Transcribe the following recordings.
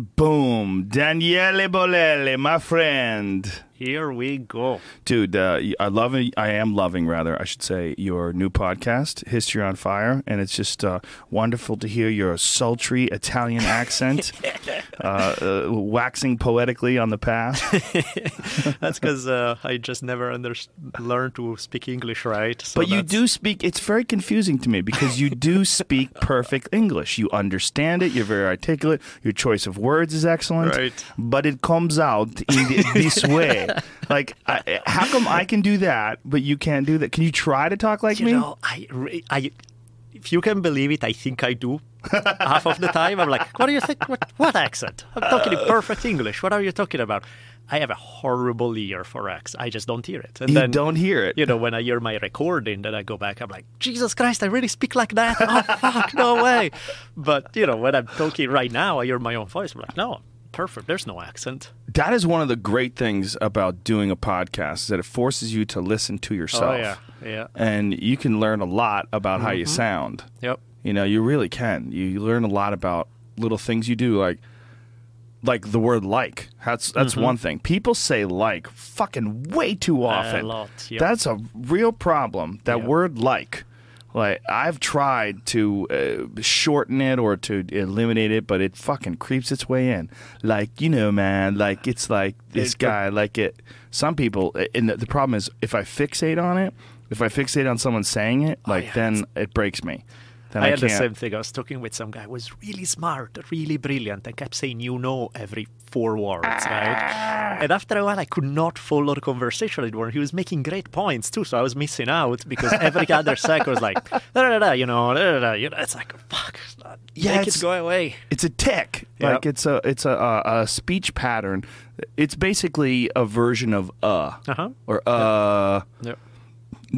Boom, Daniele Bolelli, my friend. Here we go. Dude, uh, I love it. I am loving, rather, I should say, your new podcast, History on Fire. And it's just uh, wonderful to hear your sultry Italian accent uh, uh, waxing poetically on the past. That's because uh, I just never under- learned to speak English right. So but you that's- do speak, it's very confusing to me because you do speak perfect English. You understand it, you're very articulate, your choice of words is excellent. Right. But it comes out in this way. Like, I, how come I can do that, but you can't do that? Can you try to talk like You me? know, I, I, if you can believe it, I think I do. Half of the time, I'm like, "What do you think? What, what accent? I'm talking in perfect English. What are you talking about?" I have a horrible ear for accents. I just don't hear it. And you then, don't hear it. You know, when I hear my recording, then I go back. I'm like, Jesus Christ, I really speak like that? Oh fuck, no way! But you know, when I'm talking right now, I hear my own voice. I'm like, no, perfect. There's no accent. that is one of the great things about doing a podcast is that it forces you to listen to oh, yourself. Oh yeah, yeah. And you can learn a lot about how you mm-hmm. sound. Yep. You know, you really can. You, learn a lot about little things you do, like like the word like. That's that's mm-hmm. one thing. People say like fucking way too often. A lot, yep. That's a real problem. That Yep. word like. Like I've tried to uh, shorten it or to eliminate it, but it fucking creeps its way in. Like you know, man. Like it's like this It- guy. Like it. Some people, and the, the problem is, if I fixate on it, if I fixate on someone saying it, like yeah, then it breaks me. Then I, I had the can't. same thing. I was talking with some guy who was really smart, really brilliant, and kept saying "you know" every four words, right? And after a while, I could not follow the conversation anymore. He was making great points too, so I was missing out because every other second was like, da, da, da, you know, da, da, da, you know, it's like, fuck, Yeah, it's- it go away. It's a tick. Yep. Like it's a it's a, a, a speech pattern. It's basically a version of uh Uh-huh. or uh. Yep.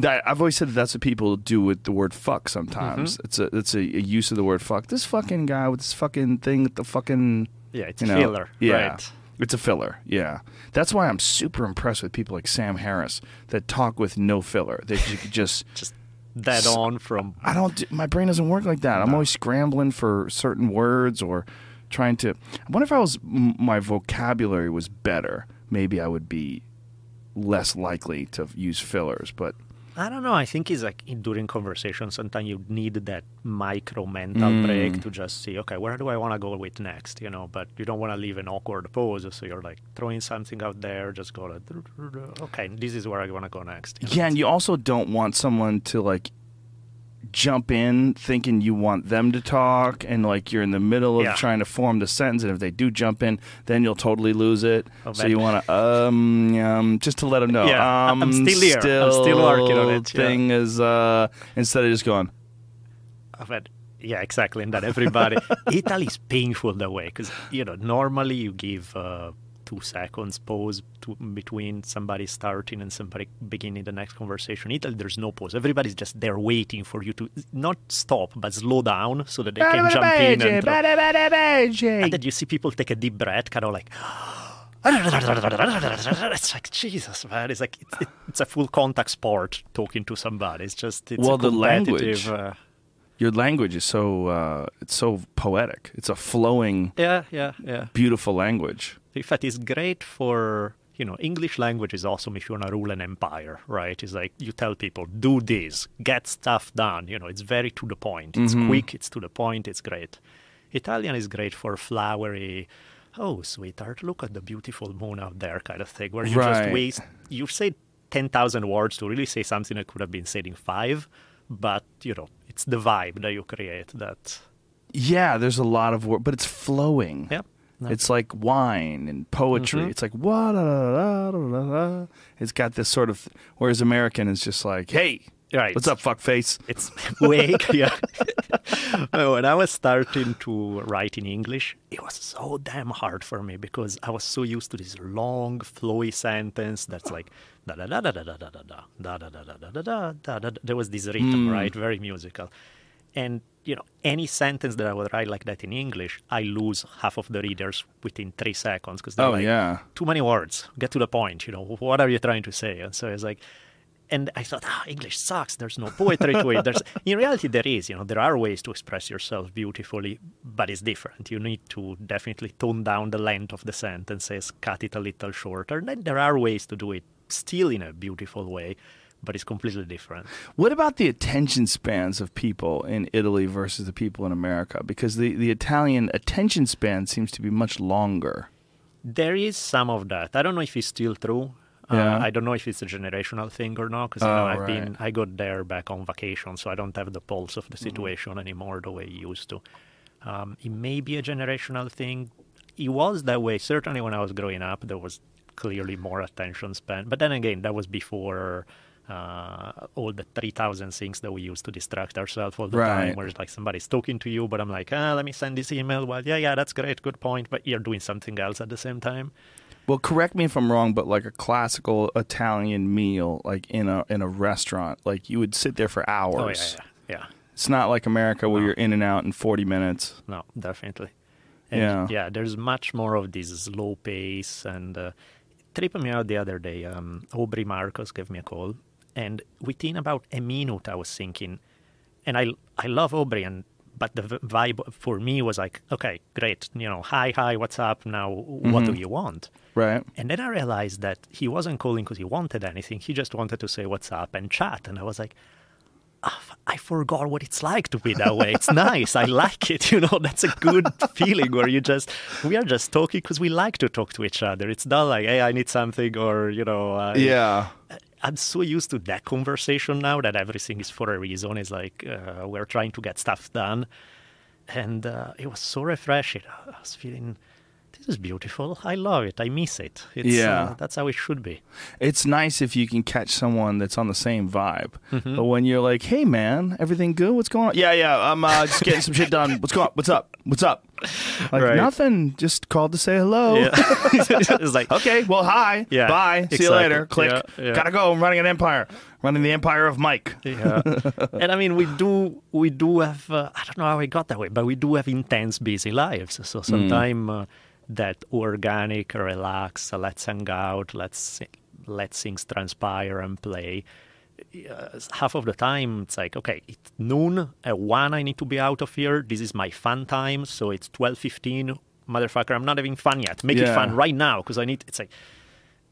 That, I've always said that that's what people do with the word fuck. Mm-hmm. Sometimes it's a it's a, a use of the word fuck. This fucking guy with this fucking thing with the fucking Yeah, it's you a know, filler, Yeah, right? it's a filler. Yeah, that's why I'm super impressed with people like Sam Harris that talk with no filler. They you could just Just dead So- on from I don't. do- My brain doesn't work like that. I'm always scrambling for certain words or trying to. I wonder if I was my vocabulary was better. Maybe I would be less likely to use fillers. But I don't know. I think it's like during conversation, sometimes you need that micro mental Mm. break to just see, okay, where do I want to go with next? You know, but you don't want to leave an awkward pause. So you're like throwing something out there, just go like, okay, this is where I want to go next. you know? yeah, and you also don't want someone to like jump in thinking you want them to talk and like you're in the middle of Yeah. trying to form the sentence and if they do jump in then you'll totally lose it Oh, so man. you want to um, um just to let them know Yeah, um I'm still here. I'm still working on it, yeah. thing is uh instead of just going But yeah, exactly. And then everybody, Italy is painful that way because you know normally you give uh, two seconds pause to, between somebody starting and somebody beginning the next conversation. Italy, there's no pause. Everybody's just there waiting for you to not stop but slow down so that they can jump in. And, throw- and then you see people take a deep breath, kind of like. It's like Jesus, man. It's like it's, it's a full contact sport talking to somebody. It's just it's Well, the language. Uh, your language is so uh it's so poetic it's a flowing yeah, yeah, yeah. beautiful language In fact, it's great for you know English language is awesome if you want to rule an empire, right? It's like you tell people do this, get stuff done. You know, it's very to the point. It's mm-hmm. quick. It's to the point. It's great. Italian is great for flowery. Oh, sweetheart, look at the beautiful moon out there, kind of thing, where you Right. just waste. You say ten thousand words to really say something that could have been said in five, but you know, it's the vibe that you create that. yeah there's a lot of work but it's flowing Yep. No. it's like wine and poetry Mm-hmm. it's like what it's got this sort of whereas american is just like hey Right. what's up fuckface It's wake, yeah. when I was starting to write in English, it was so damn hard for me because I was so used to this long, flowy sentence that's like da da da da da da da da da da da da da da da da da. There was this rhythm, right? Very musical. And you know, any sentence that I would write like that in English, I lose half of the readers within three seconds because they're Oh, like, yeah. too many words. Get to the point. You know, what are you trying to say? And so it's like, and I thought, ah, English sucks. There's no poetry to it. There's, in reality, there is. You know, there are ways to express yourself beautifully, but it's different. You need to definitely tone down the length of the sentences, cut it a little shorter. Then there are ways to do it still in a beautiful way, but it's completely different. What about the attention spans of people in Italy versus the people in America? Because the, the Italian attention span seems to be much longer. There is some of that. I don't know if it's still true. Yeah. Uh, I don't know if it's a generational thing or not because you know, Oh, I've right. been I got there back on vacation, so I don't have the pulse of the situation anymore the way I used to. Um, it may be a generational thing. It was that way certainly when I was growing up. There was clearly more attention span, but then again, that was before uh, all the three thousand things that we use to distract ourselves all the Right. time. Where it's like somebody's talking to you, but I'm like, ah, let me send this email. Well, yeah, yeah, that's great, good point, but you're doing something else at the same time. Well, correct me if I'm wrong, but like a classical Italian meal, like in a in a restaurant, like you would sit there for hours. Oh yeah, yeah, yeah. It's not like America where No. you're in and out in 40 minutes. No, definitely. And Yeah. yeah, there's much more of this slow pace and uh, tripped me out the other day. Um, Aubrey Marcus gave me a call, and within about a minute, I was thinking, and I I love Aubrey, and but the vibe for me was like, okay, great, you know, hi, hi, what's up? Now, what do you want? Right. And then I realized that he wasn't calling because he wanted anything. He just wanted to say what's up and chat. And I was like, "Ah, I forgot what it's like to be that way. It's nice. I like it. You know, that's a good feeling where you just, we are just talking because we like to talk to each other. It's not like, hey, I need something or, you know, uh, Yeah. I'm so used to that conversation now that everything is for a reason. It's like uh, we're trying to get stuff done. And uh, it was so refreshing. I was feeling, this is beautiful. I love it. I miss it. It's, Yeah. Uh, that's how it should be. It's nice if you can catch someone that's on the same vibe. Mm-hmm. But when you're like, "Hey, man, everything good? What's going on?" Yeah, yeah, I'm uh, just getting some shit done. What's going? on? What's up? What's up? Like Right. nothing. Just called to say hello. Yeah. it's like, Okay, well, hi. Yeah, Bye. See you later. Click. Yeah, yeah. Gotta go. I'm running an empire. Running the empire of Mike. yeah. and I mean, we do we do have uh, I don't know how we got that way, but we do have intense, busy lives. So sometimes uh, that organic, relax, let's hang out, let's let things transpire and play. Uh, half of the time, it's like okay, it's noon. At one, I need to be out of here. This is my fun time. So it's twelve fifteen. Motherfucker, I'm not having fun yet. Make it fun right now because I need. It's like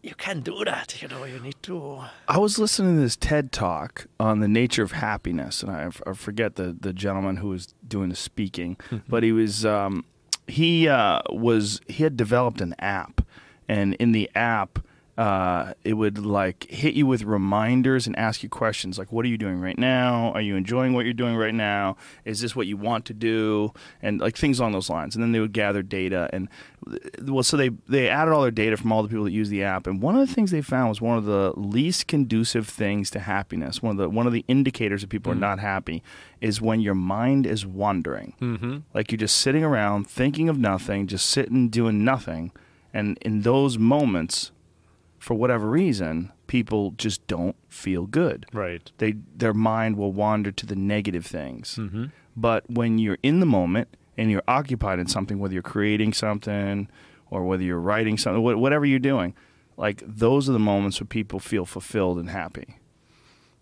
you can't do that. You know, you need to. I was listening to this TED talk on the nature of happiness, and I, I forget the, the gentleman who was doing the speaking, but he was um, he uh, was he had developed an app, and in the app. Uh, it would like hit you with reminders and ask you questions like, "What are you doing right now? Are you enjoying what you're doing right now? Is this what you want to do?" And like things along those lines. And then they would gather data and well, so they they added all their data from all the people that use the app, and one of the things they found was one of the least conducive things to happiness. One of the one of the indicators that people are not happy is when your mind is wandering. Mm-hmm. Like you're just sitting around thinking of nothing, just sitting doing nothing, and in those moments, for whatever reason, people just don't feel good. Right. They their mind will wander to the negative things. Mm-hmm. But when you're in the moment and you're occupied in something, whether you're creating something or whether you're writing something, wh- whatever you're doing, like those are the moments where people feel fulfilled and happy.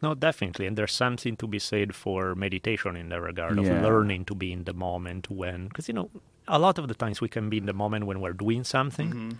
No, definitely. And there's something to be said for meditation in that regard of learning to be in the moment when, because, you know, a lot of the times we can be in the moment when we're doing something, Mm-hmm.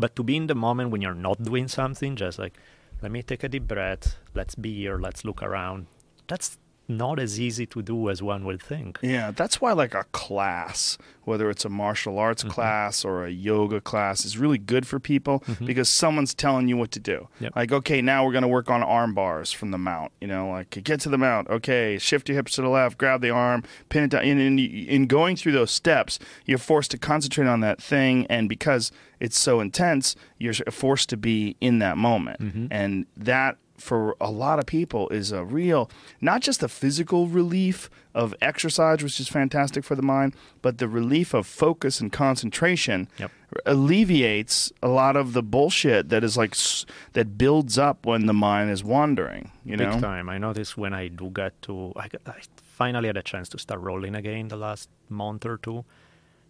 But to be in the moment when you're not doing something, just like, let me take a deep breath, let's be here, let's look around, that's not as easy to do as one would think. Yeah, that's why like a class, whether it's a martial arts mm-hmm. class or a yoga class, is really good for people mm-hmm. because someone's telling you what to do. Yep. Like, okay, now we're going to work on arm bars from the mount. You know, like get to the mount. Okay, shift your hips to the left, grab the arm, pin it down. And in, in going through those steps, you're forced to concentrate on that thing, and because it's so intense, you're forced to be in that moment, mm-hmm. and that for a lot of people is a real not just the physical relief of exercise which is fantastic for the mind but the relief of focus and concentration Yep. alleviates a lot of the bullshit that is like that builds up when the mind is wandering you Big know time. I notice when I do get to, I, I finally had a chance to start rolling again the last month or two.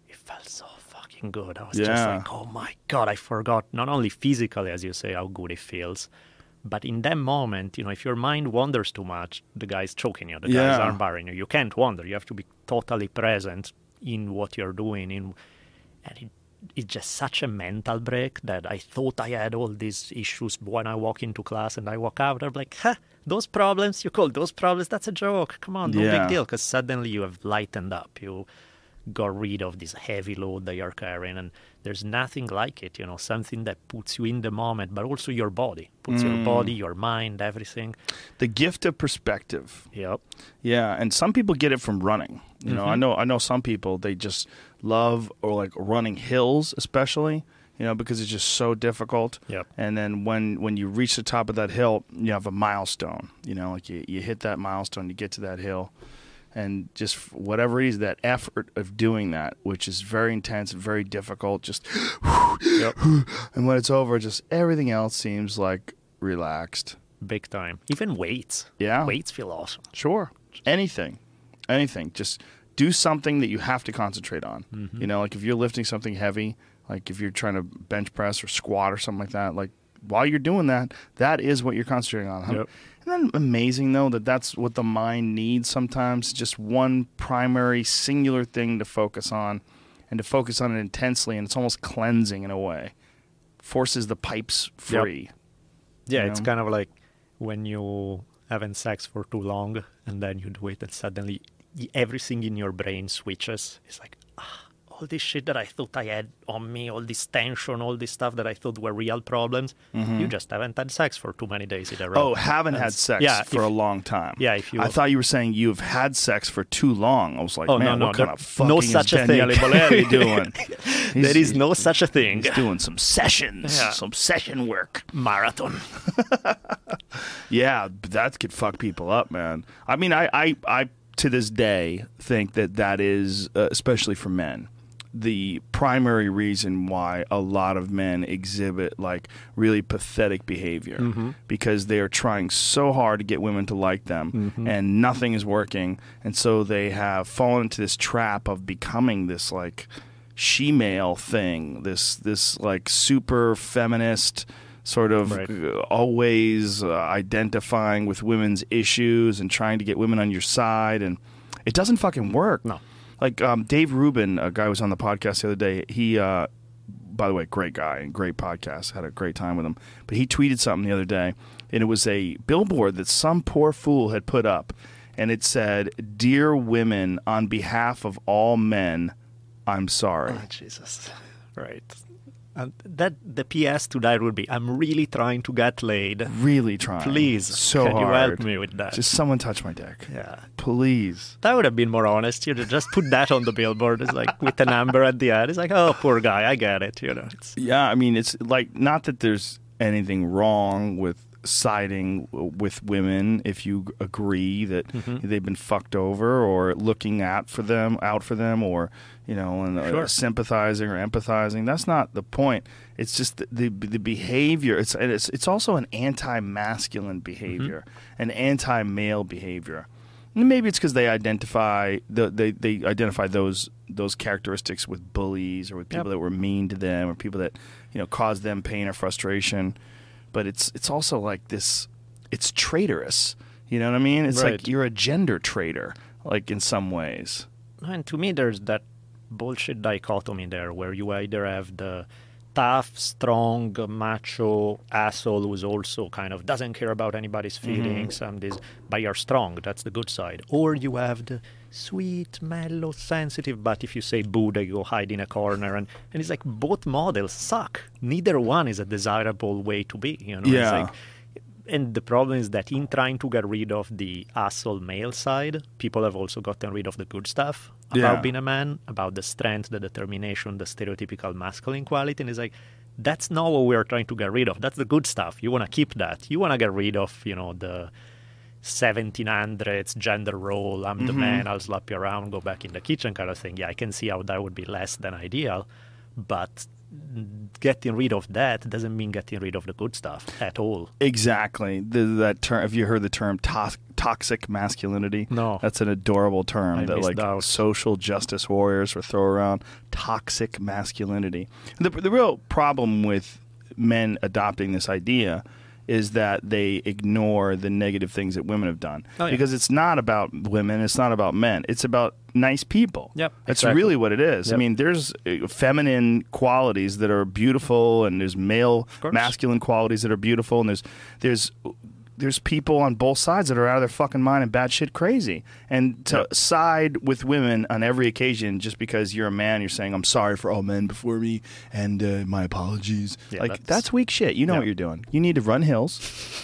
It felt so fucking good. I was just like, oh my god, I forgot not only physically, as you say, how good it feels, But in that moment, you know, if your mind wanders too much, the guy's choking you, the guy's Yeah. armbarring you. You can't wander. You have to be totally present in what you're doing. In and it, it's just such a mental break that I thought I had all these issues when I walk into class and I walk out. I'm like, huh, those problems, you call those problems? That's a joke. Come on, no Yeah. big deal. Because suddenly you have lightened up. You got rid of this heavy load that you're carrying. And there's nothing like it, you know, something that puts you in the moment, but also your body, puts your mm. body, your mind, everything. The gift of perspective. Yep. Yeah, and some people get it from running. You know, I mm-hmm. know I know some people they just love or like running hills, especially. You know, because it's just so difficult. Yep. And then when when you reach the top of that hill, you have a milestone. You know, like you, you hit that milestone, you get to that hill, and just whatever it is, that effort of doing that, which is very intense, very difficult. Just Yep. and when it's over, just everything else seems like relaxed. Big time. Even weights. Yeah. Weights feel awesome. Sure. Anything. Anything. Just do something that you have to concentrate on. Mm-hmm. You know, like if you're lifting something heavy, like if you're trying to bench press or squat or something like that, like while you're doing that, that is what you're concentrating on. Yep. Isn't that amazing though that that's what the mind needs sometimes? Just one primary singular thing to focus on and to focus on it intensely and it's almost cleansing in a way. Forces the pipes Yep. free. Yeah, You it's kind of like when you haven't sex for too long and then you do it and suddenly everything in your brain switches. It's like, ah, all this shit that I thought I had on me, all this tension, all this stuff that I thought were real problems, you just haven't had sex for too many days in a row. Mm-hmm. Oh, haven't had sex yeah, for if- a long time. Yeah, if you- I thought you were saying you've had sex for too long. I was like, Oh, man, no, what no, kind of fucking no is such a thing. Daniele Bolelli doing? There is no such a thing. He's doing some sessions, Yeah. some session work. Marathon. Yeah, that could fuck people up, man. I mean, I, I, I to this day think that that is, uh, especially for men, the primary reason why a lot of men exhibit like really pathetic behavior because they are trying so hard to get women to like them and nothing is working, and so they have fallen into this trap of becoming this like she-male thing, this this like super feminist sort of Right. always uh, identifying with women's issues and trying to get women on your side and it doesn't fucking work No. Like um, dave rubin a guy who was on the podcast the other day he uh, by the way great guy and great podcast had a great time with him but he tweeted something the other day and it was a billboard that some poor fool had put up and it said dear women on behalf of all men i'm sorry Oh, Jesus. Right. And that the PS to that would be I'm really trying to get laid. really trying Please, so can hard you help me with that? just someone touch my dick yeah. please That would have been more honest. You know, just put that on the billboard. It's like with a number at the end. It's like, oh, poor guy. I get it. You know, it's Yeah, I mean, it's like not that there's anything wrong with siding with women if you agree that Mm-hmm. they've been fucked over or looking out for them, out for them, or you know, and uh, sympathizing or empathizing. That's not the point. It's just the the, the behavior. It's and it's it's also an anti-masculine behavior, Mm-hmm. an anti-male behavior. And Maybe it's because they identify the, they they identify those those characteristics with bullies or with people Yep. that were mean to them or people that you know caused them pain or frustration. But it's it's also like this. It's traitorous. You know what I mean? It's like you're a gender traitor, like in some ways. and to me, there's that bullshit dichotomy there where you either have the tough, strong, macho asshole who's also kind of doesn't care about anybody's mm-hmm. feelings and this, but you're strong. That's the good side. Or you have the sweet, mellow, sensitive, but if you say boo, they go hide in a corner. And, and it's like both models suck. Neither one is a desirable way to be. You know, Yeah. Like, and the problem is that in trying to get rid of the asshole male side, people have also gotten rid of the good stuff about Yeah. being a man, about the strength, the determination, the stereotypical masculine quality. And it's like, that's not what we're trying to get rid of. That's the good stuff. You want to keep that. You want to get rid of, you know, the 1700s gender role. I'm the mm-hmm. man. I'll slap you around, go back in the kitchen kind of thing. Yeah, I can see how that would be less than ideal. But getting rid of that doesn't mean getting rid of the good stuff at all. Exactly. The, that term. Have you heard the term to- toxic masculinity? No. That's an adorable term I that like out. social justice warriors will throw around. Toxic masculinity. The the real problem with men adopting this idea is that they ignore the negative things that women have done. Oh, yeah. Because it's not about women, it's not about men. It's about nice people. Yep, That's exactly. really what it is. I mean, there's uh, feminine qualities that are beautiful and there's male masculine qualities that are beautiful and there's there's there's people on both sides that are out of their fucking mind and batshit crazy. And to Yep. side with women on every occasion just because you're a man, you're saying I'm sorry for all men before me and uh, my apologies. Yeah, like that's, that's- weak shit. You know what you're doing. You need to run hills.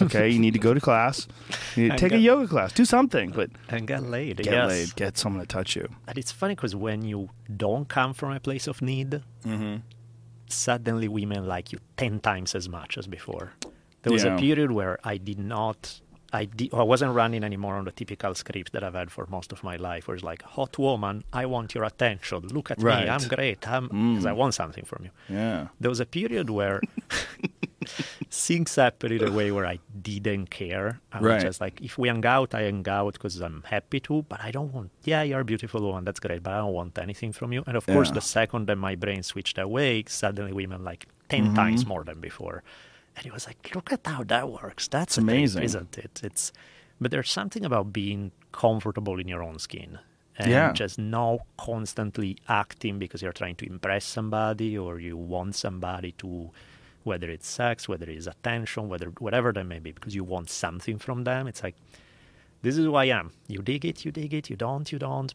Okay, you need to go to class. You need to take a yoga class. Do something, but and get laid. get yes. laid. Get someone to touch you. And it's funny because when you don't come from a place of need, Mm-hmm. suddenly women like you 10 times as much as before. There was Yeah. a period where I did not, I, di- I wasn't running anymore on the typical script that I've had for most of my life, where it's like, hot woman, I want your attention. Look at Right. me, I'm great. I'm, because I want something from you. Yeah. There was a period where things happened in a way where I didn't care. I Right. was just like, if we hang out, I hang out because I'm happy to, but I don't want, yeah, you're a beautiful woman, that's great, but I don't want anything from you. And of course, the second that my brain switched away, suddenly women like 10 Mm-hmm. times more than before. And it was like, look at how that works. That's It's a thing, amazing. isn't it? It's, but there's something about being comfortable in your own skin. And Yeah. just not constantly acting because you're trying to impress somebody or you want somebody to whether it's sex, whether it's attention, whether whatever that may be, because you want something from them. It's like this is who I am. You dig it, you dig it, you don't, you don't.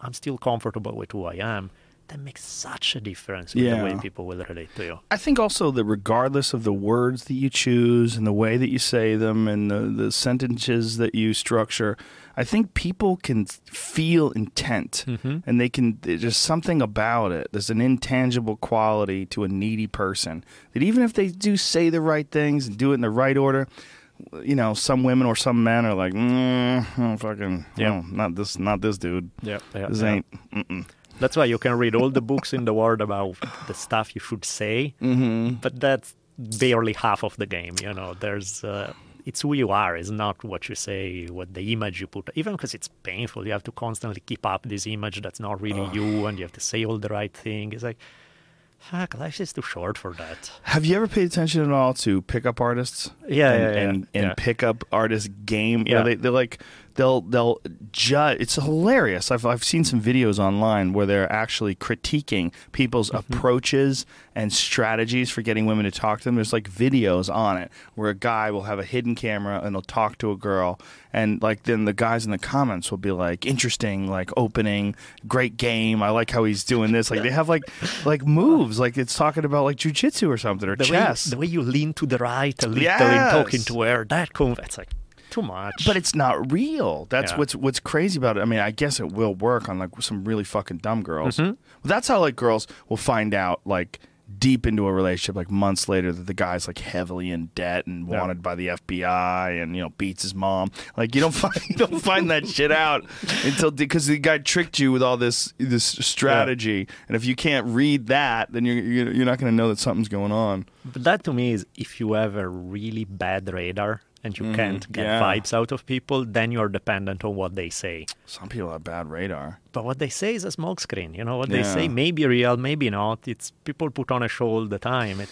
I'm still comfortable with who I am. That makes such a difference with the way people will relate to you. I think also that regardless of the words that you choose and the way that you say them and the, the sentences that you structure, I think people can feel intent Mhm. and they can, there's just something about it. There's an intangible quality to a needy person that even if they do say the right things and do it in the right order, you know, some women or some men are like, mm, oh, fucking, Yeah. no, not this, not this dude. Yeah, This ain't, mm-mm. That's why you can read all the books in the world about the stuff you should say, Mm-hmm. but that's barely half of the game. You know, there's uh, it's who you are. It's not what you say, what the image you put. Even because it's painful, you have to constantly keep up this image that's not really you, and you have to say all the right thing. It's like, fuck, life is too short for that. Have you ever paid attention at all to pickup artists? Yeah, and, yeah, yeah, and, and yeah. pickup artist game. You know, Yeah. they they're like they'll they'll judge. It's hilarious. I've I've seen some videos online where they're actually critiquing people's Mm-hmm. approaches and strategies for getting women to talk to them. There's like videos on it where a guy will have a hidden camera and he'll talk to a girl, and like then the guys in the comments will be like, "Interesting, like opening, great game. I like how he's doing this." Like they have like like moves, like it's talking about like jujitsu or something or The way, chess. the way you lean to the right, a little Yes. in talking to her, that conv- it's like too much. But it's not real. That's Yeah. what's what's crazy about it. I mean, I guess it will work on like some really fucking dumb girls. Mm-hmm. Well, that's how like girls will find out like deep into a relationship like months later that the guy's like heavily in debt and Yeah. wanted by the FBI and you know beats his mom. Like you don't find you don't find that shit out until because the guy tricked you with all this this strategy. And if you can't read that, then you're you're, you're not going to know that something's going on. But that to me is if you have a really bad radar and you mm-hmm. can't get yeah. vibes out of people, then you're dependent on what they say. Some people have bad radar. But what they say is a smokescreen. You know what they say may be real, maybe not. It's people put on a show all the time. It,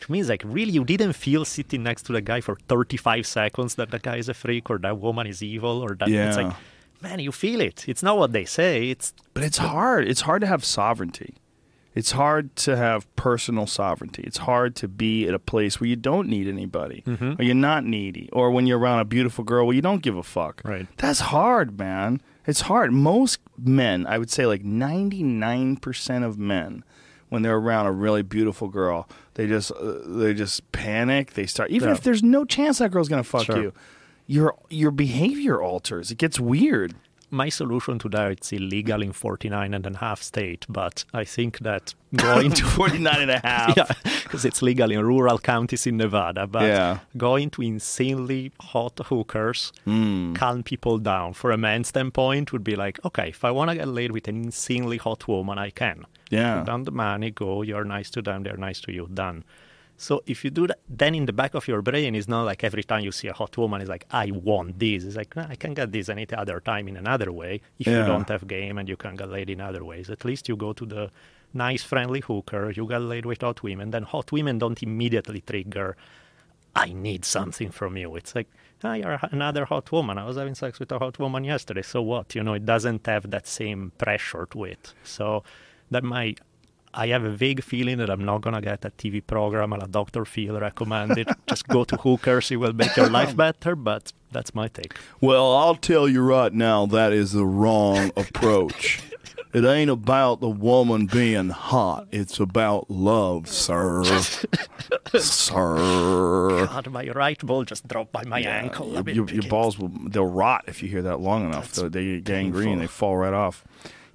to me, it's like really you didn't feel sitting next to the guy for 35 seconds that the guy is a freak or that woman is evil or that it's Yeah. like, man, you feel it. It's not what they say. It's But it's hard. It's hard to have sovereignty. It's hard to have personal sovereignty. It's hard to be at a place where you don't need anybody, or you're not needy, or when you're around a beautiful girl where you don't give a fuck. Right. That's hard, man. It's hard. Most men, I would say, like 99% of men, when they're around a really beautiful girl, they just uh, they just panic. They start even Yeah. if there's no chance that girl's gonna fuck Sure. you. Your your behavior alters. It gets weird. My solution to that. It's illegal in 49 and a half state, but I think that going to 49 and a half. yeah, because it's legal in rural counties in Nevada. But Yeah. going to insanely hot hookers, Hmm. calm people down. For a man's standpoint, would be like, okay, if I want to get laid with an insanely hot woman, I can. Yeah. Put down the money, go. You're nice to them, they're nice to you. Done. So if you do that, then in the back of your brain, it's not like every time you see a hot woman, it's like, I want this. It's like, "Nah, I can get this any other time in another way. If Yeah. you don't have game and you can get laid in other ways, at least you go to the nice, friendly hooker, you get laid with hot women. Then hot women don't immediately trigger I need something from you. It's like, ah, you're another hot woman. I was having sex with a hot woman yesterday. So what? You know, it doesn't have that same pressure to it. So that might I have a vague feeling that I'm not gonna get a TV program and a Dr. Phil recommended. Just go to hookers; it will make your life better. But that's my take. Well, I'll tell you right now, that is the wrong approach. It ain't about the woman being hot. It's about love, sir. sir. God, my right ball just dropped by my ankle. Your, your, your balls will they'll rot if you hear that long enough. They, they get gangrene. They fall right off.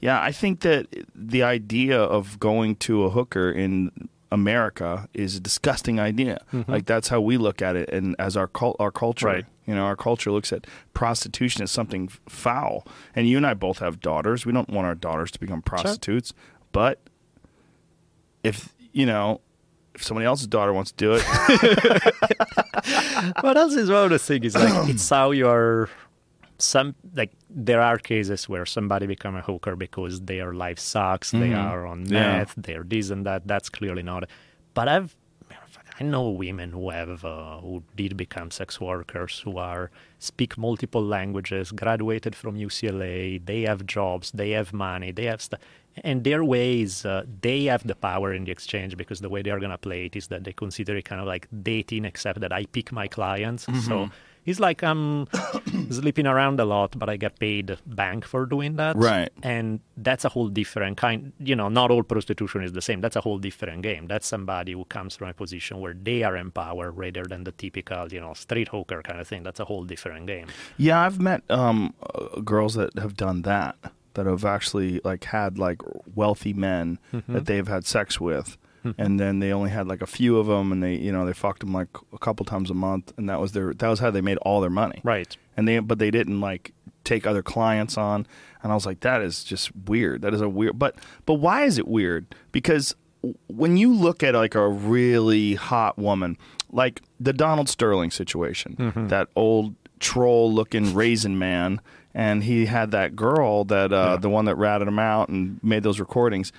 Yeah, I think that the idea of going to a hooker in America is a disgusting idea. Mm-hmm. Like that's how we look at it, and as our cult, our culture, right. you know, our culture looks at prostitution as something foul. And you and I both have daughters. We don't want our daughters to become prostitutes, sure. but if you know. If somebody else's daughter wants to do it, what else is wrong with the things is like it's how you're some like there are cases where somebody become a hooker because their life sucks mm-hmm. they are on meth yeah. they're this and that that's clearly not but i've i know women who have uh, who did become sex workers who are speak multiple languages graduated from ucla they have jobs they have money they have stuff and their ways uh, they have the power in the exchange because the way they are going to play it is that they consider it kind of like dating except that i pick my clients mm-hmm. so it's like I'm sleeping around a lot, but I get paid bank for doing that. Right. And that's a whole different kind. You know, not all prostitution is the same. That's a whole different game. That's somebody who comes from a position where they are empowered rather than the typical, you know, street hooker kind of thing. That's a whole different game. Yeah, I've met um, uh, girls that have done that. That have actually like had like wealthy men mm-hmm. that they've had sex with, and then they only had like a few of them, and they you know they fucked them like a couple times a month, and that was their that was how they made all their money. Right. And they but they didn't like take other clients on, and I was like, that is just weird. That is a weird. But but why is it weird? Because when you look at like a really hot woman, like the Donald Sterling situation, mm-hmm. that old troll looking raisin man, and he had that girl that uh, yeah. the one that ratted him out and made those recordings.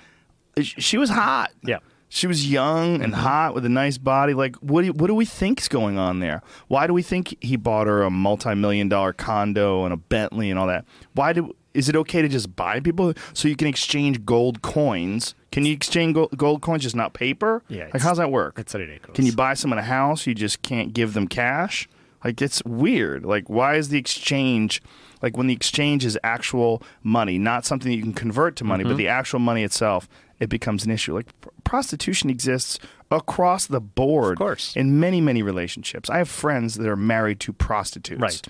She was hot. Yeah. She was young and mm-hmm. hot with a nice body. Like, what do, what do we think's going on there? Why do we think he bought her a multi-million dollar condo and a Bentley and all that? Why do is it okay to just buy people so you can exchange gold coins? Can you exchange gold, gold coins just not paper? Yeah. Like, how's that work? It's ridiculous. Can you buy someone a house? You just can't give them cash. Like, it's weird. Like, why is the exchange? Like when the exchange is actual money, not something that you can convert to money, mm-hmm. but the actual money itself it becomes an issue. Like pr- prostitution exists across the board of course. in many, many relationships. I have friends that are married to prostitutes. Right.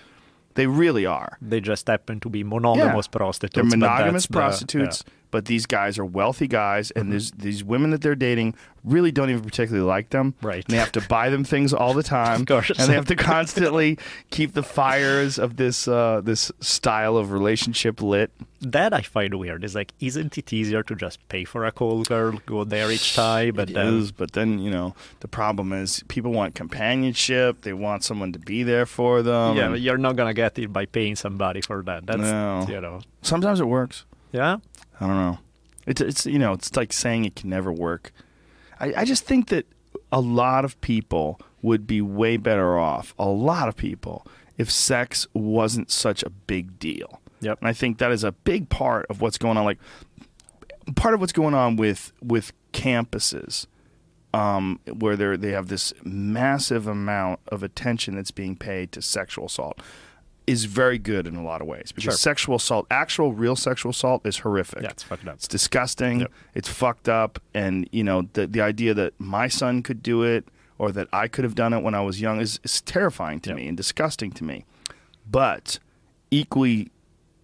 They really are. They just happen to be monogamous yeah. prostitutes. They're monogamous prostitutes, the, yeah. But these guys are wealthy guys, and mm-hmm. these women that they're dating really don't even particularly like them. Right. And they have to buy them things all the time. of course. And they have to constantly keep the fires of this uh, this style of relationship lit. That I find weird. Is like, isn't it easier to just pay for a call girl, go there each time? But it then... is, but then you know the problem is people want companionship. They want someone to be there for them. Yeah, but you're not gonna get it by paying somebody for that. That's no. you know. Sometimes it works. Yeah. I don't know. It's it's you know it's like saying it can never work. I, I just think that a lot of people would be way better off, a lot of people, if sex wasn't such a big deal. Yep. And I think that is a big part of what's going on. Like part of what's going on with with campuses, um, where they they have this massive amount of attention that's being paid to sexual assault is very good in a lot of ways because sure. sexual assault, actual real sexual assault, is horrific. Yeah, it's fucked up. It's disgusting. Yep. It's fucked up, and you know the the idea that my son could do it or that I could have done it when I was young is, is terrifying to yep. me and disgusting to me. But equally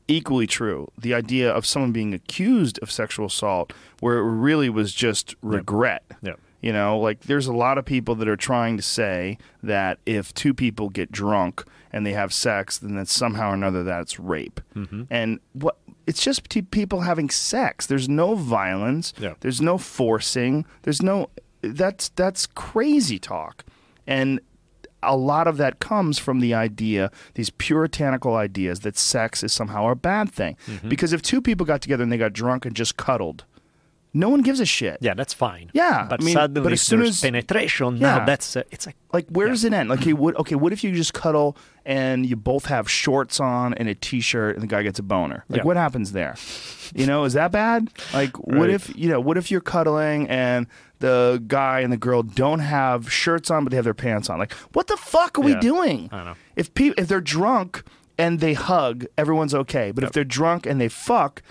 equally true, the idea of someone being accused of sexual assault where it really was just regret. Yep. Yep. You know, like there's a lot of people that are trying to say that if two people get drunk and they have sex, then that somehow or another that's rape. Mm-hmm. And what it's just people having sex. There's no violence. Yeah. There's no forcing. There's no that's that's crazy talk. And a lot of that comes from the idea, these puritanical ideas that sex is somehow a bad thing. Mm-hmm. Because if two people got together and they got drunk and just cuddled, no one gives a shit. Yeah, that's fine. Yeah, but I mean, suddenly but as soon there's as- penetration, Yeah. now that's uh, it's like Like, where does it end? Like, okay, what, okay, what if you just cuddle and you both have shorts on and a t-shirt, and the guy gets a boner? Like, Yeah. what happens there? You know, is that bad? Like, what if you know, what if you're cuddling and the guy and the girl don't have shirts on, but they have their pants on? Like, what the fuck are we doing? I don't know. If pe- if they're drunk and they hug, everyone's okay. But if they're drunk and they fuck,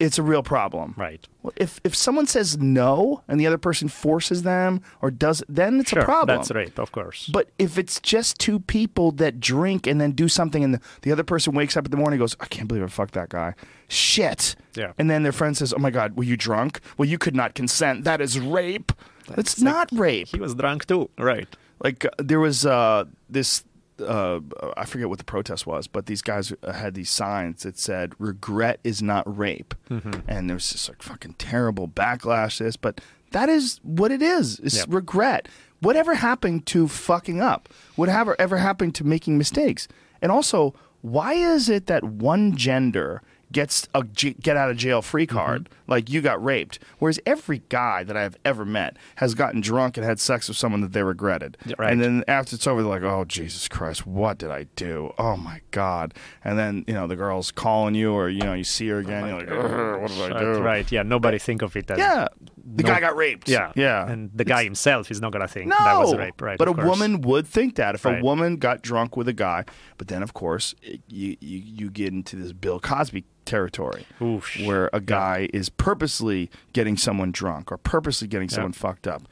it's a real problem. right. Well, if if someone says no and the other person forces them or does, then it's Sure, a problem. that's rape, of course. But if it's just two people that drink and then do something, and the, the other person wakes up in the morning and goes, I can't believe I fucked that guy. Shit. Yeah. And then their friend says, Oh my God, were you drunk? Well, you could not consent. That is rape. That's, not rape. he was drunk too, right? Like, uh, there was uh, this. Uh, I forget what the protest was, but these guys uh, had these signs that said "regret is not rape," Mm-hmm. and there's this like fucking terrible backlash this. But that is what it is. It's Yep. regret. Whatever happened to fucking up? Whatever ever happened to making mistakes? And also, why is it that one gender gets a get out of jail free mm-hmm. card, like you got raped, whereas every guy that I've ever met has gotten drunk and had sex with someone that they regretted, right. and then after it's over, they're like, "Oh Jesus Christ, what did I do? Oh my God!" And then you know the girl's calling you, or you know you see her again, you're like, "What did I Right, do?" right. Yeah, nobody think of it as Yeah, the No- guy got raped. Yeah, yeah, And the guy himself is not gonna think no, that was rape, right? But a course. woman would think that if a woman got drunk with a guy. But then, of course, it, you, you you get into this Bill Cosby territory, Oof. where a guy is purposely getting someone drunk or purposely getting someone fucked up.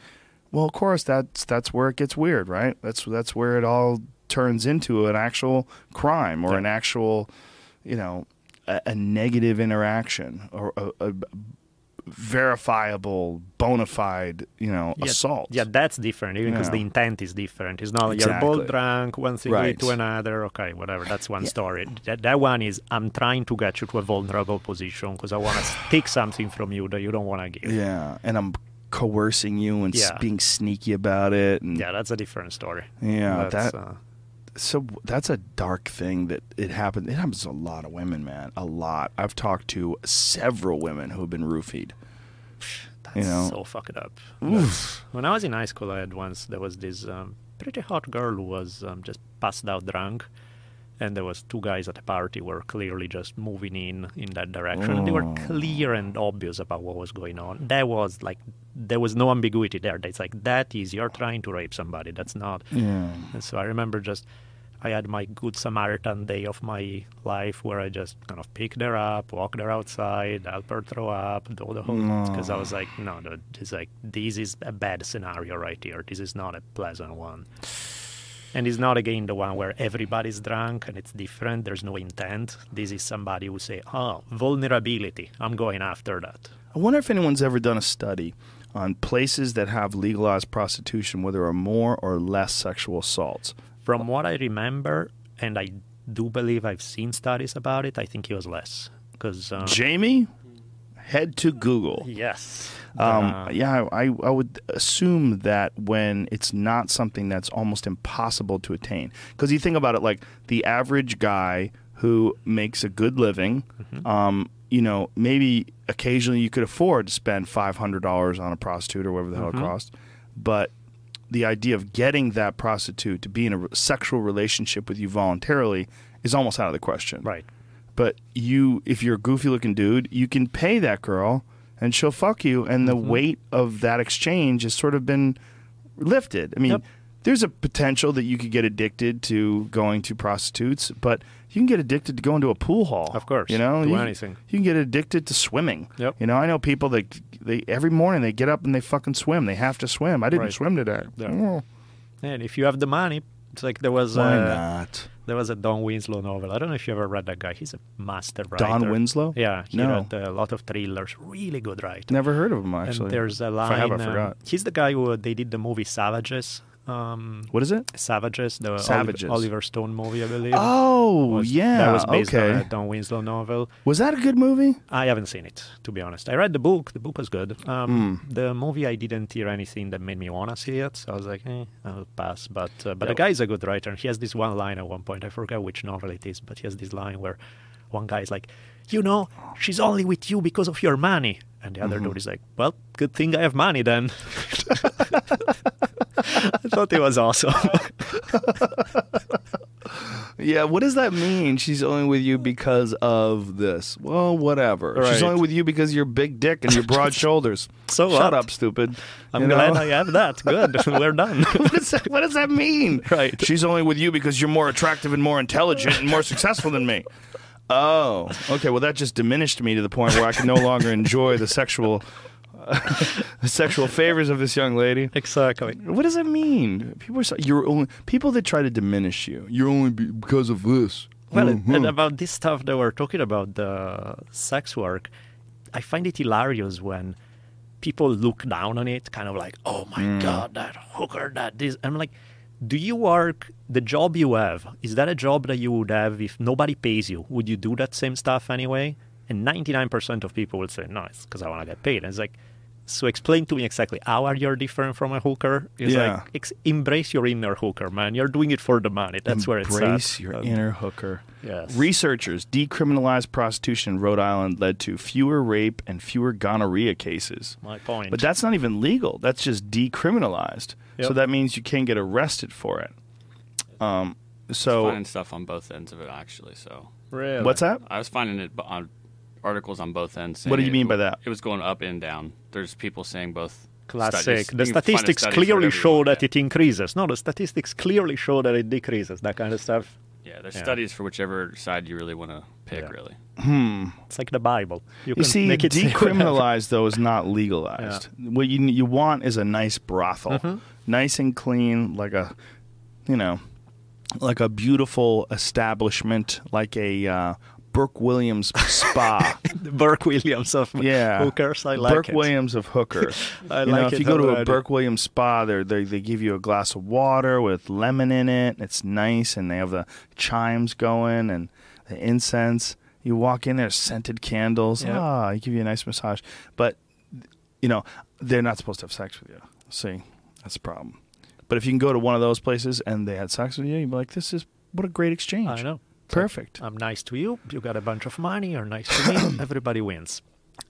Well, of course, that's that's where it gets weird, right? That's that's where it all turns into an actual crime or Yeah. an actual, you know, a, a negative interaction or a, a verifiable, bona fide, you know, yeah, assault. Yeah, that's different, even because Yeah. the intent is different. It's not you're Exactly. both drunk, one thing Right. to another. Okay, whatever. That's one story. That, that one is I'm trying to get you to a vulnerable position because I want to take something from you that you don't want to give. Yeah, and I'm coercing you and Yeah. being sneaky about it. And Yeah, that's a different story. Yeah, That's, that- uh, so that's a dark thing that it happens. It happens to a lot of women, man. A lot. I've talked to several women who have been roofied. that's you know. so fucked up. When I was in high school, I had once there was this um, pretty hot girl who was um, just passed out drunk, and there was two guys at a party who were clearly just moving in in that direction. They were Oh. clear and obvious about what was going on. That was like there was no ambiguity there. It's like that is you're trying to rape somebody. That's not. Yeah. And so I remember just I had my good Samaritan day of my life where I just kind of picked her up, walked her outside, helped her throw up, do the whole because I was like, no, no, this like this is a bad scenario right here. This is not a pleasant one. And it's not again the one where everybody's drunk and it's different. There's no intent. This is somebody who say, oh, vulnerability. I'm going after that. I wonder if anyone's ever done a study on places that have legalized prostitution where there are more or less sexual assaults. From what I remember, and I do believe I've seen studies about it, I think it was less. Because uh, Jamie, head to Google. yes, Um, Uh, yeah, I, I would assume that when it's not something that's almost impossible to attain. Because you think about it like the average guy who makes a good living, Mm-hmm. um, you know, maybe occasionally you could afford to spend $500 on a prostitute or whatever the hell Mm-hmm. it costs. But the idea of getting that prostitute to be in a sexual relationship with you voluntarily is almost out of the question right. But you if you're a goofy looking dude you can pay that girl and she'll fuck you and the Mm-hmm. weight of that exchange has sort of been lifted i mean Yep. there's a potential that you could get addicted to going to prostitutes but you can get addicted to going to a pool hall Of course. you know Do you, anything. you can get addicted to swimming Yep. you know i know people that they every morning they get up and they fucking swim they have to swim i didn't Right. swim today Yeah. Oh, And if you have the money, it's like there was why uh, not there was a Don Winslow novel. I don't know if you ever read that guy. He's a master writer. don winslow Yeah, he No. wrote a lot of thrillers. Really good writer. never heard of him actually And there's a line. i have i um, forgot he's the guy who they did the movie Savages. Um, what is it Savages, the Oliver- Savages. Oliver Stone movie, I believe. oh was- yeah that was based okay on a Don Winslow novel. Was that a good movie? I haven't seen it, to be honest. I read the book. The book was good. Um, Hmm. The movie, I didn't hear anything that made me want to see it. So I was like, eh, I'll pass. But uh, but Yeah. the guy is a good writer. He has this one line at one point. I forget which novel it is, but he has this line where one guy is like, you know, she's only with you because of your money. And the other mm-hmm. dude is like, well, good thing I have money then. I thought it was awesome. Yeah, what does that mean? She's only with you because of this. Well, whatever. She's only with you because of your big dick and your broad shoulders. So Shut what? up, stupid. I'm You glad know? I have that. Good. We're done. what, does that, what does that mean? Right. She's only with you because you're more attractive and more intelligent and more successful than me. Oh, okay. Well, that just diminished me to the point where I can no longer enjoy the sexual, the sexual favors of this young lady. exactly. What does that mean? People are so, you're only people that try to diminish you. You're only be, because of this. Well, Mhm. and about this stuff that we're talking about, the sex work, I find it hilarious when people look down on it, kind of like, oh my Mm. God, that hooker, that this. I'm like, do you work, the job you have, is that a job that you would have if nobody pays you? Would you do that same stuff anyway? And 99% of people will say, no, it's because I want to get paid. And it's like, so explain to me exactly how are you different from a hooker? It's Yeah. like, ex- embrace your inner hooker, man. You're doing it for the money. That's where it's at. Embrace your Um, inner hooker. Yes. Researchers decriminalized prostitution in Rhode Island led to fewer rape and fewer gonorrhea cases. My point. But that's not even legal. That's just decriminalized. So that means you can't get arrested for it. Um, so finding stuff on both ends of it actually. So really? what's that? I was finding it on articles on both ends. What do you mean it- by that? It was going up and down. There's people saying both. Classic. studies. The You statistics clearly show that yeah. it increases. No, the statistics clearly show that it decreases. That kind of stuff. Yeah, there's Yeah. studies for whichever side you really want to pick. Yeah. Really. It's like the Bible. You, You can see, make it decriminalized though is not legalized. What you you want is a nice brothel, Mm-hmm. nice and clean, like a, you know, like a beautiful establishment, like a uh, Burke Williams spa. Burke Williams of yeah, hookers. I like Burke it. Williams of hookers. I you know, like if you go to a. Burke Williams spa, they they they give you a glass of water with lemon in it. It's nice, and they have the chimes going and the incense. You walk in there, scented candles. Yep. Ah, they give you a nice massage. But you know, they're not supposed to have sex with you. See, that's the problem. But if you can go to one of those places and they had sex with you, you'd be like, "This is what a great exchange." I know. Perfect. I'm nice to you. You got a bunch of money. You're nice to me. Everybody wins.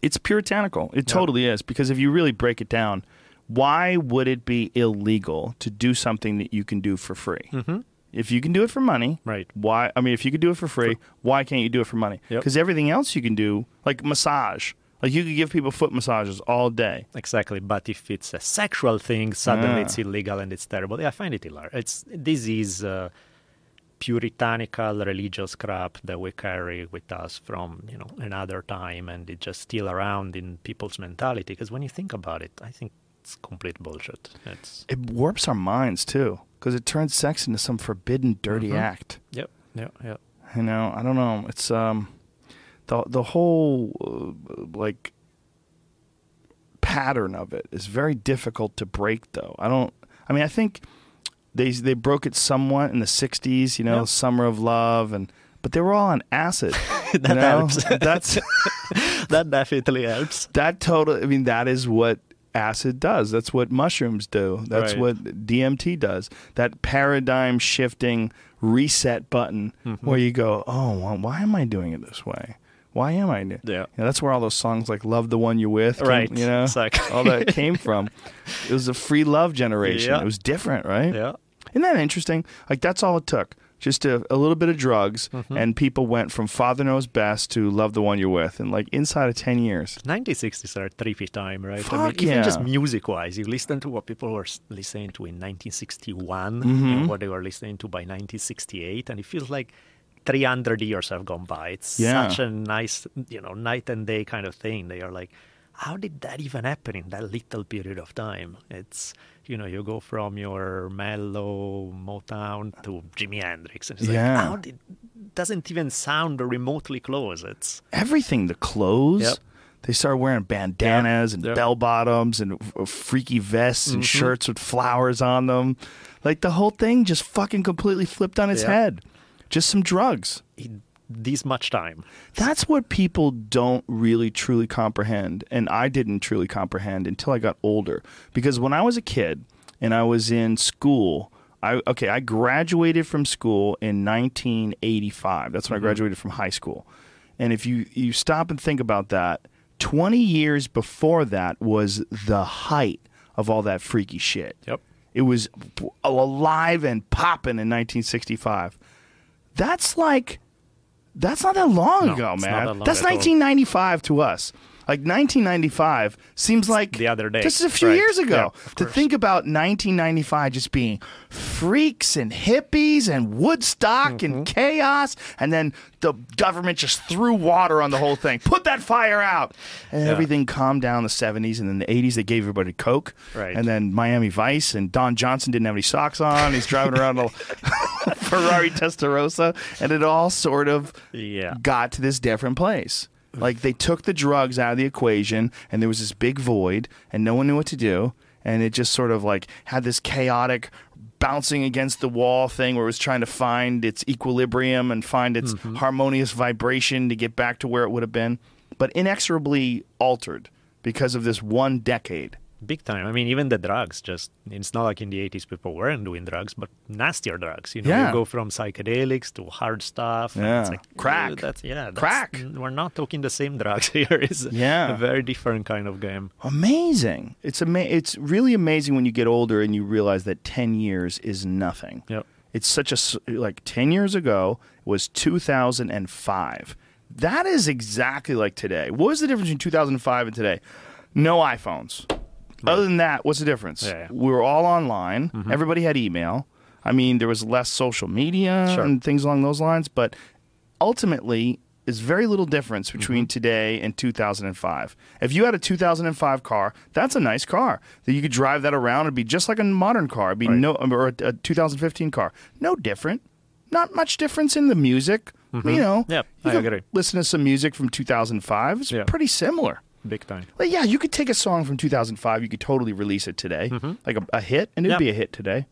It's puritanical. It totally is. Because if you really break it down, why would it be illegal to do something that you can do for free? Mhm. If you can do it for money, Right. Why? I mean, if you could do it for free, why can't you do it for money? Yep. Because everything else you can do, like massage, like you could give people foot massages all day. Exactly. But if it's a sexual thing, suddenly Ah. it's illegal and it's terrible. Yeah, I find it hilarious. It's this is uh, puritanical religious crap that we carry with us from you know another time, and it's just still around in people's mentality. Because when you think about it, I think it's complete bullshit. It's It warps our minds too, because it turns sex into some forbidden, dirty Mhm. act. yep, yep, yep. You know, I don't know. It's um, the the whole uh, like pattern of it is very difficult to break. Though I don't. I mean, I think they they broke it somewhat in the '60s. You know. Summer of Love, and but they were all on acid. you That know? helps. That's that definitely helps. that total. I mean, that is what acid does. That's what mushrooms do. That's Right. what DMT does. That paradigm shifting reset button Mm-hmm. where you go, oh, well, why am I doing it this way? Why am I? do-" Yeah. You know, that's where all those songs like "Love the One You're With," came- Right, You know, exactly. all that came from. It was a free love generation. Yeah. It was different, right? Yeah. Isn't that interesting? Like that's all it took. Just a, a little bit of drugs, Mm-hmm. and people went from "Father Knows Best" to "Love the One You're With," and like inside of ten years. 1960s are a trippy time, right? I Fuck mean, even just music wise, you listen to what people were listening to in 1961 Mm-hmm. and what they were listening to by 1968, and it feels like 300 years have gone by. It's Yeah. such a nice, you know, night and day kind of thing. They are like, how did that even happen in that little period of time? It's, you know, you go from your mellow Motown to Jimi Hendrix, and it's Yeah. like, how did? Doesn't even sound remotely close. It's everything. The clothes. Yep. They started wearing bandanas and Yep. bell bottoms and freaky vests and Mm-hmm. shirts with flowers on them. Like the whole thing just fucking completely flipped on its Yep. head. Just some drugs. in this much time. That's what people don't really truly comprehend. And I didn't truly comprehend until I got older. Because when I was a kid and I was in school, I okay, I graduated from school in 1985. That's when I mm-hmm. graduated from high school. And if you you stop and think about that, 20 years before that was the height of all that freaky shit. Yep. It was alive and popping in 1965. That's like that's not that long No, ago, man. that long That's at all. 1995 to us. Like 1995 seems like the other day. just a few Right. years ago. Yeah, to think about 1995 just being freaks and hippies and Woodstock Mm-hmm. and chaos, and then the government just threw water on the whole thing. Put that fire out, and Yeah. everything calmed down in the 70s, and then the 80s they gave everybody coke, Right. and then Miami Vice, and Don Johnson didn't have any socks on. He's driving around a Ferrari Testarossa, and it all sort of Yeah. got to this different place. Like they took the drugs out of the equation, and there was this big void, and no one knew what to do, and it just sort of like had this chaotic bouncing against the wall thing where it was trying to find its equilibrium and find its mm-hmm. harmonious vibration to get back to where it would have been, but inexorably altered because of this one decade. Big time. I mean, even the drugs. Just it's not like in the '80s people weren't doing drugs, but nastier drugs. You know, Yeah. you go from psychedelics to hard stuff. and Yeah. it's like, Crack. That's yeah. That's, Crack. We're not talking the same drugs here. It's Yeah. a very different kind of game. Amazing! It's ama- It's really amazing when you get older and you realize that ten years is nothing. Yep. It's such a like 10 years ago was 2005. That is exactly like today. What was the difference between 2005 and today? No iPhones. Other than that, what's the difference? Yeah, yeah. We were all online. Mm-hmm. Everybody had email. I mean, there was less social media Sure. and things along those lines, but ultimately there's very little difference between mm-hmm. today and 2005. If you had a 2005 car, that's a nice car. That you could drive that around It'd be just like a modern car. It'd be Right. no or a, a 2015 car. No different. Not much difference in the music. Mm-hmm. You know, Yep, you I agree. Listen to some music from 2005. It's Yeah. pretty similar. Big time. Like, yeah, you could take a song from 2005. You could totally release it today, mm-hmm. like a, a hit, and it'd Yeah. be a hit today.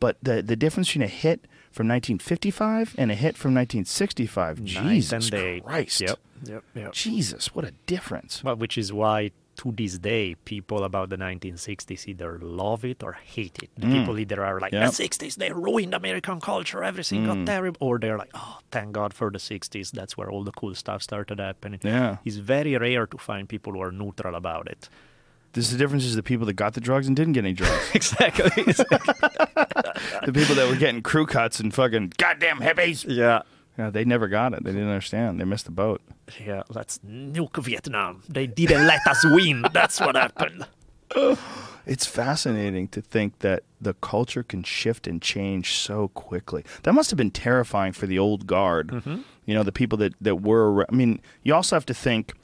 But the the difference between a hit from 1955 and a hit from 1965, Night Jesus. Christ, Yep. Yep. Yep. Jesus, what a difference! Well, which is why to this day, people about the 1960s either love it or hate it. The people either are like, Mm. Yep. Mm. the 60s, they ruined American culture, everything got terrible, or they're like, oh, thank God for the 60s. That's where all the cool stuff started happening. Yeah. It's very rare to find people who are neutral about it. This is the difference is the people that got the drugs and didn't get any drugs. exactly. the people that were getting crew cuts and fucking goddamn hippies. yeah. Yeah, they never got it. They didn't understand. They missed the boat. Yeah, let's nuke Vietnam. They didn't let us win. That's what happened. It's fascinating to think that the culture can shift and change so quickly. That must have been terrifying for the old guard. Mm-hmm. You know, the people that, that were. I mean, you also have to think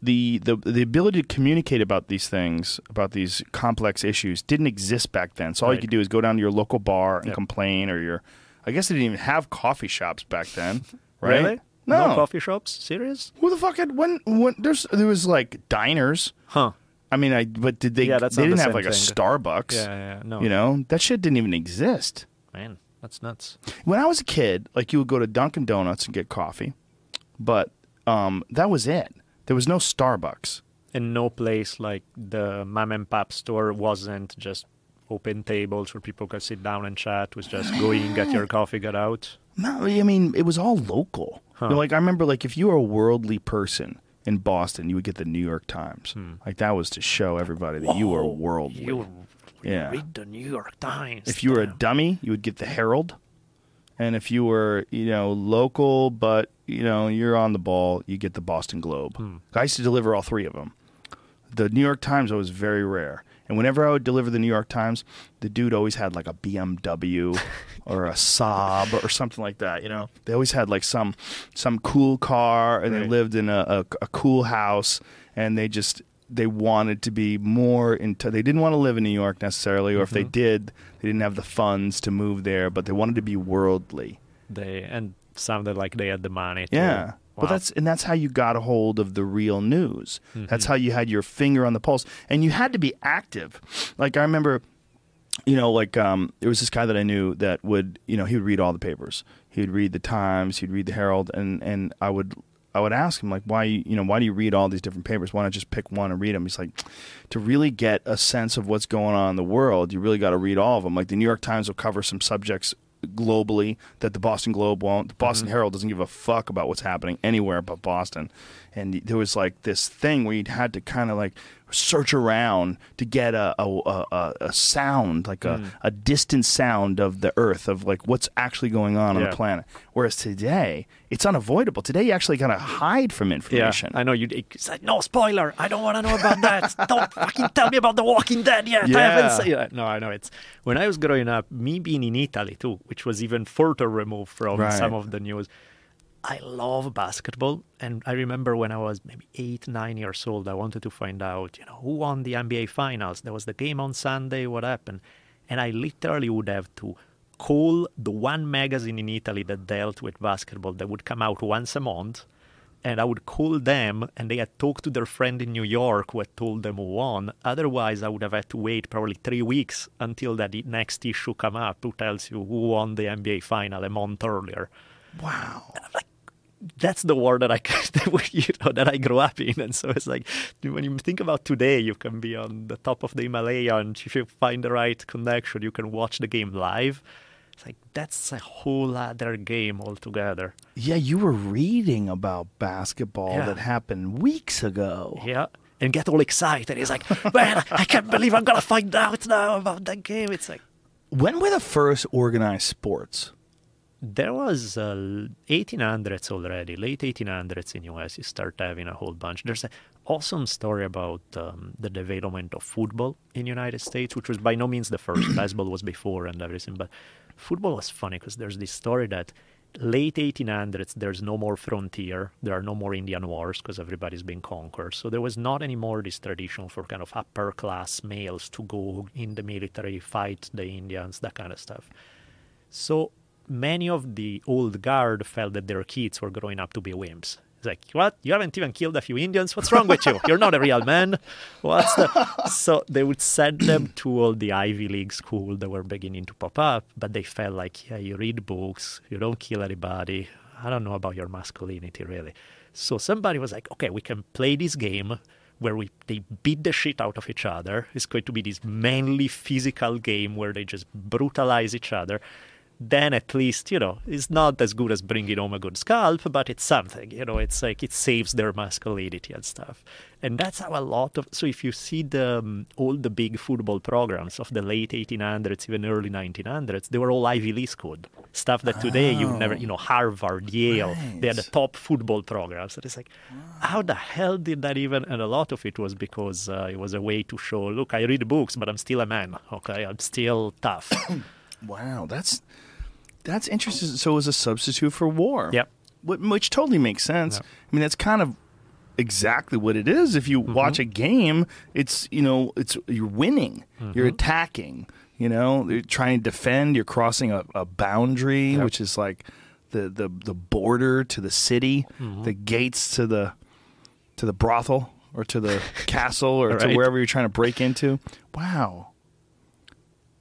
the, the the ability to communicate about these things, about these complex issues, didn't exist back then. So all you could do is go down to your local bar and Yep. complain, or your. I guess they didn't even have coffee shops back then, right? Really? No. coffee shops? Serious? Who the fuck had when when there's there was like diners. Huh. I mean, I but did they? Yeah, that's they not the didn't have like a thing. Starbucks. Yeah, yeah, no. You know that shit didn't even exist. Man, that's nuts. When I was a kid, like you would go to Dunkin' Donuts and get coffee, but um, that was it. There was no Starbucks. And no place like the mom and pop store wasn't just open tables where people could sit down and chat. It was just go in, get your coffee, get out. No, I mean it was all local. Huh. You know, like I remember, like if you were a worldly person in Boston, you would get the New York Times. Hmm. Like that was to show everybody that you were worldly. You Yeah. read the New York Times. If you were a dummy, you would get the Herald. And if you were, you know, local, but you know, you're on the ball, you get the Boston Globe. Hmm. I used to deliver all three of them. The New York Times was very rare, and whenever I would deliver the New York Times, the dude always had like a BMW or a Saab or something like that. You know, they always had like some some cool car, and they lived in a, a, a cool house, and they just they wanted to be more into. They didn't want to live in New York necessarily, or if they mm-hmm. did, they didn't have the funds to move there, but they wanted to be worldly. They and sounded like they had the money. To, Yeah. Wow. that's and that's how you got a hold of the real news. That's how you had your finger on the pulse, and you had to be active. Like I remember, you know, like um, there was this guy that I knew that would, you know, he would read all the papers. He would read the Times, he'd read the Herald, and and I would I would ask him like, why you know why do you read all these different papers? Why not just pick one and read them? He's like, to really get a sense of what's going on in the world, you really got to read all of them. Like the New York Times will cover some subjects globally that the Boston Globe won't. The Mm-hmm. Boston Herald doesn't give a fuck about what's happening anywhere but Boston. And there was like this thing where you had to kind of like search around to get a a, a, a sound, like Mm. a, a distant sound of the Earth, of like what's actually going on on the planet. Whereas today, it's unavoidable. Today, you actually kind of hide from Yeah, information. I know you. It's like no spoiler. I don't want to know about that. don't fucking tell me about The Walking Dead yet. I Yeah. haven't seen it. No, I know it's when I was growing up. Me being in Italy too, which was even further removed from Right. some of the news. I love basketball, and I remember when I was maybe eight, nine years old, I wanted to find out, you know, who won the NBA Finals. There was the game on Sunday. What happened? And I literally would have to call the one magazine in Italy that dealt with basketball that would come out once a month and I would call them, and they had talked to their friend in New York who had told them who won. Otherwise, I would have had to wait probably three weeks until that next issue come up who tells you who won the NBA final a month earlier. wow. That's the world that I you know, that I grew up in, and so it's like when you think about today, you can be on the top of the Himalaya, and if you find the right connection, you can watch the game live. It's like that's a whole other game altogether. Yeah, you were reading about basketball Yeah. that happened weeks ago. Yeah. And get all excited. He's like, man, I can't believe I'm going to find out now about that game. It's like, When were the first organized sports? There was uh, 1800s already, late 1800s in US. You start having a whole bunch. There's an awesome story about um, the development of football in United States, which was by no means the first. Baseball was before and everything, but football was funny because there's this story that late 1800s there's no more frontier there are no more indian wars because everybody's been conquered so there was not anymore this tradition for kind of upper class males to go in the military fight the indians that kind of stuff so many of the old guard felt that their kids were growing up to be wimps. It's like, what? You haven't even killed a few Indians? What's wrong with you? You're not a real man. What's the... So they would send them to all the Ivy League school that were beginning to pop up, but they felt like, yeah, you read books, you don't kill anybody. I don't know about your masculinity, really. So somebody was like, okay, we can play this game where we they beat the shit out of each other. It's going to be this manly physical game where they just brutalize each other. Then at least you know it's not as good as bringing home a good scalp, but it's something. You know, it's like it saves their masculinity and stuff. And that's how a lot of so if you see the um, all the big football programs of the late 1800s, even early 1900s, they were all Ivy League school stuff that today you never, you know, Harvard, Yale, they had the top football programs. And it's like, how the hell did that even? And a lot of it was because uh, it was a way to show, look, I read books, but I'm still a man. Okay, I'm still tough. Wow, that's that's interesting. So it was a substitute for war. Yep. Wh- Which totally makes sense. Yep. I mean, that's kind of exactly what it is. If you Mm-hmm. watch a game, it's you know, it's you're winning, Mm-hmm. you're attacking. You know, you're trying to defend. You're crossing a, a boundary, Yep. which is like the, the the border to the city, Mm-hmm. the gates to the to the brothel or to the castle or to wherever you're trying to break into. Wow.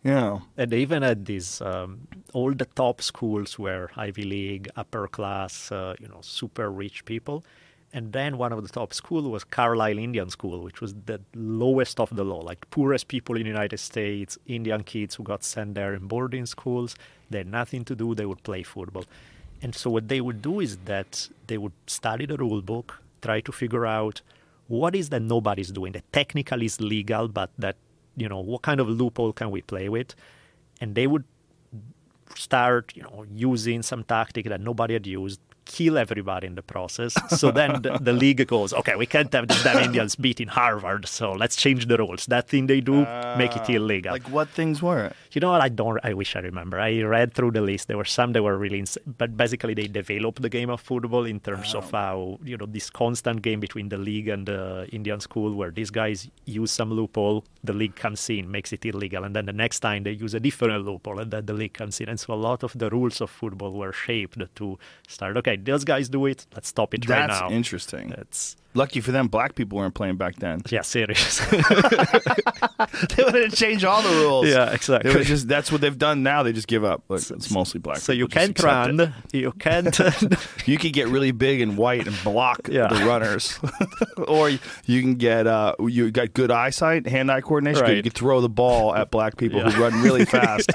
Yeah. and they even had these um, all the top schools were Ivy League, upper class, uh, you know, super rich people. And then one of the top schools was Carlisle Indian School, which was the lowest of the low, like poorest people in the United States, Indian kids who got sent there in boarding schools. They had nothing to do, they would play football. And so what they would do is that they would study the rule book, try to figure out what is that nobody's doing, that technically is legal, but that, you know, what kind of loophole can we play with? And they would start, you know, using some tactic that nobody had used, kill everybody in the process. So then the, the league goes, okay, we can't have these damn Indians beating Harvard, so let's change the rules. That thing they do, make it uh, illegal. Like what things were? You know what? I don't. I wish I remember. I read through the list. There were some that were really, ins- but basically they developed the game of football in terms of oh. how you know this constant game between the league and the Indian school, where these guys use some loophole, the league comes in, makes it illegal, and then the next time they use a different loophole, and then the league comes in, and so a lot of the rules of football were shaped to start. Okay, those guys do it. Let's stop it right now. That's interesting. That's Lucky for them, black people weren't playing back then. yeah, serious. they would have changed all the rules. yeah, exactly. would just that's what they've done now. They just give up. Look, it's mostly black. so you can't run. You can't. You could get really big and white and block Yeah. the runners, or you can get uh, you got good eyesight, hand-eye coordination. good. You Right. could throw the ball at black people Yeah. who run really fast.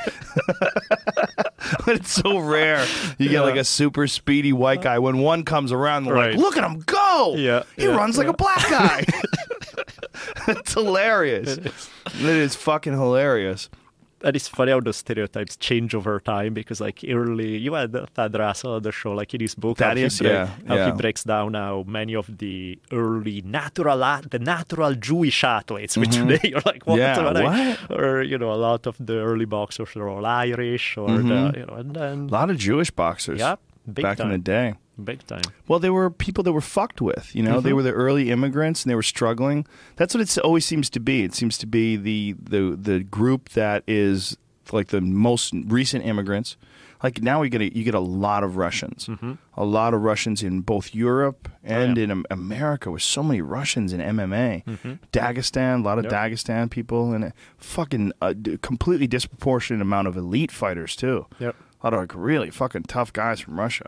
but it's so rare. You get like a super speedy white guy. When one comes around, they're Right. like, "Look at him go! Yeah, he yeah, runs like yeah. a black guy." it's hilarious. It is. It is fucking hilarious. And it's funny how the stereotypes change over time because like early you had Thad Russell on the show like in his book how he break- yeah, how yeah. he breaks down how many of the early natural the natural Jewish athletes which today you're like what, Mm-hmm. Yeah, What I- or you know a lot of the early boxers are all Irish or Mm-hmm. the, you know and then A lot of Jewish boxers yeah big back time in the day. Big time Well, they were people that were fucked with. You know, they Mhm. were the early immigrants, and they were struggling. That's what it always seems to be. It seems to be the the the group that is like the most recent immigrants. Like now, we get a, you get a lot of Russians, Mhm. a lot of Russians in both Europe and yeah. in America. With so many Russians in MMA, Mhm. Dagestan, a lot of Yep. Dagestan people, and a fucking uh, d- completely disproportionate amount of elite fighters too. Yep. A lot of like really fucking tough guys from Russia.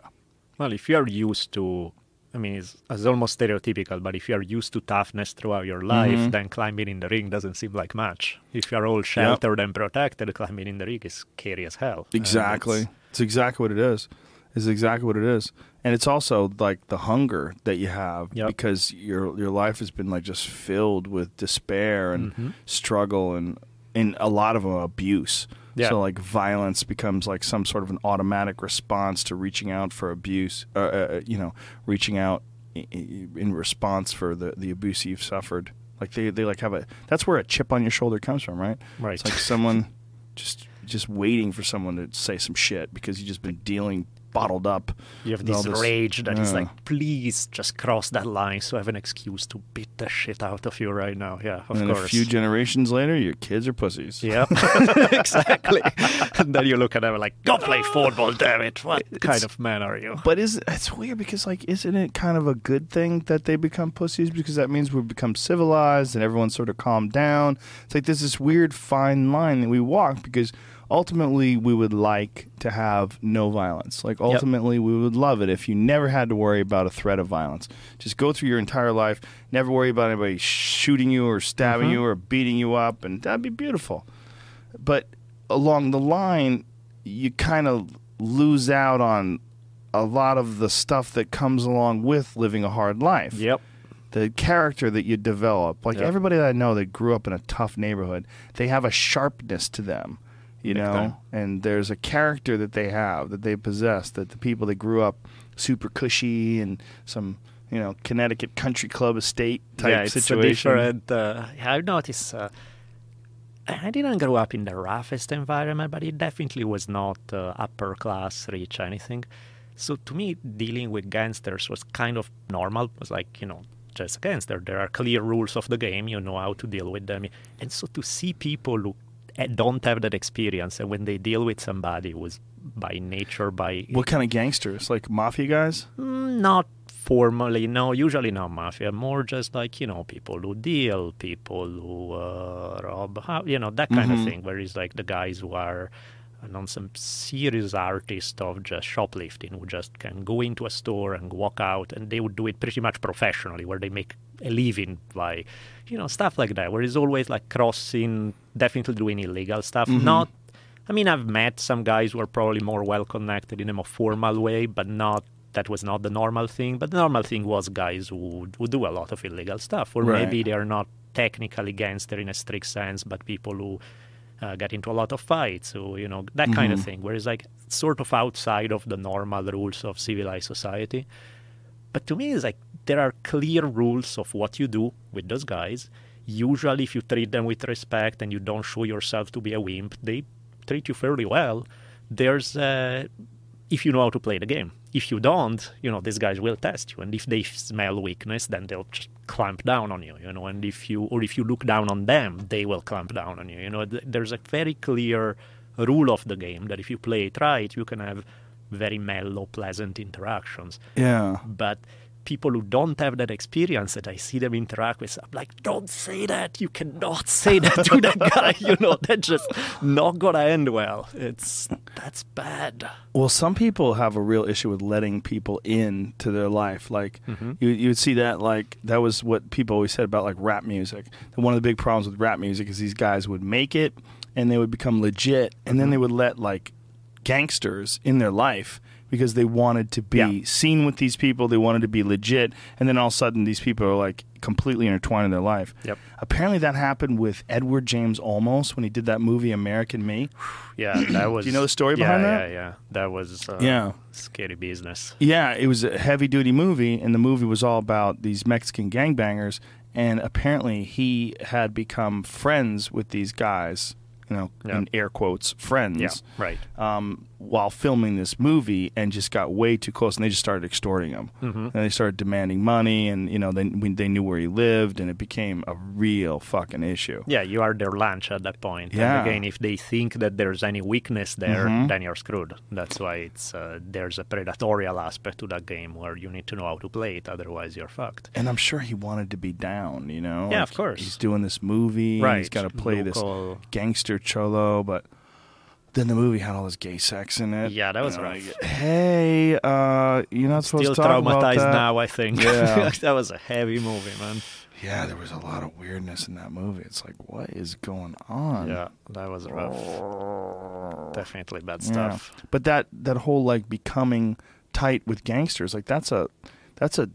Well, if you're used to, I mean, it's, it's almost stereotypical, but if you're used to toughness throughout your life, Mhm. then climbing in the ring doesn't seem like much. If you're all sheltered and protected, climbing in the ring is scary as hell. Exactly. it's- exactly what it is. It's exactly what it is. And it's also like the hunger that you have Yep. because your your life has been like just filled with despair and Mhm. struggle and in a lot of them abuse. Yeah. So like violence becomes like some sort of an automatic response to reaching out for abuse. Uh, uh, you know, reaching out in response for the the abuse you've suffered. Like they they like have a that's where a chip on your shoulder comes from, right? Right. It's like someone just just waiting for someone to say some shit because you've just been dealing bottled up. You have this, this- rage that is Yeah. like, please just cross that line so I have an excuse to beat the shit out of you right now. Yeah, of and course. a few generations later, your kids are pussies. yeah, exactly. and then you look at them like, go play football, damn it. What kind of man are you? But is it's weird because like isn't it kind of a good thing that they become pussies because that means we become civilized and everyone's sort of calmed down. It's like there's this weird fine line that we walk because ultimately we would like to have no violence. Like ultimately we would love it if you never had to worry about a threat of violence. Just go through your entire life, never worry about anybody shooting you or stabbing Mhm. you or beating you up and that'd be beautiful. But along the line you kind of lose out on a lot of the stuff that comes along with living a hard life. Yep. The character that you develop. Like Yep. everybody that I know that grew up in a tough neighborhood, they have a sharpness to them, you know? And there's a character that they have, that they possess, that the people that grew up super cushy and some, you know, Connecticut country club estate type yeah, it's situation. different. Uh, I've noticed. Uh, I didn't grow up in the roughest environment, but it definitely was not uh, upper class, rich, anything. So to me, dealing with gangsters was kind of normal. It was like you know, just a gangster. There are clear rules of the game. You know how to deal with them. And so to see people who don't have that experience, and when they deal with somebody who's by nature, by What kind of gangsters? Like mafia guys? Mm, Not formally, no. Usually not mafia. More just like you know, people who deal, people who uh, rob, you know, that kind Mhm. of thing. Where it's like the guys who are non some serious artist of just shoplifting, who just can go into a store and walk out, and they would do it pretty much professionally, where they make a living by, you know, stuff like that. Where it's always like crossing, definitely doing illegal stuff, Mhm. not. I mean, I've met some guys who are probably more well connected in a more formal way, but not that was not the normal thing. But the normal thing was guys who would do a lot of illegal stuff, or Right. maybe they are not technically gangster in a strict sense, but people who uh, get into a lot of fights, or you know that kind of Mhm. thing. Whereas like sort of outside of the normal rules of civilized society. But to me, it's like there are clear rules of what you do with those guys. Usually, if you treat them with respect and you don't show yourself to be a wimp, they treat you fairly well. There's, uh, if you know how to play the game. If you don't, you know, these guys will test you. And if they smell weakness, then they'll just clamp down on you, you know. And if you, or if you look down on them, they will clamp down on you. You know, th- there's a very clear rule of the game that if you play it right, you can have very mellow, pleasant interactions. Yeah. But people who don't have that experience that I see them interact with, I'm like, don't say that. You cannot say that to that guy. You know, that's just not gonna end well. It's that's bad. Well, some people have a real issue with letting people in to their life. Like Mhm. you, you would see that. Like that was what people always said about like rap music. And one of the big problems with rap music is these guys would make it and they would become legit, and then they would let like gangsters in their life because they wanted to be Yeah. seen with these people. They wanted to be legit, and then all of a sudden, these people are like completely intertwined in their life. Yep. Apparently, that happened with Edward James Olmos when he did that movie American Me. Yeah, that was. Do you know the story yeah, behind that? Yeah, yeah. That was. Uh, Yeah. Scary business. Yeah, it was a heavy duty movie, and the movie was all about these Mexican gangbangers. And apparently, he had become friends with these guys, you know, Yeah. in air quotes, friends. Yeah. Right. um, while filming this movie and just got way too close and they just started extorting him Mm-hmm. and they started demanding money and you know they they knew where he lived and it became a real fucking issue Yeah, you are their lunch at that point. Yeah. And again, if they think that there's any weakness there, Mhm. then you're screwed. That's why it's uh, there's a predatorial aspect to that game where you need to know how to play it, otherwise you're fucked. and I'm sure he wanted to be down you know Yeah, Like, of course. he's doing this movie Right. He's got to play this gangster cholo but then the movie had all this gay sex in it Yeah, that was You know, rough. like, hey uh you're not supposed Still to talk about that. traumatized now, I think. Yeah. that was a heavy movie, man. yeah there was a lot of weirdness in that movie it's like what is going on Yeah, that was rough. Definitely bad Yeah. stuff. But that that whole like becoming tight with gangsters, like that's a that's a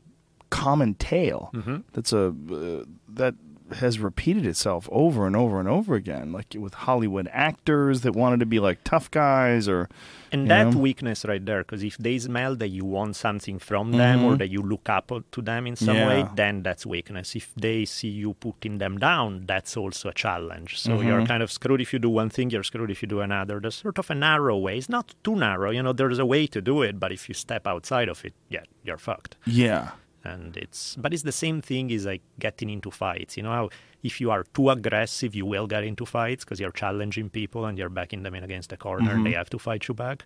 common tale. hmm That's a uh, that has repeated itself over and over and over again, like with Hollywood actors that wanted to be like tough guys or And that know? weakness right there, because if they smell that you want something from them or Mhm. that you look up to them in some way, then that's weakness. If they see you putting them down, that's also a challenge. So Mhm. you're kind of screwed if you do one thing, you're screwed if you do another. There's sort of a narrow way. It's not too narrow, you know, there's a way to do it, but if you step outside of it, yeah, you're fucked yeah. And it's but it's the same thing as like getting into fights. You know how if you are too aggressive you will get into fights because you're challenging people and you're backing them in against the corner and they have to fight you back.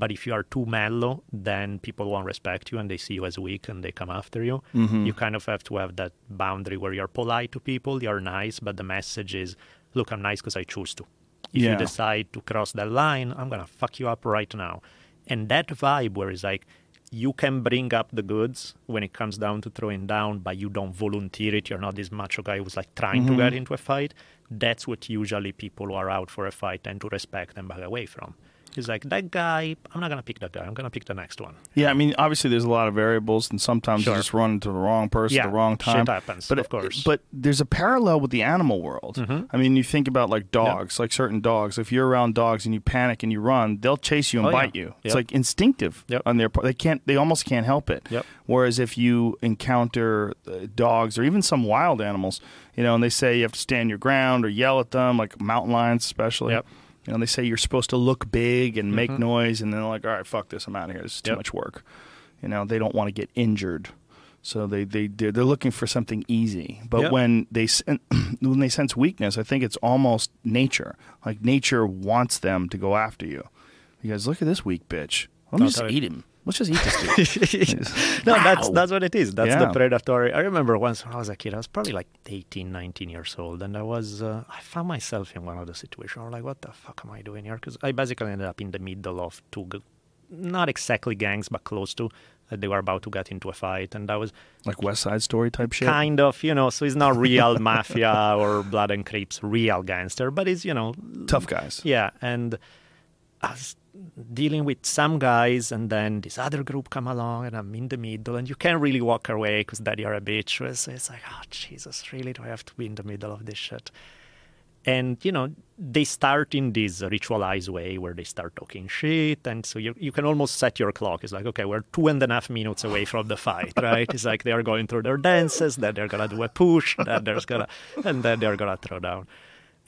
But if you are too mellow then people won't respect you and they see you as weak and they come after you. Mhm. you kind of have to have that boundary where you're polite to people you're nice but the message is look i'm nice because i choose to. If Yeah. you decide to cross that line i'm gonna fuck you up right now. And that vibe where it's like you can bring up the goods when it comes down to throwing down, but you don't volunteer it. You're not this macho guy who's like trying Mhm. to get into a fight. That's what usually people who are out for a fight tend to respect and back away from. He's like, that guy, I'm not going to pick that guy. I'm going to pick the next one. Yeah, I mean, obviously, there's a lot of variables, and sometimes Sure. you just run into the wrong person Yeah, at the wrong shit time. happens, but of course. But there's a parallel with the animal world. Mhm. I mean, you think about like dogs, like certain dogs. If you're around dogs and you panic and you run, they'll chase you and Oh, yeah. bite you. It's Yep. like instinctive Yep. on their part. They can't. They almost can't help it. Yep. Whereas if you encounter uh, dogs or even some wild animals, you know, and they say you have to stand your ground or yell at them, like mountain lions especially. Yep. You know, they say you're supposed to look big and make Mhm. noise, and then they're like, "All right, fuck this, I'm out of here. This is too Yep. much work." You know, they don't want to get injured, so they they they're, they're looking for something easy. But Yep. when they when they sense weakness, I think it's almost nature. Like nature wants them to go after you. Because look at this weak bitch. Let me just eat him. Let's just eat this dude. no, that's Wow. that's what it is. That's Yeah. the predatory. I remember once when I was a kid, I was probably like 18, 19 years old, and I was uh, I found myself in one of the situations. I was like, "What the fuck am I doing here?" Because I basically ended up in the middle of two, not exactly gangs, but close to. Uh, they were about to get into a fight, and that was like West Side Story type shit. kind of, you know. So it's not real mafia or blood and Crips, real gangster, but it's you know Tough guys. yeah, and I was dealing with some guys, and then this other group come along, and I'm in the middle, and you can't really walk away because that you're a bitch. So it's like, oh Jesus, really? Do I have to be in the middle of this shit? And you know, they start in this ritualized way where they start talking shit, and so you you can almost set your clock. It's like, okay, we're two and a half minutes away from the fight, right? it's like they are going through their dances, then they're gonna do a push, then there's gonna, and then they're gonna throw down.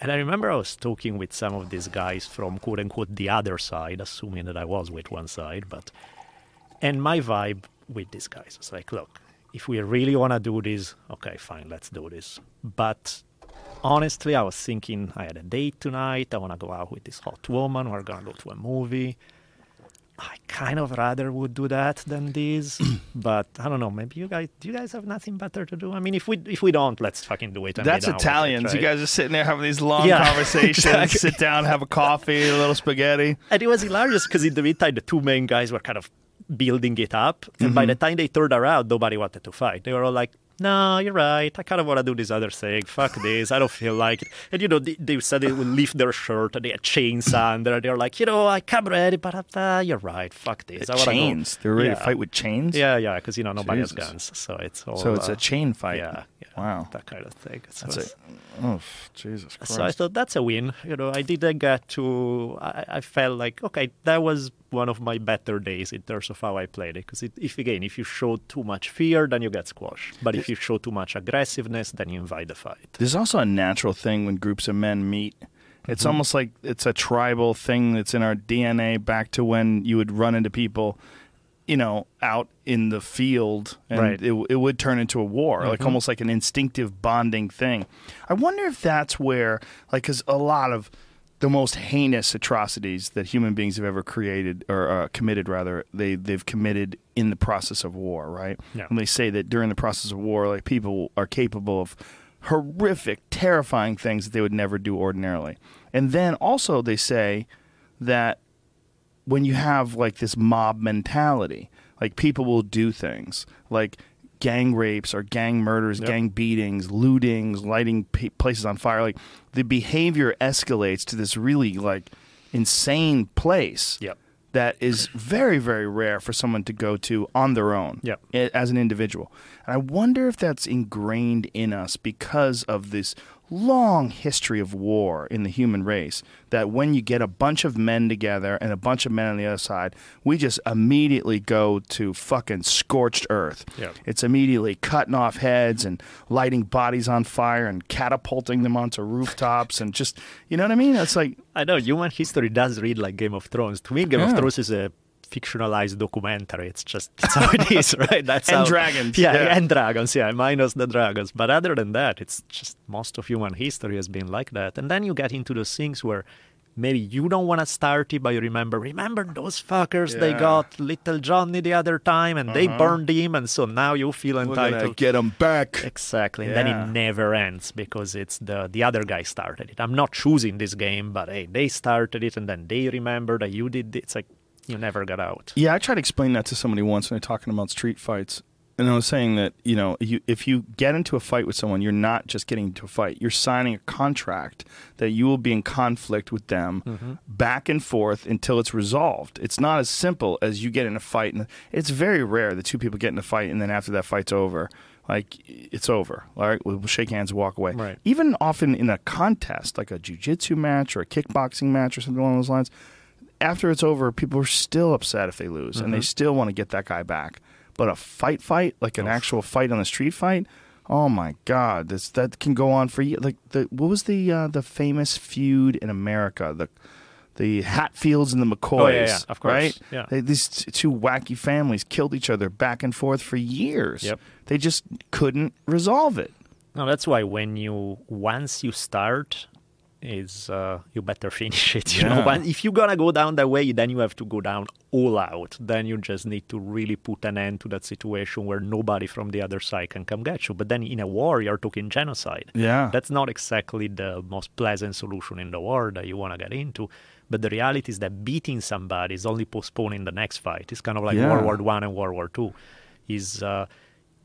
And I remember I was talking with some of these guys from quote unquote the other side, assuming that I was with one side, but and my vibe with these guys was like, look, if we really want to do this, okay, fine, let's do this. But honestly, I was thinking I had a date tonight. I want to go out with this hot woman. We're gonna go to a movie. I kind of rather would do that than this, but I don't know. Maybe you guys, do you guys have nothing better to do? I mean, if we if we don't, let's fucking do it. That's done with it, Italians. You guys are sitting there having these long Yeah, conversations. exactly. Sit down, have a coffee, a little spaghetti. And it was hilarious because in the meantime, the two main guys were kind of building it up. And by mm-hmm. the time they turned around, nobody wanted to fight. They were all like, no, you're right. I kind of want to do this other thing. Fuck this. I don't feel like it. And you know, they, they said they would lift their shirt and they had chains under. They're like, you know, I come ready, but uh, you're right. Fuck this. I wanna go." chains. They're ready to fight with chains. Yeah, yeah, because you know nobody has guns, so it's all. So it's uh, a chain fight. Yeah, yeah. Wow. That kind of thing. So, That's it. Oh, Jesus Christ. so I thought that's a win. You know, I didn't get to. I, I felt like okay, that was one of my better days in terms of how I played it. Because if again, if you show too much fear, then you get squashed. But if you show too much aggressiveness, then you invite a fight. There's also a natural thing when groups of men meet. It's Mm-hmm. almost like it's a tribal thing that's in our DNA back to when you would run into people, you know, out in the field and Right. it, it would turn into a war, like almost like an instinctive bonding thing. I wonder if that's where, like, because a lot of the most heinous atrocities that human beings have ever created or uh, committed, rather, they, they've committed in the process of war, right? Yeah. And they say that during the process of war, like people are capable of horrific, terrifying things that they would never do ordinarily. And then also they say that when you have like this mob mentality, like people will do things like gang rapes or gang murders, Yep. gang beatings, lootings, lighting p- places on fire. Like the behavior escalates to this really like insane place Yep. that is very, very rare for someone to go to on their own Yep. as an individual. And I wonder if that's ingrained in us because of this long history of war in the human race. That when you get a bunch of men together and a bunch of men on the other side, we just immediately go to fucking scorched earth. Yep. It's immediately cutting off heads and lighting bodies on fire and catapulting them onto rooftops and just, you know what I mean? It's like, I know human history does read like Game of Thrones. To me, Game Yeah. of Thrones is a fictionalized documentary. It's just it's how it is, right? That's And how, dragons, Yeah, yeah. and dragons. Yeah, minus the dragons. But other than that, it's just most of human history has been like that. And then you get into those things where maybe you don't want to start it, but you remember, remember those fuckers? They Yeah. Uh-huh. got little Johnny the other time, and they burned him, and so now you feel we're to entitled. get them back. Exactly, and then it never ends because it's the the other guy started it. I'm not choosing this game, but hey, they started it, and then they remember that you did. it. It's like you never got out. Yeah, I tried to explain that to somebody once when they're talking about street fights. And I was saying that, you know, you, if you get into a fight with someone, you're not just getting into a fight. You're signing a contract that you will be in conflict with them Mm-hmm. back and forth until it's resolved. It's not as simple as you get in a fight. And it's very rare that two people get in a fight and then after that fight's over, like, it's over. All right, we'll shake hands and walk away. Right. Even often in a contest, like a jiu-jitsu match or a kickboxing match or something along those lines, after it's over, people are still upset if they lose, and Mm-hmm. they still want to get that guy back. But a fight, fight like an actual fight on the street fight, oh my god, this that can go on for years. Like the what was the uh, the famous feud in America? The the Hatfields and the McCoys, Oh, yeah, yeah, of course, right? yeah. They, these t- two wacky families killed each other back and forth for years. Yep. They just couldn't resolve it. No, that's why when you once you start, is uh, you better finish it. You know, Yeah. When- if you're gonna go down that way, then you have to go down all out. Then you just need to really put an end to that situation where nobody from the other side can come get you. But then in a war, you're talking genocide. Yeah. That's not exactly the most pleasant solution in the war that you want to get into. But the reality is that beating somebody is only postponing the next fight. It's kind of like Yeah. World War One and World War Two. Is uh,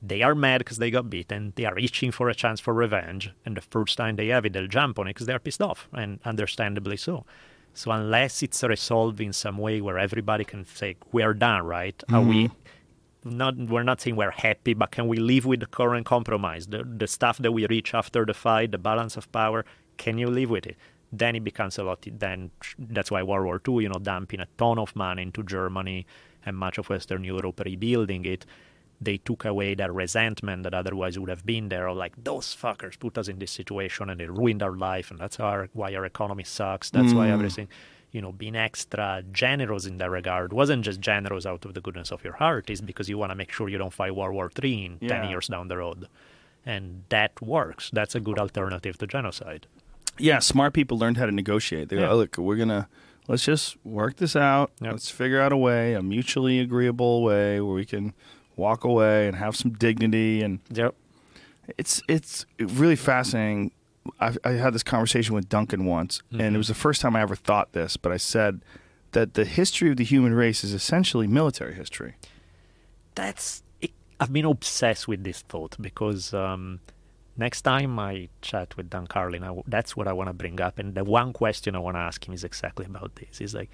they are mad because they got beaten. They are itching for a chance for revenge, and the first time they have it, they'll jump on it because they're pissed off, and understandably so. So unless it's resolved in some way where everybody can say we're done, right? Are we? Mm-hmm. Not we're not saying we're happy, but can we live with the current compromise, the the stuff that we reach after the fight, the balance of power? Can you live with it? Then it becomes a lot. Then that's why World War II, you know, dumping a ton of money into Germany and much of Western Europe, rebuilding it they took away that resentment that otherwise would have been there of like those fuckers put us in this situation and they ruined our life and that's our, why our economy sucks that's why mm. everything you know being extra generous in that regard wasn't just generous out of the goodness of your heart is because you want to make sure you don't fight world war three in 10 years down the road and that works that's a good alternative to genocide yeah, smart people learned how to negotiate. They go, Yeah. oh, look, we're gonna let's just work this out. Yep. Let's figure out a way, a mutually agreeable way where we can walk away and have some dignity. And yep it's it's really fascinating. I, I had this conversation with Duncan once, and it was the first time I ever thought this. But I said that the history of the human race is essentially military history. that's I've been obsessed with this thought because um, next time I chat with Dan Carlin, I, that's what I want to bring up. And the one question I want to ask him is exactly about this. Is like,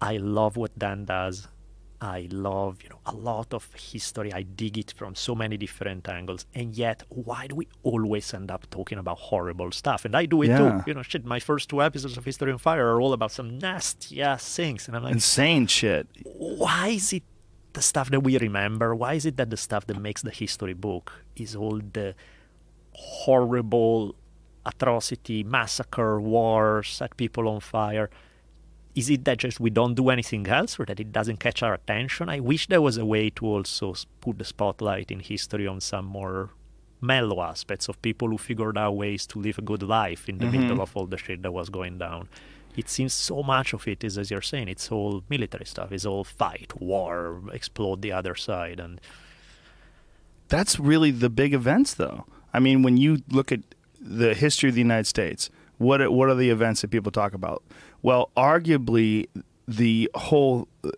I love what Dan does. I love, you know, a lot of history. I dig it from so many different angles. And yet, why do we always end up talking about horrible stuff? And I do it Yeah. too. You know, shit, my first two episodes of History on Fire are all about some nasty ass things. And I'm like, Insane shit. why is it the stuff that we remember? Why is it that the stuff that makes the history book is all the horrible atrocity, massacre, war, set people on fire? Is it that just we don't do anything else or that it doesn't catch our attention? I wish there was a way to also put the spotlight in history on some more mellow aspects of people who figured out ways to live a good life in the mm-hmm. middle of all the shit that was going down. It seems so much of it is, as you're saying, it's all military stuff. It's all fight, war, explode the other side, and That's really the big events, though. I mean, when you look at the history of the United States, what what are the events that people talk about? Well, arguably, the whole uh,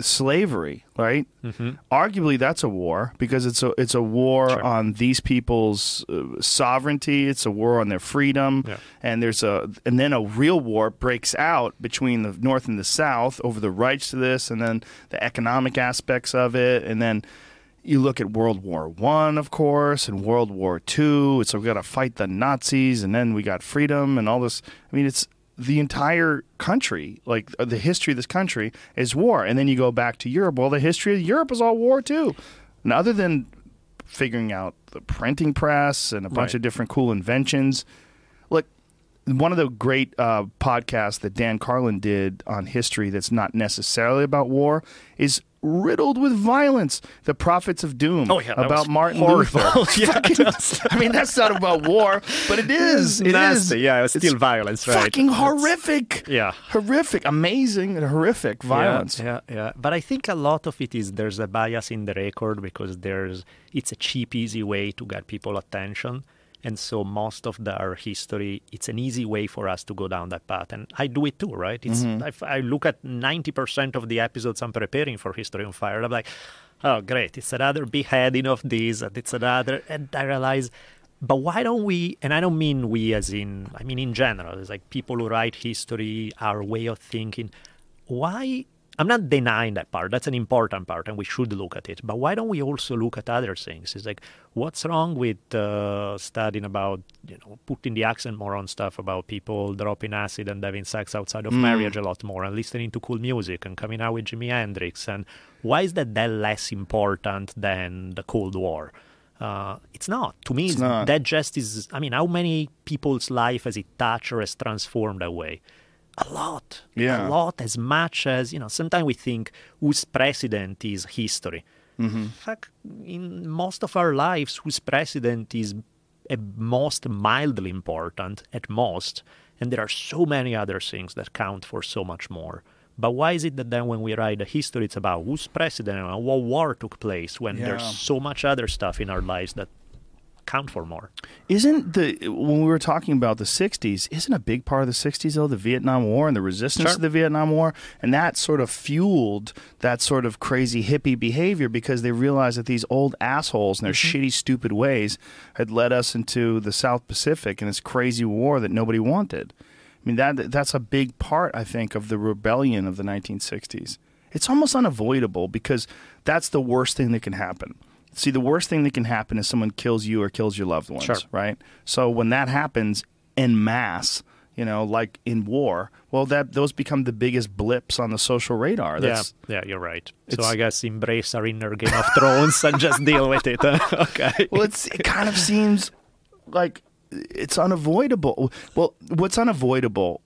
slavery, right? Mm-hmm. Arguably, that's a war because it's a it's a war Sure. on these people's uh, sovereignty. It's a war on their freedom, Yeah. and there's a and then a real war breaks out between the North and the South over the rights to this, and then the economic aspects of it, and then you look at World War One, of course, and World War Two. So we got to fight the Nazis, and then we got freedom and all this. I mean, it's the entire country, like uh, the history of this country, is war. And then you go back to Europe. Well, the history of Europe is all war too. And other than figuring out the printing press and a bunch Right. of different cool inventions, look. One of the great uh, podcasts that Dan Carlin did on history that's not necessarily about war is riddled with violence. The Prophets of Doom Oh, yeah, about Martin horrible. Luther. Yeah, Fucking- I mean, that's not about war, but it is. It is. nasty. Yeah, it's still It's violence, right? Fucking It's- horrific. Yeah. Horrific, amazing, and horrific violence. Yeah, yeah, yeah. But I think a lot of it is there's a bias in the record because there's it's a cheap, easy way to get people attention. And so most of the, our history, it's an easy way for us to go down that path. And I do it too, right? It's mm-hmm. if I look at 90% of the episodes I'm preparing for History on Fire. I'm like, oh, great. It's another beheading of this, and it's another. And I realize, but why don't we, and I don't mean we as in, I mean in general, it's like people who write history, our way of thinking. Why I'm not denying that part. That's an important part, and we should look at it. But why don't we also look at other things? It's like, what's wrong with uh, studying about, you know, putting the accent more on stuff about people dropping acid and having sex outside of marriage a lot more, and listening to cool music and coming out with Jimi Hendrix? And why is that that less important than the Cold War? Uh, it's not. To me, It's it's not. that just is. I mean, how many people's life has it touched or has transformed that way? A lot. Yeah. A lot, as much as, you know, sometimes we think whose president is history. Mm-hmm. Fuck, in most of our lives, whose president is at most mildly important, at most. And there are so many other things that count for so much more. But why is it that then when we write a history, it's about who's president and what war took place when there's so much other stuff in our lives that count for more? Isn't the when we were talking about the '60s? Isn't a big part of the '60s though the Vietnam War and the resistance Sure. to the Vietnam War, and that sort of fueled that sort of crazy hippie behavior because they realized that these old assholes and their mm-hmm. shitty, stupid ways had led us into the South Pacific and this crazy war that nobody wanted. I mean that that's a big part, I think, of the rebellion of the 1960s. It's almost unavoidable because that's the worst thing that can happen. See, the worst thing that can happen is someone kills you or kills your loved ones, Sure. right? So when that happens en masse, you know, like in war, well, that those become the biggest blips on the social radar. That's, yeah, yeah, you're right. So I guess embrace our inner Game of Thrones and just deal with it. okay. Well, it's, it kind of seems like it's unavoidable. Well, what's unavoidable,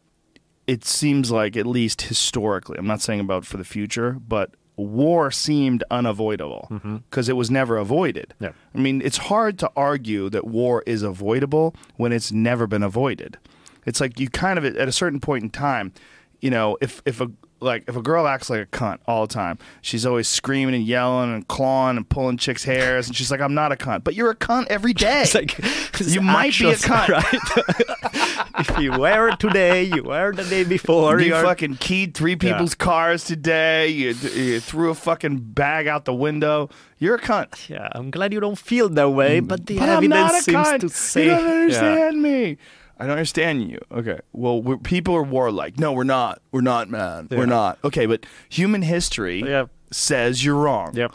it seems like, at least historically, I'm not saying about for the future, but war seemed unavoidable mm-hmm. because it was never avoided. Yeah. I mean, it's hard to argue that war is avoidable when it's never been avoided. It's like you kind of, at a certain point in time, you know, if, if a, like if a girl acts like a cunt all the time, she's always screaming and yelling and clawing and pulling chicks' hairs, and she's like, "I'm not a cunt," but you're a cunt every day. It's like You might be a cunt. right? if you wear it today, you were the day before. you you're- fucking keyed three people's cars today. You, you threw a fucking bag out the window. You're a cunt. Yeah, I'm glad you don't feel that way, but the Mm. but not a evidence seems to say. you don't Yeah. understand me. I don't understand you. Okay. Well, we're, people are warlike. No, we're not. We're not, man. Yeah. We're not. Okay, but human history Yeah. says you're wrong. Yep.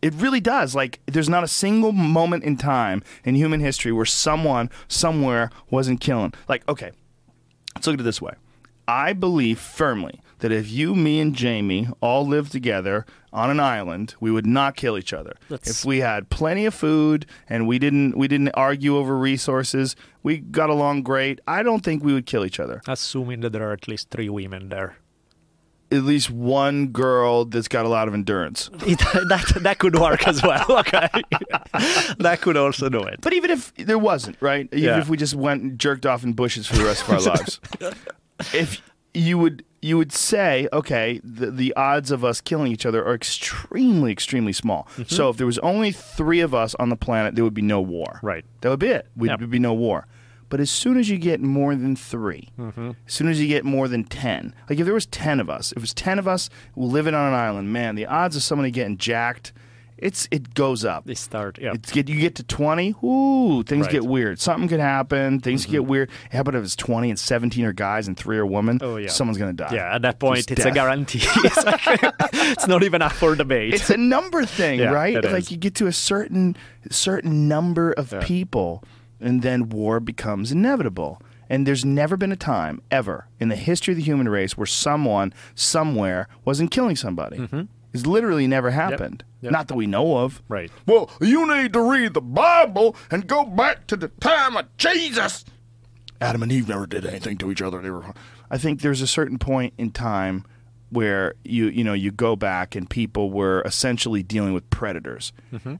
It really does. Like, there's not a single moment in time in human history where someone somewhere wasn't killing. Like, okay, let's look at it this way. I believe firmly that if you, me, and Jamie all lived together on an island, we would not kill each other. Let's- If we had plenty of food and we didn't we didn't argue over resources, we got along great. I don't think we would kill each other. Assuming that there are at least three women there. At least one girl that's got a lot of endurance. That that could work as well. Okay, that could also do it. But even if there wasn't, right? Even Yeah. if we just went and jerked off in bushes for the rest of our lives, if you would you would say, okay, the, the odds of us killing each other are extremely, extremely small. Mm-hmm. So if there was only three of us on the planet, there would be no war. Right. That would be it. We'd, Yeah. There'd be no war. But as soon as you get more than 3 Mm-hmm. as soon as you get more than ten, like if there was ten of us, if it was ten of us living on an island, man, the odds of somebody getting jacked, it's it goes up. They start. Yeah. It's get you get to twenty, ooh, things Right. get weird. Something could happen. Things get mm-hmm. weird. How about if it's twenty and seventeen are guys and three are women? Oh, yeah. someone's gonna die. yeah. At that point, Just it's a guarantee. it's, like- it's not even up for debate. It's a number thing, Yeah, right? like is. you get to a certain certain number of Yeah. people, and then war becomes inevitable. And there's never been a time ever in the history of the human race where someone somewhere wasn't killing somebody. Mm-hmm. It's literally never happened. Mm-hmm. Yep. Not that we know of. Right. Well, you need to read the Bible and go back to the time of Jesus. Adam and Eve never did anything to each other. They were. I think there's a certain point in time where you you know you go back and people were essentially dealing with predators,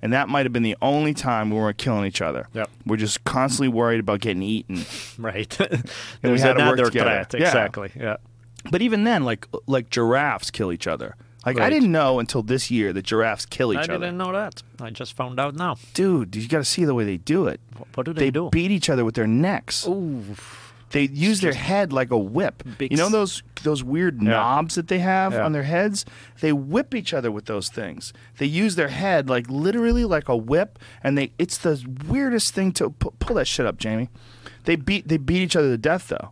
and that might have been the only time we weren't killing each other. Yep. We're just constantly worried about getting eaten. right. we There's had to work together. threat. Yeah. Exactly. Yeah. But even then, like like giraffes kill each other. Like I didn't know until this year that giraffes kill each I other. I didn't know that. I just found out now. Dude, you got to see the way they do it. What do they, do? They beat each other with their necks. Ooh. They use their head like a whip. Big You know those those weird Yeah. knobs that they have Yeah. on their heads? They whip each other with those things. They use their head like literally like a whip, and they it's the weirdest thing to pu- pull that shit up, Jamie. They beat they beat each other to death though,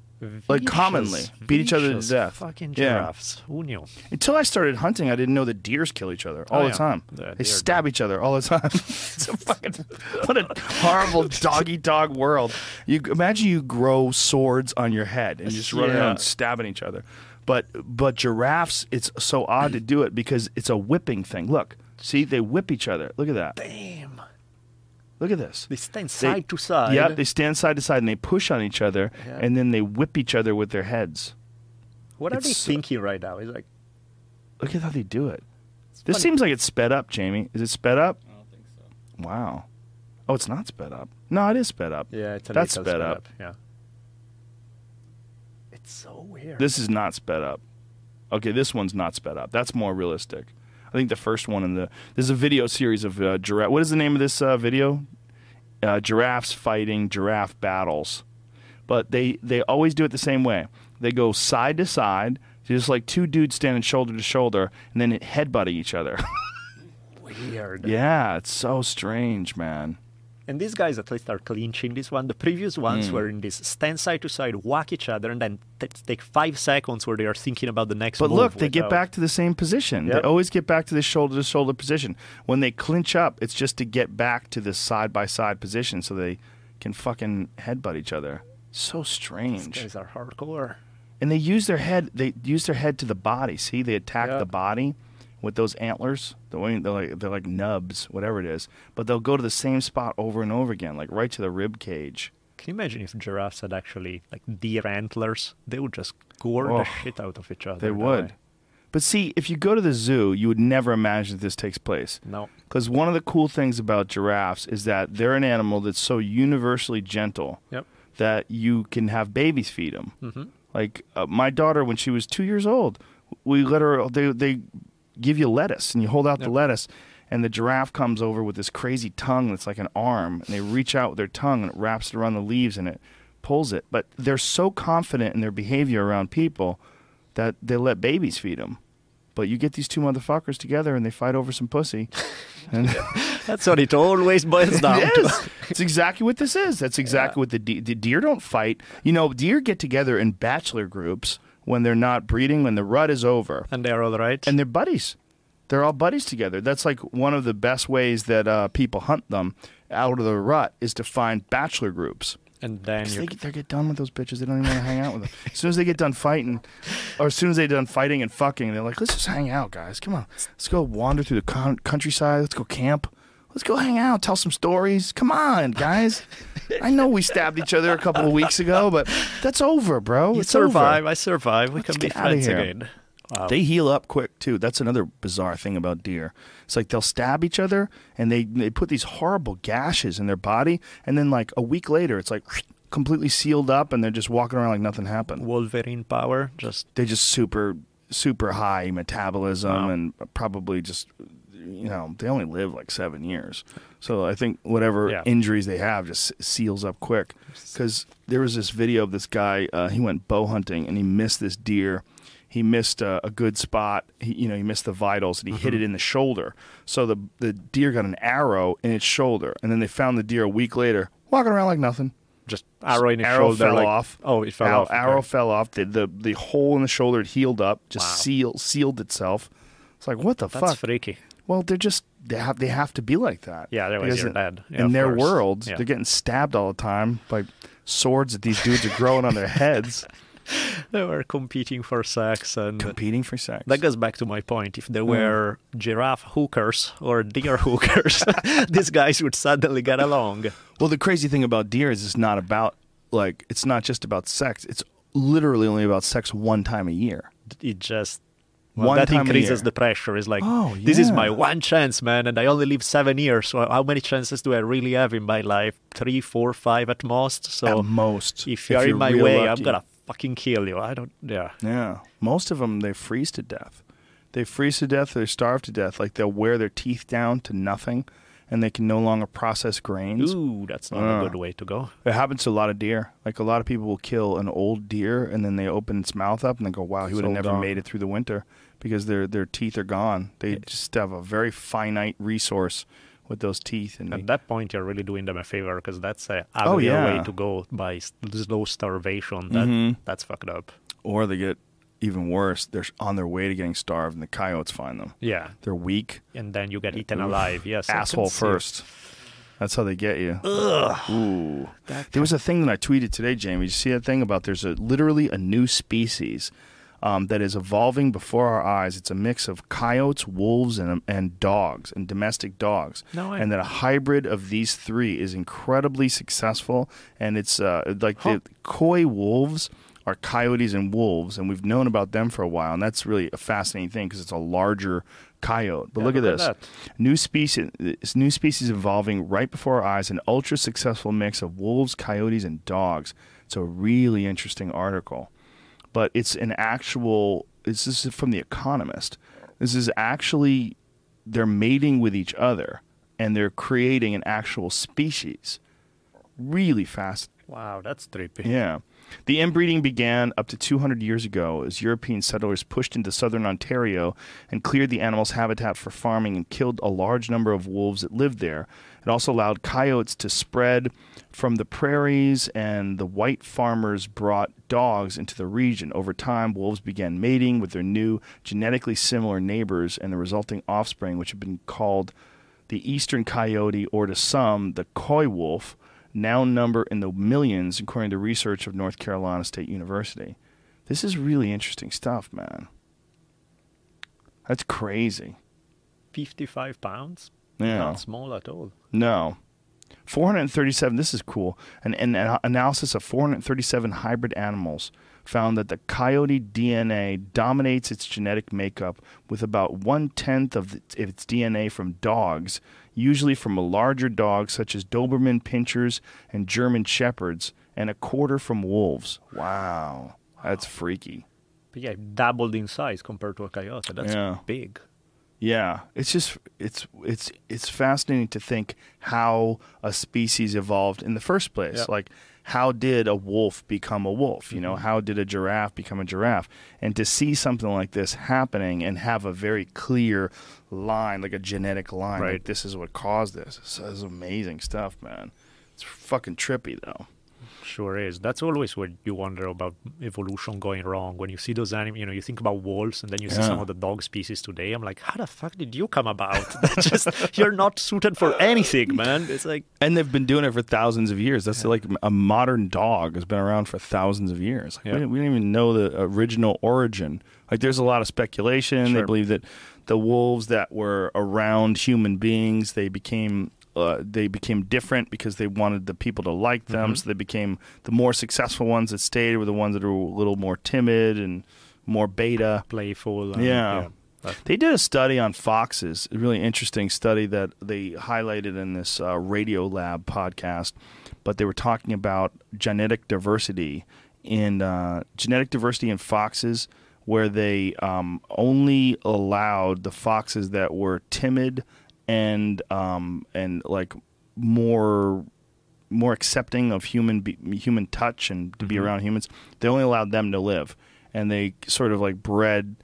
like commonly beat each other to death. Fucking giraffes. Who knew? Until I started hunting, I didn't know that deers kill each other all Oh, the yeah. time. Yeah, they deer stab each other all the time. it's a fucking what a horrible doggy dog world. You imagine you grow swords on your head and you just run Yeah. around stabbing each other. But but giraffes, it's so odd to do it because it's a whipping thing. Look, see, they whip each other. Look at that. Damn. Look at this. They stand They- side to side. Yep, they stand side to side and they push on each other, Yeah. and then they whip each other with their heads. what are they so- thinking right now? It's like Look at how they do it. This funny. seems like it's sped up, Jamie. Is it sped up? I don't think so. Wow. Oh, it's not sped up. No, it is sped up. yeah, it's That's little sped up. Yeah. It's so weird. This is not sped up. Okay, this one's not sped up. That's more realistic. I think the first one in the there's a video series of uh, giraffe. What is the name of this uh, video? Uh, giraffes fighting giraffe battles, but they they always do it the same way. They go side to side, just like two dudes standing shoulder to shoulder, and then headbutting each other. weird. yeah, it's so strange, man. And these guys at least are clinching this one. The previous ones Hmm. were in this stand side to side, whack each other, and then t- take five seconds where they are thinking about the next one. But look, they get back to the same position. They always get back to the shoulder to shoulder position. When they clinch up, it's just to get back to the side by side position so they can fucking headbutt each other. So strange. These guys are hardcore. And they use their head. They use their head to the body. See, they attack Yep. the body with those antlers. The way they're like they're like nubs, whatever it is. But they'll go to the same spot over and over again, like right to the rib cage. Can you imagine if giraffes had actually like deer antlers? They would just gore Oh, the shit out of each other. They would. way. But see, if you go to the zoo, you would never imagine that this takes place. No. Because one of the cool things about giraffes is that they're an animal that's so universally gentle Yep. that you can have babies feed them. hmm Like uh, my daughter, when she was two years old, we let her. They they give you lettuce, and you hold out the lettuce, and the giraffe comes over with this crazy tongue that's like an arm, and they reach out with their tongue and it wraps it around the leaves and it pulls it. But they're so confident in their behavior around people that they let babies feed them. But you get these two motherfuckers together and they fight over some pussy. And That's what it always boils down it to. It's exactly what this is. That's exactly what the, de- the deer don't fight. You know, deer get together in bachelor groups when they're not breeding, when the rut is over, And they're all right. and they're buddies. They're all buddies together. That's like one of the best ways that uh, people hunt them out of the rut is to find bachelor groups. And then they, get, they get done with those bitches. They don't even want to hang out with them. As soon as they get done fighting, or as soon as they're done fighting and fucking, they're like, let's just hang out, guys. Come on. Let's go wander through the con- countryside. Let's go camp. Let's go hang out, tell some stories. Come on, guys. I know we stabbed each other a couple of weeks ago, but that's over, bro. you it's over. I survive. We Let's can be friends here. again. Wow. They heal up quick too. That's another bizarre thing about deer. It's like they'll stab each other and they they put these horrible gashes in their body, and then like a week later, it's like completely sealed up, and they're just walking around like nothing happened. Wolverine power. Just They just super super high metabolism Wow. and probably just you know they only live like seven years. So I think whatever Yeah. injuries they have just seals up quick. Because there was this video of this guy. Uh, he went bow hunting and he missed this deer. He missed uh, a good spot. He, you know, he missed the vitals and he hit Mm-hmm. it in the shoulder. So the the deer got an arrow in its shoulder, and then they found the deer a week later walking around like nothing. just arrow in his arrow shoulder. fell like- off. Oh, it fell Arrow- off. Arrow okay. fell off. The, the the hole in the shoulder had healed up, just Wow. sealed sealed itself. It's like what the That's fuck? freaky. Well, they're just they have they have to be like that. Yeah, otherwise you're in, dead. Yeah, in their course. worlds, Yeah. they're getting stabbed all the time by swords that these dudes are growing on their heads, They were competing for sex, and competing for sex. that goes back to my point. If there were mm. giraffe hookers or deer hookers, these guys would suddenly get along. well, the crazy thing about deer is it's not about like it's not just about sex. It's literally only about sex one time a year. It just One that increases the pressure. It's like, Oh, this is my one chance, man, and I only live seven years. So how many chances do I really have in my life? Three, four, five at most. So At most, if you're in my way, I'm gonna fucking kill you. I don't. Yeah. Yeah, most of them they freeze to death. They freeze to death. They starve to death. Like they'll wear their teeth down to nothing, and they can no longer process grains. Ooh, that's not Uh. a good way to go. It happens to a lot of deer. Like a lot of people will kill an old deer, and then they open its mouth up and they go, "Wow, he would have never gone. made it through the winter," because their their teeth are gone. They just have a very finite resource with those teeth, and At they, that point, you're really doing them a favor because that's a Oh, yeah. way to go by slow starvation. That Mhm. that's fucked up. or they get even worse. They're on their way to getting starved, and the coyotes find them. Yeah, They're weak. and then you get eaten alive. Yes, asshole first. That's how they get you. Ugh. Ooh. There was a thing that I tweeted today, Jamie. Did you see that thing about there's a literally a new species um, that is evolving before our eyes. It's a mix of coyotes, wolves, and and dogs and domestic dogs. No. And that a hybrid of these three is incredibly successful. And it's uh, like Huh. the coy wolves are coyotes and wolves, and we've known about them for a while. And that's really a fascinating thing because it's a larger coyote. But Yeah, look, at this. New species, this new species evolving right before our eyes, an ultra successful mix of wolves, coyotes, and dogs. It's a really interesting article, but it's an actual. This is from the Economist. This is actually they're mating with each other and they're creating an actual species. Really fast. Wow, that's trippy. Yeah. The inbreeding began up to 200 years ago as European settlers pushed into southern Ontario and cleared the animal's habitat for farming and killed a large number of wolves that lived there. It also allowed coyotes to spread from the prairies, and the white farmers brought dogs into the region. Over time, wolves began mating with their new, genetically similar neighbors, and the resulting offspring, which have been called the eastern coyote, or to some, the coy wolf, now number in the millions, according to research of North Carolina State University. This is really interesting stuff, man. That's crazy. Fifty-five pounds. Yeah. Not small at all. No. 437, this is cool. An, an analysis of 437 hybrid animals found that the coyote DNA dominates its genetic makeup with about one tenth of its DNA from dogs, usually from a larger dog such as Doberman pinschers and German shepherds, and a quarter from wolves. Wow. That's freaky. But yeah, doubled in size compared to a coyote. That's Yeah. big. Yeah, it's just it's it's it's fascinating to think how a species evolved in the first place. Yeah. Like how did a wolf become a wolf? You know, Mm-hmm. how did a giraffe become a giraffe? And to see something like this happening and have a very clear line, like a genetic line, like this is what caused this. So it's amazing stuff, man. It's fucking trippy though. Sure is. That's always what you wonder about evolution going wrong. When you see those animals, you know, you think about wolves, and then you see some of the dog species today. I'm like, how the fuck did you come about? That's just you're not suited for anything, man. It's like And they've been doing it for thousands of years. That's like a modern dog has been around for thousands of years. Like, Yeah. we, we don't even know the original origin. Like there's a lot of speculation. They believe that the wolves that were around human beings, they became uh, they became different because they wanted the people to like them. Mm-hmm. So they became the more successful ones that stayed were the ones that were a little more timid and more beta. playful. And, Yeah. But- They did a study on foxes, a really interesting study that they highlighted in this uh, Radiolab podcast. But they were talking about genetic diversity in uh, genetic diversity in foxes, where they um, only allowed the foxes that were timid and um, and like more more accepting of human be- human touch and to be Mhm. around humans. They only allowed them to live, and they sort of like bred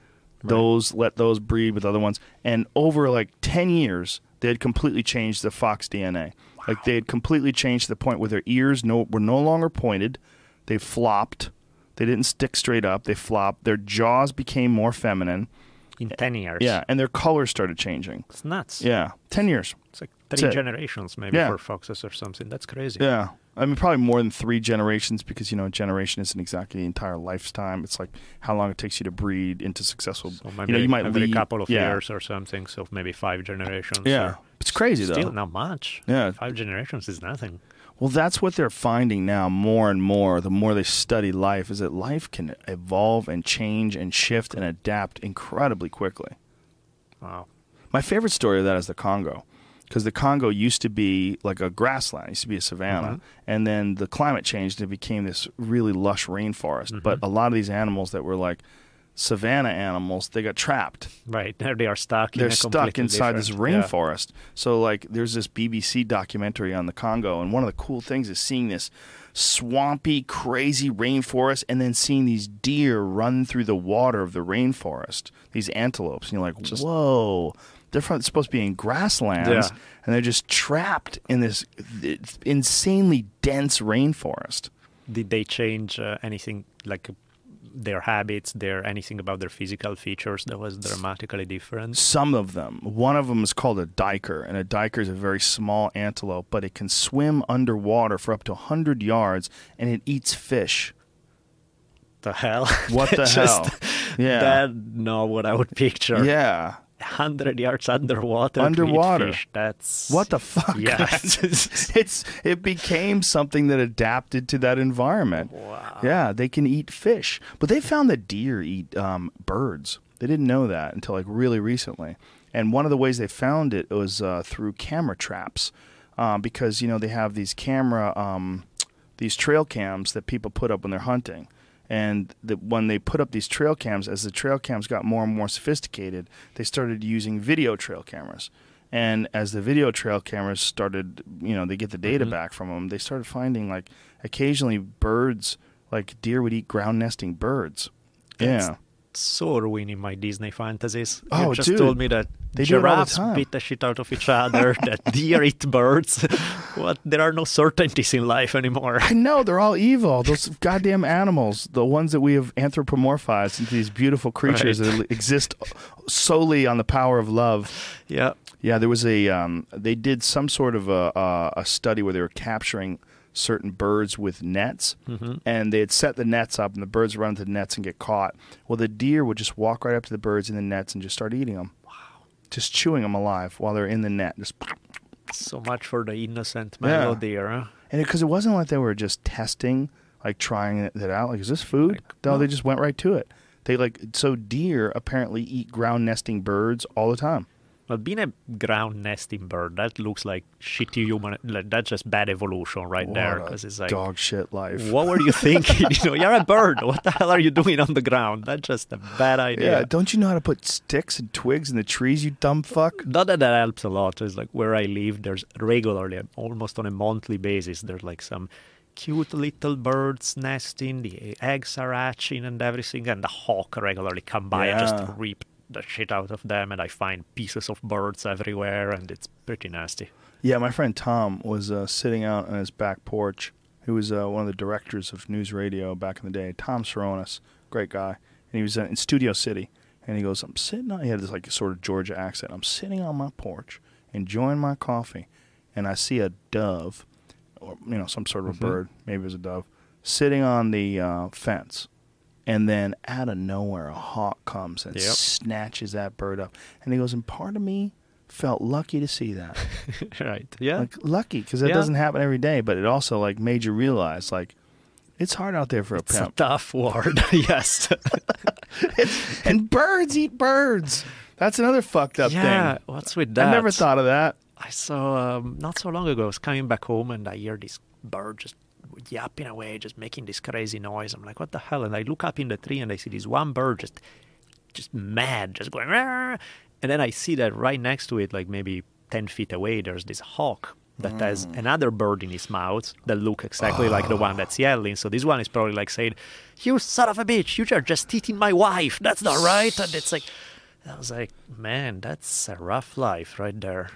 those, let those breed with other ones, and over like ten years, they had completely changed the fox DNA. Like they had completely changed to the point where their ears no were no longer pointed, they flopped. They didn't stick straight up. They flopped. Their jaws became more feminine. In ten years. Yeah, and their colors started changing. it's nuts. Yeah, ten years. it's like That's three it. generations maybe Yeah. for foxes or something. That's crazy. Yeah. I mean, probably more than three generations because, you know, a generation isn't exactly the entire lifetime. It's like how long it takes you to breed into successful. So you know, you might every lead- couple of yeah. years or something. So maybe five generations. Yeah. It's crazy, Still though. not much. Yeah. Five generations is nothing. Well, that's what they're finding now more and more. The more they study life, is that life can evolve and change and shift and adapt incredibly quickly. Wow. My favorite story of that is the Congo, because the Congo used to be like a grassland, it used to be a savanna, Mhm. and then the climate changed and it became this really lush rainforest. Mhm. But a lot of these animals that were like savanna animals, they got trapped. Right. They are stuck. They're a stuck inside this different- yeah. rainforest. So like, there's this BBC documentary on the Congo, and one of the cool things is seeing this swampy, crazy rainforest, and then seeing these deer run through the water of the rainforest. These antelopes, and you're like, Just- whoa. They're from, supposed to be in grasslands, Yeah. and they're just trapped in this insanely dense rainforest. Did they change uh, anything like their habits, their anything about their physical features that was dramatically different? Some of them. One of them is called a duiker, and a duiker is a very small antelope, but it can swim underwater for up to 100 yards, and it eats fish. The hell? What the hell? Yeah. That's not what I would picture. Yeah. 100 yards underwater. Underwater. That's. What the fuck? Yeah. it's, it's it became something that adapted to that environment. Wow. Yeah, they can eat fish, but they found that deer eat um, birds. They didn't know that until like really recently. And one of the ways they found it was uh, through camera traps, uh, because you know they have these camera, um, these trail cams that people put up when they're hunting. And the, when they put up these trail cams, as the trail cams got more and more sophisticated, they started using video trail cameras. And as the video trail cameras started, you know, they get the data Mhm. back from them, they started finding like occasionally birds, like deer would eat ground nesting birds. That's yeah. So ruining my Disney fantasies. Oh, you just dude. told me that They it the giraffes beat the shit out of each other, that deer eat birds. what? There are no certainties in life anymore. I know they're all evil. Those goddamn animals, the ones that we have anthropomorphized into these beautiful creatures Right. that exist solely on the power of love. Yeah. Yeah, there was a. Um, they did some sort of a, a a study where they were capturing certain birds with nets, hmm and they had set the nets up, and the birds would run into the nets and get caught. Well, the deer would just walk right up to the birds in the nets and just start eating them. Wow! Just chewing them alive while they're in the net. Just So much for the innocent Yeah. deer. Huh? and because it, wasn't like they were just testing, like trying it, it out. Like, is this food? Like, no, they just went right to it. They like so deer apparently eat ground nesting birds all the time. Well, being a ground nesting bird, that looks like shitty human. Like, that's just bad evolution right What there. Because it's like, dog shit life. what were you thinking? you know, you're a bird. What the hell are you doing on the ground? That's just a bad idea. Yeah, don't you know how to put sticks and twigs in the trees, you dumb fuck? Not that that helps a lot. It's like where I live, there's regularly, almost on a monthly basis, there's like some cute little birds nesting, the eggs are hatching and everything, and the hawk regularly come by and just rip the shit out of them, and I find pieces of birds everywhere, and it's pretty nasty. Yeah, my friend Tom was uh, sitting out on his back porch. He was uh, one of the directors of NewsRadio back in the day. Tom Cherones, great guy, and he was in Studio City. And he goes, "I'm sitting on." He had this like sort of Georgia accent. I'm sitting on my porch, enjoying my coffee, and I see a dove, or you know, some sort of a bird, maybe it was a dove, sitting on the uh, fence. And then out of nowhere, a hawk comes and Yep. snatches that bird up. And he goes, and part of me felt lucky to see that right? Yeah. like lucky because that Yeah. doesn't happen every day but it also like made you realize like it's hard out there for a it's a pimp tough word. yes. and birds eat birds that's another fucked up yeah. thing What's with that? i never thought of that I saw um, not so long ago. I was coming back home and I hear this bird just yapping away, just making this crazy noise. I'm like, what the hell? And I look up in the tree and I see this one bird just, just mad, just going. "Rah!" And then I see that right next to it, like maybe ten feet away, there's this hawk that has mm. another bird in his mouth that look exactly like the one that's ah. yelling. So this one is probably like saying, "You son of a bitch! You are just eating my wife. That's not right." And it's like. I was like, man, that's a rough life right there.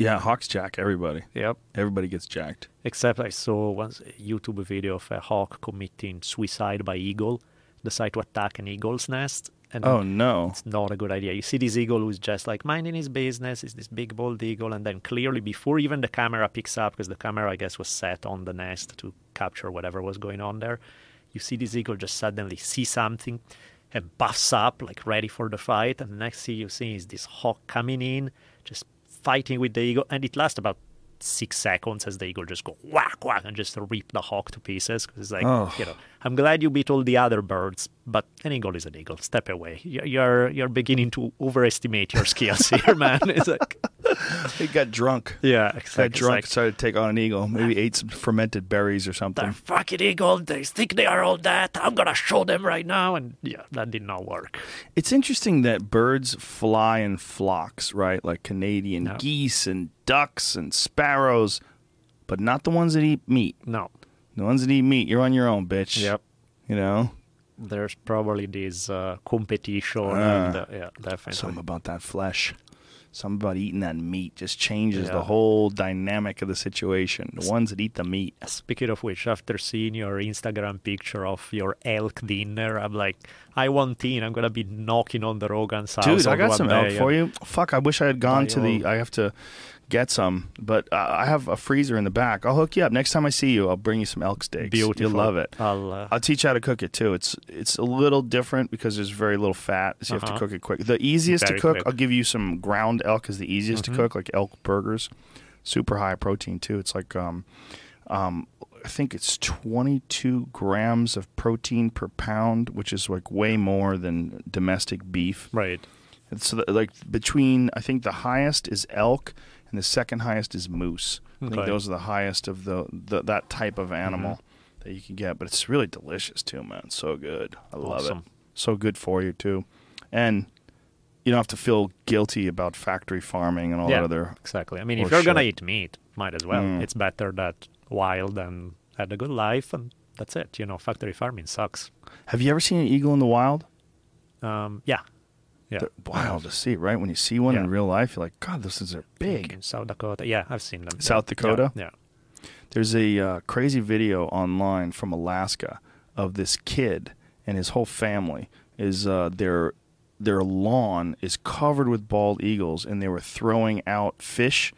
Yeah hawks jack everybody Yep. everybody gets jacked Except I saw once a YouTube video of a hawk committing suicide by eagle, decide to attack an eagle's nest. And oh no it's not a good idea. You see this eagle who's just like minding his business, is this big bald eagle, and then clearly before even the camera picks up, because the camera I guess was set on the nest to capture whatever was going on there, you see this eagle just suddenly see something and puffs up like ready for the fight, and the next thing you see is this hawk coming in, just fighting with the eagle, and it lasts about six seconds as the eagle just go whack whack and just rip the hawk to pieces because it's like Oh. you know I'm glad you beat all the other birds, but an eagle is an eagle. Step away. You're you're, beginning to overestimate your skills here, man. It's like he got drunk yeah, got exactly. It's drunk like, started to take on an eagle maybe ate some fermented berries or something. They're fucking eagle. They think they are all that. I'm gonna show them right now. And yeah, that did not work. it's interesting that birds fly in flocks right like canadian No. geese and ducks and sparrows but not the ones that eat meat No. The ones that eat meat you're on your own bitch Yep. you know There's probably this uh, competition. Ah. and, uh, yeah, definitely. Something about that flesh. Something about eating that meat just changes the whole dynamic of the situation. The ones that eat the meat. Speaking of which, after seeing your Instagram picture of your elk dinner, I'm like, I want in. I'm gonna be knocking on the Rogan's house. Dude, I got some day elk for you. Fuck, I wish I had gone Buy to the. I have to get some, but uh, I have a freezer in the back. I'll hook you up next time I see you. I'll bring you some elk steaks. Beautiful. You'll love it. I'll, uh, I'll teach you how to cook it too. It's it's a little different because there's very little fat, so you have to Uh-huh. cook it quick. The easiest Very to cook, quick. I'll give you some ground elk is the easiest Mhm. to cook, like elk burgers. Super high protein too. It's like um, um, I think it's 22 grams of protein per pound, which is like way more than domestic beef. right. And so, like between, I think the highest is elk, and the second highest is moose. I think those are the highest of the, the that type of animal Mm-hmm. that you can get. But it's really delicious too, man. So good. I love Awesome. it. So good for you too, and you don't have to feel guilty about factory farming and all Yeah. that other. Exactly. I mean, if you're gonna eat meat, might as well. Mm. It's better that wild and had a good life, and that's it. You know, factory farming sucks. Have you ever seen an eagle in the wild? Um, yeah, yeah. They're wild to see, right? When you see one in real life, you're like, God, those things are big. in South Dakota. Yeah, I've seen them. South Yeah. Dakota? Yeah. There's a uh, crazy video online from Alaska of this kid and his whole family is uh, their their lawn is covered with bald eagles, and they were throwing out fish.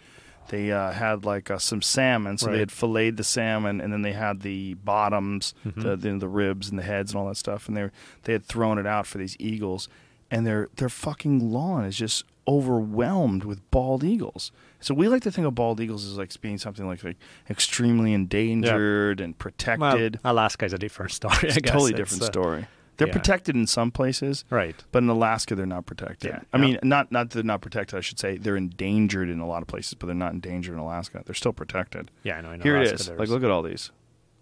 They uh, had like uh, some salmon, so they had filleted the salmon, and then they had the bottoms, Mhm. the, the the ribs and the heads and all that stuff, and they were- they had thrown it out for these eagles, and their their fucking lawn is just overwhelmed with bald eagles. So we like to think of bald eagles as like being something like, like extremely endangered and Well, protected. Alaska is a different story. It's a guess. totally different uh, story. They're Yeah. protected in some places, Right. but in Alaska they're not protected. Yeah. I mean, not not that they're not protected. I should say they're endangered in a lot of places, but they're not endangered in Alaska. They're still protected. Yeah, I know. In Here Alaska it is. Like, look at all these.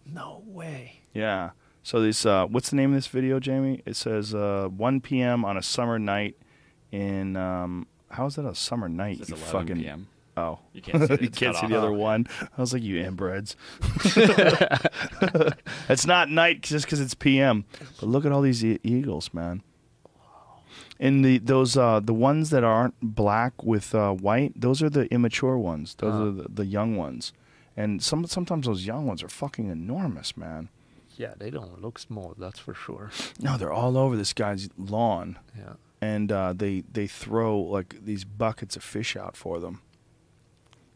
No way. Yeah. So this, uh, what's the name of this video, Jamie? It says uh, 1 p.m. on a summer night in. Um, how is that a summer night? It's you 11 fucking. p.m. Oh, You can't see you can't see the other one. I was like, you inbreds. it's not night just because it's p.m. But look at all these e- eagles, man. And the those uh, the ones that aren't black with uh, white, those are the immature ones. Those Ah. are the, the young ones. And some sometimes those young ones are fucking enormous, man. Yeah, they don't look small. That's for sure. No, they're all over this guy's lawn, Yeah. and uh, they they throw like these buckets of fish out for them.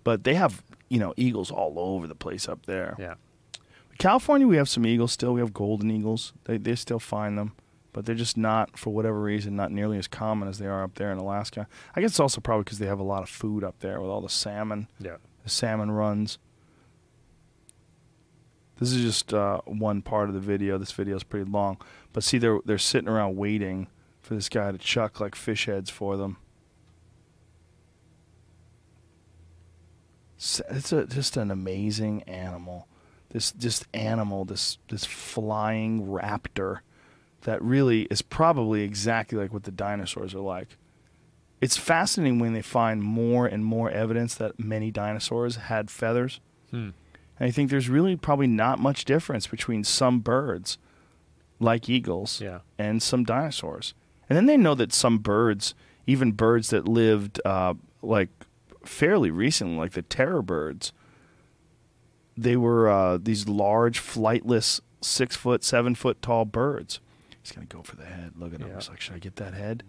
But they have you know eagles all over the place up there. Yeah. California, we have some eagles still. We have golden eagles. They they still find them, but they're just not for whatever reason not nearly as common as they are up there in Alaska. I guess it's also probably because they have a lot of food up there with all the salmon, Yeah. the salmon runs. This is just uh, one part of the video. This video is pretty long, but see, they're they're sitting around waiting for this guy to chuck like fish heads for them. It's a, just an amazing animal. This just animal, this this flying raptor, that really is probably exactly like what the dinosaurs are like. It's fascinating when they find more and more evidence that many dinosaurs had feathers. Hmm. And I think there's really probably not much difference between some birds, like eagles, Yeah. and some dinosaurs. And then they know that some birds, even birds that lived uh, like fairly recently, like the terror birds, they were uh, these large, flightless, six foot, seven foot tall birds. He's gonna go for the head. Look at him. Yeah. He's like, should I get that head?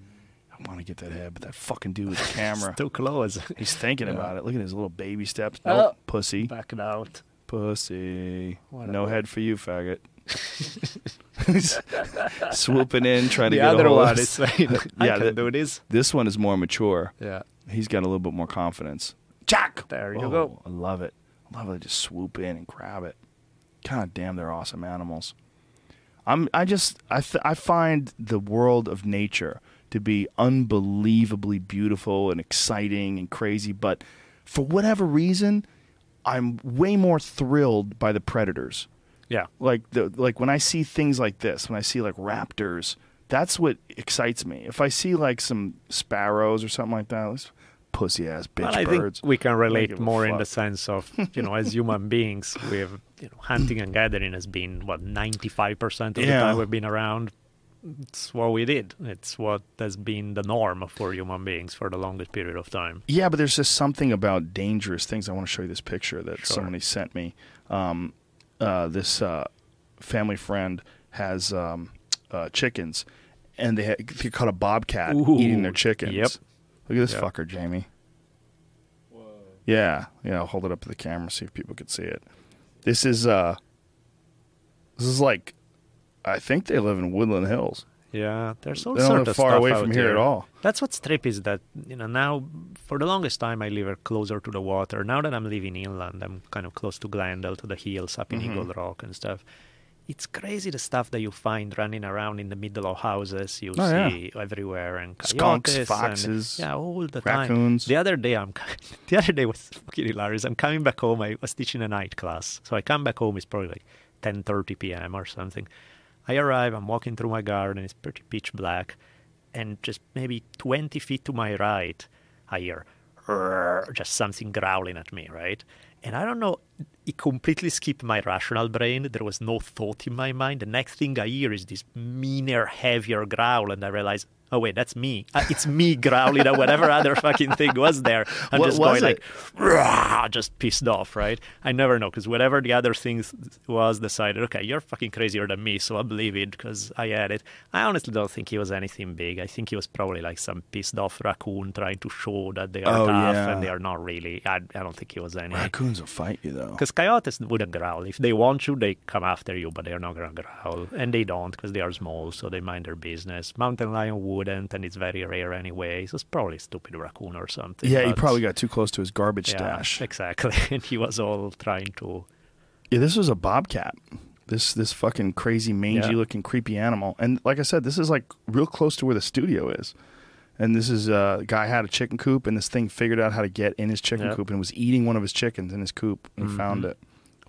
I want to get that head, but that fucking dude with the camera. Too close. He's thinking Yeah. about it. Look at his little baby steps. Oh. Nope, pussy. Backed out. Pussy. No head for you, faggot. Swooping in, trying to the get a other hold one of is saying, I Yeah, can the- do this. This one is more mature. Yeah. He's got a little bit more confidence. Jack! There you Whoa, go. I love it. I love it. They just swoop in and grab it. God damn, they're awesome animals. I'm. I just. I. Th- I find the world of nature to be unbelievably beautiful and exciting and crazy. But for whatever reason, I'm way more thrilled by the predators. Yeah. Like the like when I see things like this, when I see like raptors, that's what excites me. If I see like some sparrows or something like that, those pussy ass bitch Well, I birds. think we can relate more in the sense of, you know, as human beings, we've, you know, hunting and gathering has been, what, 95% of the time we've been around. It's what we did. It's what has been the norm for human beings for the longest period of time. Yeah, but there's just something about dangerous things. I want to show you this picture that Sure. somebody sent me. Um, uh, this uh, family friend has um, uh, chickens, and they, ha- they caught a bobcat Ooh, eating their chickens. yep. Look at this Yep. fucker, Jamie. Yeah, yeah. I'll hold it up to the camera see if people can see it. This is uh, this is like, I think they live in Woodland Hills. Yeah, there's all They don't sort live of far away from here at all. That's what's trippy is that you know now for the longest time I live closer to the water. Now that I'm living inland, I'm kind of close to Glendale, to the hills up in Mhm. Eagle Rock and stuff. It's crazy the stuff that you find running around in the middle of houses. You Oh, yeah. see everywhere and Skunks, foxes, and, yeah, all the raccoons. time. The other day, I'm the other day was fucking hilarious. I'm coming back home. I was teaching a night class, so I come back home. It's probably like 10:30 p.m. or something. I arrive. I'm walking through my garden. It's pretty pitch black, and just maybe 20 feet to my right, I hear just something growling at me, right? And I don't know. It completely skipped my rational brain. There was no thought in my mind. The next thing I hear is this meaner, heavier growl, and I realize, oh wait, that's me. Uh, it's me growling at whatever other fucking thing was there. I'm What just going it? like, "Rah," just pissed off, right? I never know because whatever the other thing was, decided, okay, you're fucking crazier than me, so I believe it because I had it. I honestly don't think he was anything big. I think he was probably like some pissed off raccoon trying to show that they are Oh, tough yeah. and they are not really. I, I don't think he was any. Raccoons will fight you though. Because coyotes wouldn't growl. If they want you, they come after you, but they're not going to growl. And they don't because they are small, so they mind their business. Mountain lion wouldn't, and it's very rare anyway. So it's probably a stupid raccoon or something. Yeah, he probably got too close to his garbage yeah, stash. Exactly. And he was all trying to. Yeah, this was a bobcat. This this fucking crazy mangy Yeah. looking creepy animal. And like I said, this is like real close to where the studio is. And this is uh, a guy had a chicken coop, and this thing figured out how to get in his chicken Yep. coop and was eating one of his chickens in his coop. And he found it.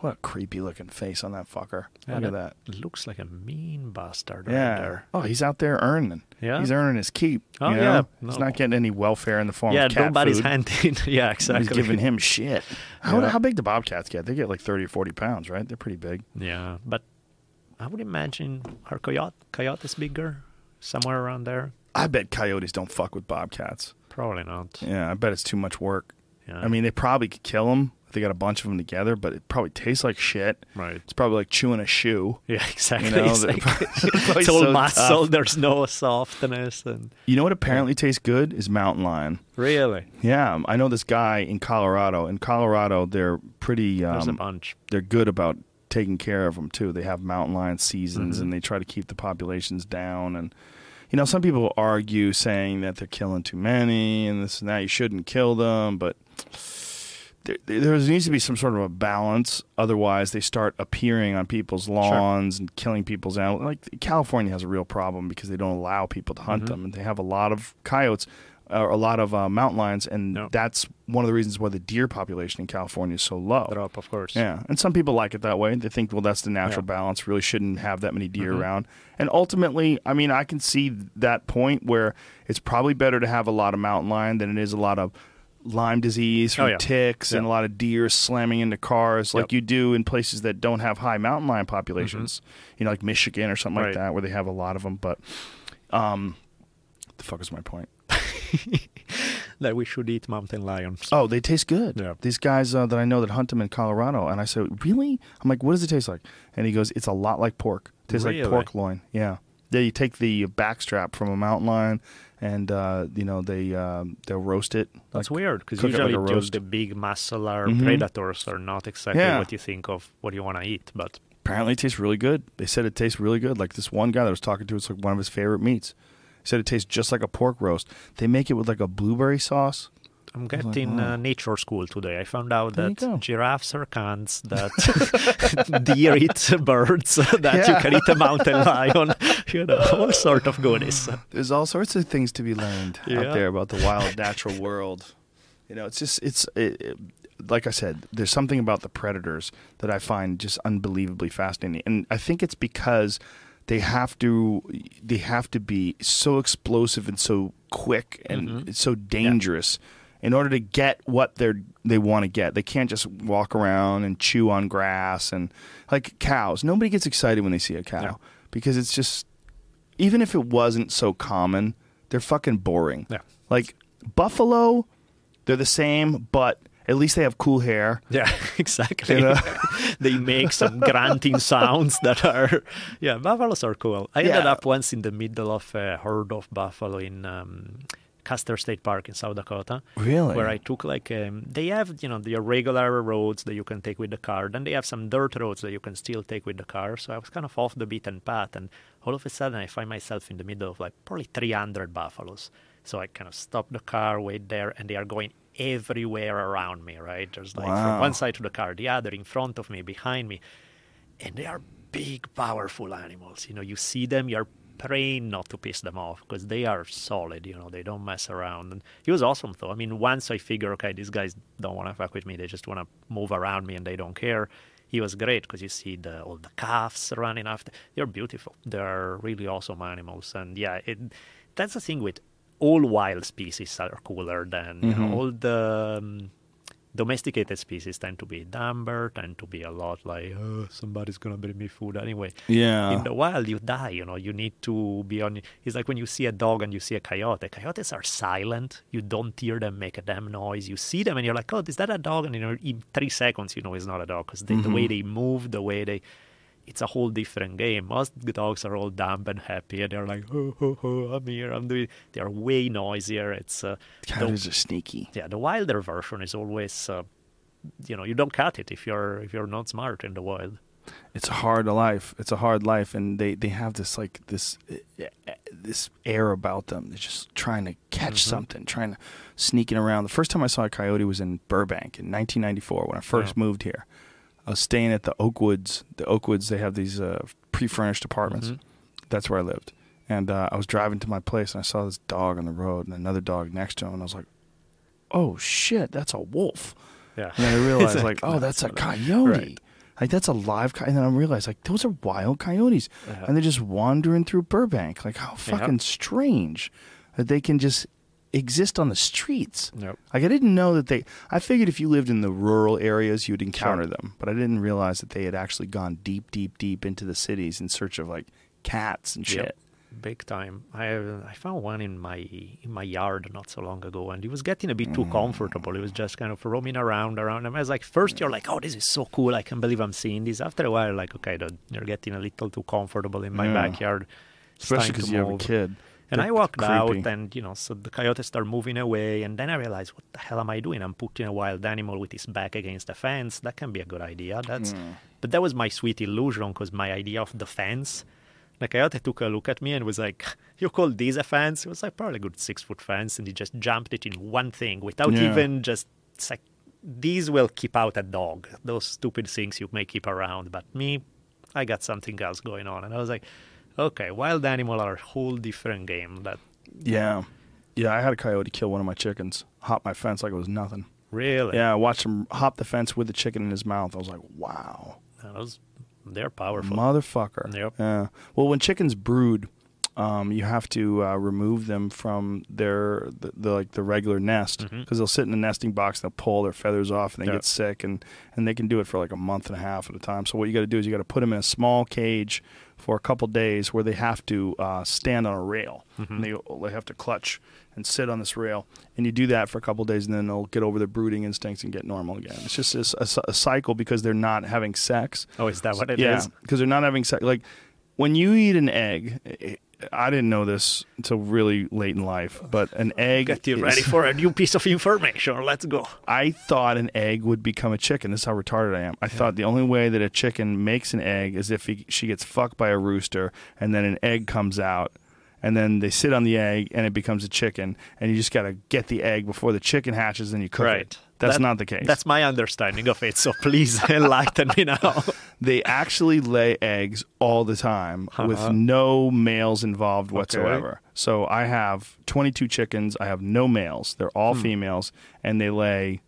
What a creepy looking face on that fucker. Look at that. Looks like a mean bastard right Yeah. there. Oh, he's out there earning. Yeah. He's earning his keep. Oh, you know? yeah. He's not getting any welfare in the form yeah, of cat nobody's food. handing. yeah, exactly. He's giving him shit. How, Yeah. how big do bobcats get? They get like 30 or 40 pounds, right? They're pretty big. Yeah, but I would imagine our coyote coyote is bigger, somewhere around there. I bet coyotes don't fuck with bobcats. Probably not. Yeah, I bet it's too much work. Yeah. I mean, they probably could kill them if they got a bunch of them together, but it probably tastes like shit. right. It's probably like chewing a shoe. Yeah, exactly. You know, It's like- it's all so muscle. tough. There's no softness, and You know what apparently tastes good is mountain lion. really, Yeah, I know this guy in Colorado. In Colorado, they're pretty. there's a Um, bunch. they're good about taking care of them too. They have mountain lion seasons, Mhm. and they try to keep the populations down. And you know, some people argue saying that they're killing too many and this and that. You shouldn't kill them, but there, there needs to be some sort of a balance. Otherwise, they start appearing on people's lawns and killing people's animals. Like California has a real problem because they don't allow people to hunt Mhm. them, and they have a lot of coyotes. Or a lot of uh, mountain lions, and Yeah. that's one of the reasons why the deer population in California is so low. Drop, of course. Yeah, and some people like it that way. They think, well, that's the natural Yeah. balance. Really shouldn't have that many deer Mhm. around. And ultimately, I mean, I can see that point where it's probably better to have a lot of mountain lion than it is a lot of Lyme disease from Oh, yeah. ticks and a lot of deer slamming into cars like Yep. you do in places that don't have high mountain lion populations. You know, like Michigan or something like Mm-hmm. That, where they have a lot of them. But, um, the fuck is my point? That we should eat mountain lions. Oh, they taste good. Yeah. These guys uh, that I know that hunt them in Colorado, and I said, "Really?" I'm like, "What does it taste like?" And he goes, "It's a lot like pork. It tastes like pork loin." Yeah. You take the backstrap from a mountain lion, and uh, you know they um, they'll roast it. That's like- weird because like usually a just roast. the big muscular Mhm. predators are not exactly Yeah. what you think of what you want to eat. But Apparently, it tastes really good. They said it tastes really good. Like this one guy that I was talking to, it's like one of his favorite meats. Said it tastes just like a pork roast. They make it with like a blueberry sauce. I'm was like, getting uh, nature school today. I found out There that giraffes are cunts, that deer eat birds, that Yeah. you can eat a mountain lion, you know, all sort of goodies. There's all sorts of things to be learned out there about the wild natural world. You know, it's just it's it, it- like I said. There's something about the predators that I find just unbelievably fascinating, and I think it's because they have to they have to be so explosive and so quick and Mhm. so dangerous in order to get what they're they want to get. They can't just walk around and chew on grass and like cows. Nobody gets excited when they see a cow Yeah. because it's just even if it wasn't so common, they're fucking boring. Yeah. Like buffalo, they're the same, but at least they have cool hair. Yeah, exactly. You know? they make some grunting sounds that are, yeah, buffaloes are cool. I ended up once in the middle of a herd of buffalo in um, Custer State Park in South Dakota. Really? Where I took like um, they have you know your regular roads that you can take with the car, then they have some dirt roads that you can still take with the car. So I was kind of off the beaten path, and all of a sudden I find myself in the middle of like probably 300 buffaloes. So I kind of stop the car, wait there, and they are going everywhere around me. Right? There's like Wow. from one side to the car, the other, in front of me, behind me, and they are big, powerful animals. You know, you see them, you're praying not to piss them off because they are solid. You know, they don't mess around. And he was awesome though. I mean, once I figure, okay, these guys don't want to fuck with me. They just want to move around me and they don't care. He was great because you see the all the calves running after. They're beautiful. They're really awesome animals. And yeah, it, that's the thing with all wild species are cooler than you Mhm. know all the. Um, domesticated species tend to be dumber, tend to be a lot like, oh, somebody's gonna bring me food anyway. yeah. In the wild, you die. You know, you need to be on. It's like when you see a dog and you see a coyote. Coyotes are silent. You don't hear them make a damn noise. You see them and you're like, oh, is that a dog? And you know, in three seconds, you know it's not a dog because the way Mhm. they move, the way they. It's a whole different game. Most dogs are all dumb and happy, and they're like, "Oh, oh, oh I'm here, I'm doing." They are way noisier. It's uh, the- are sneaky. yeah, the wilder version is always, uh, you know, you don't cut it if you're if you're not smart in the wild. It's a hard life. It's a hard life, and they, they have this like this uh, this air about them. They're just trying to catch Mhm. something, trying to sneaking around. The first time I saw a coyote was in Burbank in 1994 when I first Yeah. moved here. I was staying at the Oakwoods. The Oakwoods, they have these uh, pre-furnished apartments. Mhm. That's where I lived. And uh, I was driving to my place, and I saw this dog on the road, and another dog next to him, and I was like, "Oh shit, that's a wolf!" Yeah. And then I realized, like, "Oh, that's a coyote." Right. Like that's a live coyote. And then I realized, like, those are wild coyotes, Yeah. and they're just wandering through Burbank. Like, how Yeah. fucking strange that they can just exist on the streets. Yep. Like I didn't know that they. I figured if you lived in the rural areas, you'd encounter Sure. them, but I didn't realize that they had actually gone deep, deep, deep into the cities in search of like cats and shit. Yep. Big time. I uh, I found one in my in my yard not so long ago, and he was getting a bit too mm. comfortable. He was just kind of roaming around around. And I was like, first you're like, oh, this is so cool. I can't believe I'm seeing this. After a while, like, okay, dude, you're getting a little too comfortable in my Yeah. backyard. It's Especially because you have a move." kid. And They're I walked out, and you know, so the coyotes start moving away, and then I realized, what the hell am I doing? I'm putting a wild animal with his back against a fence. That can be a good idea. That's, Hmm. but that was my sweet illusion, because my idea of the fence. The coyote took a look at me and was like, "You call this a fence?" It was like probably a good six foot fence, and he just jumped it in one thing without Yeah. even just. It's like these will keep out a dog. Those stupid things you may keep around, but me, I got something else going on, and I was like, okay, wild animal are a whole different game. That Yeah, yeah. I had a coyote kill one of my chickens, hop my fence like it was nothing. really, Yeah, I watched him hop the fence with the chicken in his mouth. I was like, wow, those they're powerful. motherfucker. Yep. Yeah. Well, when chickens brood, um, you have to uh, remove them from their the, the like the regular nest because Mhm. they'll sit in the nesting box. They'll pull their feathers off and they Yeah. get sick and and they can do it for like a month and a half at a time. So what you got to do is you got to put them in a small cage for a couple days where they have to uh, stand on a rail. Mhm. And they they have to clutch and sit on this rail. And you do that for a couple days, and then they'll get over their brooding instincts and get normal again. It's just a, a- a cycle because they're not having sex. Oh, is that what it is? yeah, because they're not having sex. Like when you eat an egg, i didn't know this until really late in life, but an egg. Get you is- ready for a new piece of information. Let's go. I thought an egg would become a chicken. This is how retarded I am. I thought the only way that a chicken makes an egg is if he, she gets fucked by a rooster, and then an egg comes out, and then they sit on the egg, and it becomes a chicken, and you just got to get the egg before the chicken hatches, and you cook Right. it. That's That- not the case. That's my understanding of it. So please enlighten me now. they actually lay eggs all the time with Uh-huh. no males involved whatsoever. So I have 22 chickens. I have no males. They're all Hmm. females, and they lay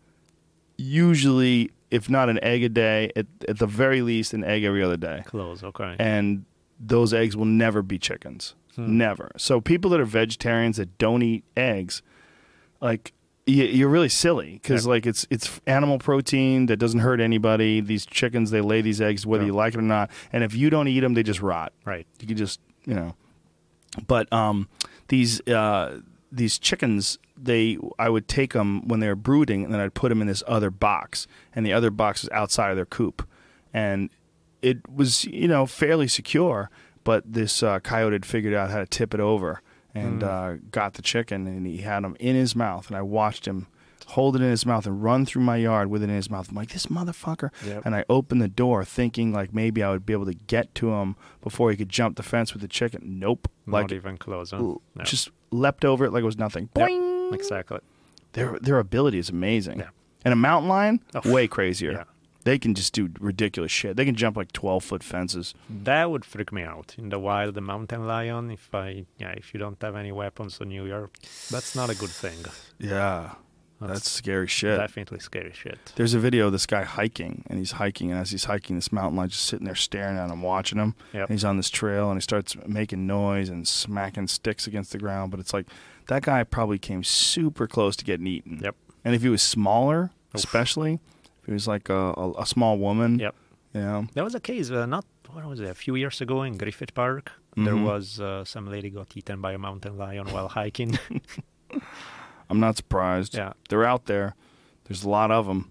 usually, if not an egg a day, at, at the very least, an egg every other day. Close. Okay. And those eggs will never be chickens. Hmm. Never. So people that are vegetarians that don't eat eggs, like you're really silly because Yeah. like it's it's animal protein that doesn't hurt anybody. These chickens they lay these eggs whether Yeah. you like it or not, and if you don't eat them, they just rot. Right. You can just you know, but um, these uh these chickens they I would take them when they were brooding and then I'd put them in this other box and the other box was outside of their coop and it was you know fairly secure but this uh, coyote had figured out how to tip it over and uh, got the chicken and he had him in his mouth and I watched him hold it in his mouth and run through my yard with it in his mouth. I'm like, this motherfucker. Yep. And I opened the door thinking like maybe I would be able to get to him before he could jump the fence with the chicken. Nope. Not Like even close. Huh? No. just leapt over it like it was nothing. Yep. Boing! exactly. Their their ability is amazing. Yeah. And a mountain lion, Oh, way crazier. yeah. They can just do ridiculous shit. They can jump like twelve foot fences. Mm. That would freak me out in the wild. The mountain lion. If I, yeah, if you don't have any weapons on you, you're, that's not a good thing. Yeah. That's, That's scary shit. Definitely scary shit. There's a video of this guy hiking, and he's hiking, and as he's hiking, this mountain lion just sitting there staring at him, watching him. Yep. And he's on this trail, and he starts making noise and smacking sticks against the ground. But it's like that guy probably came super close to getting eaten. Yep. And if he was smaller, Oof. especially if he was like a, a, a small woman, Yep. you know, There was a case uh, not what was it a few years ago in Griffith Park. There Mhm. was uh, some lady got eaten by a mountain lion while hiking. I'm not surprised. yeah, They're out there. There's a lot of them.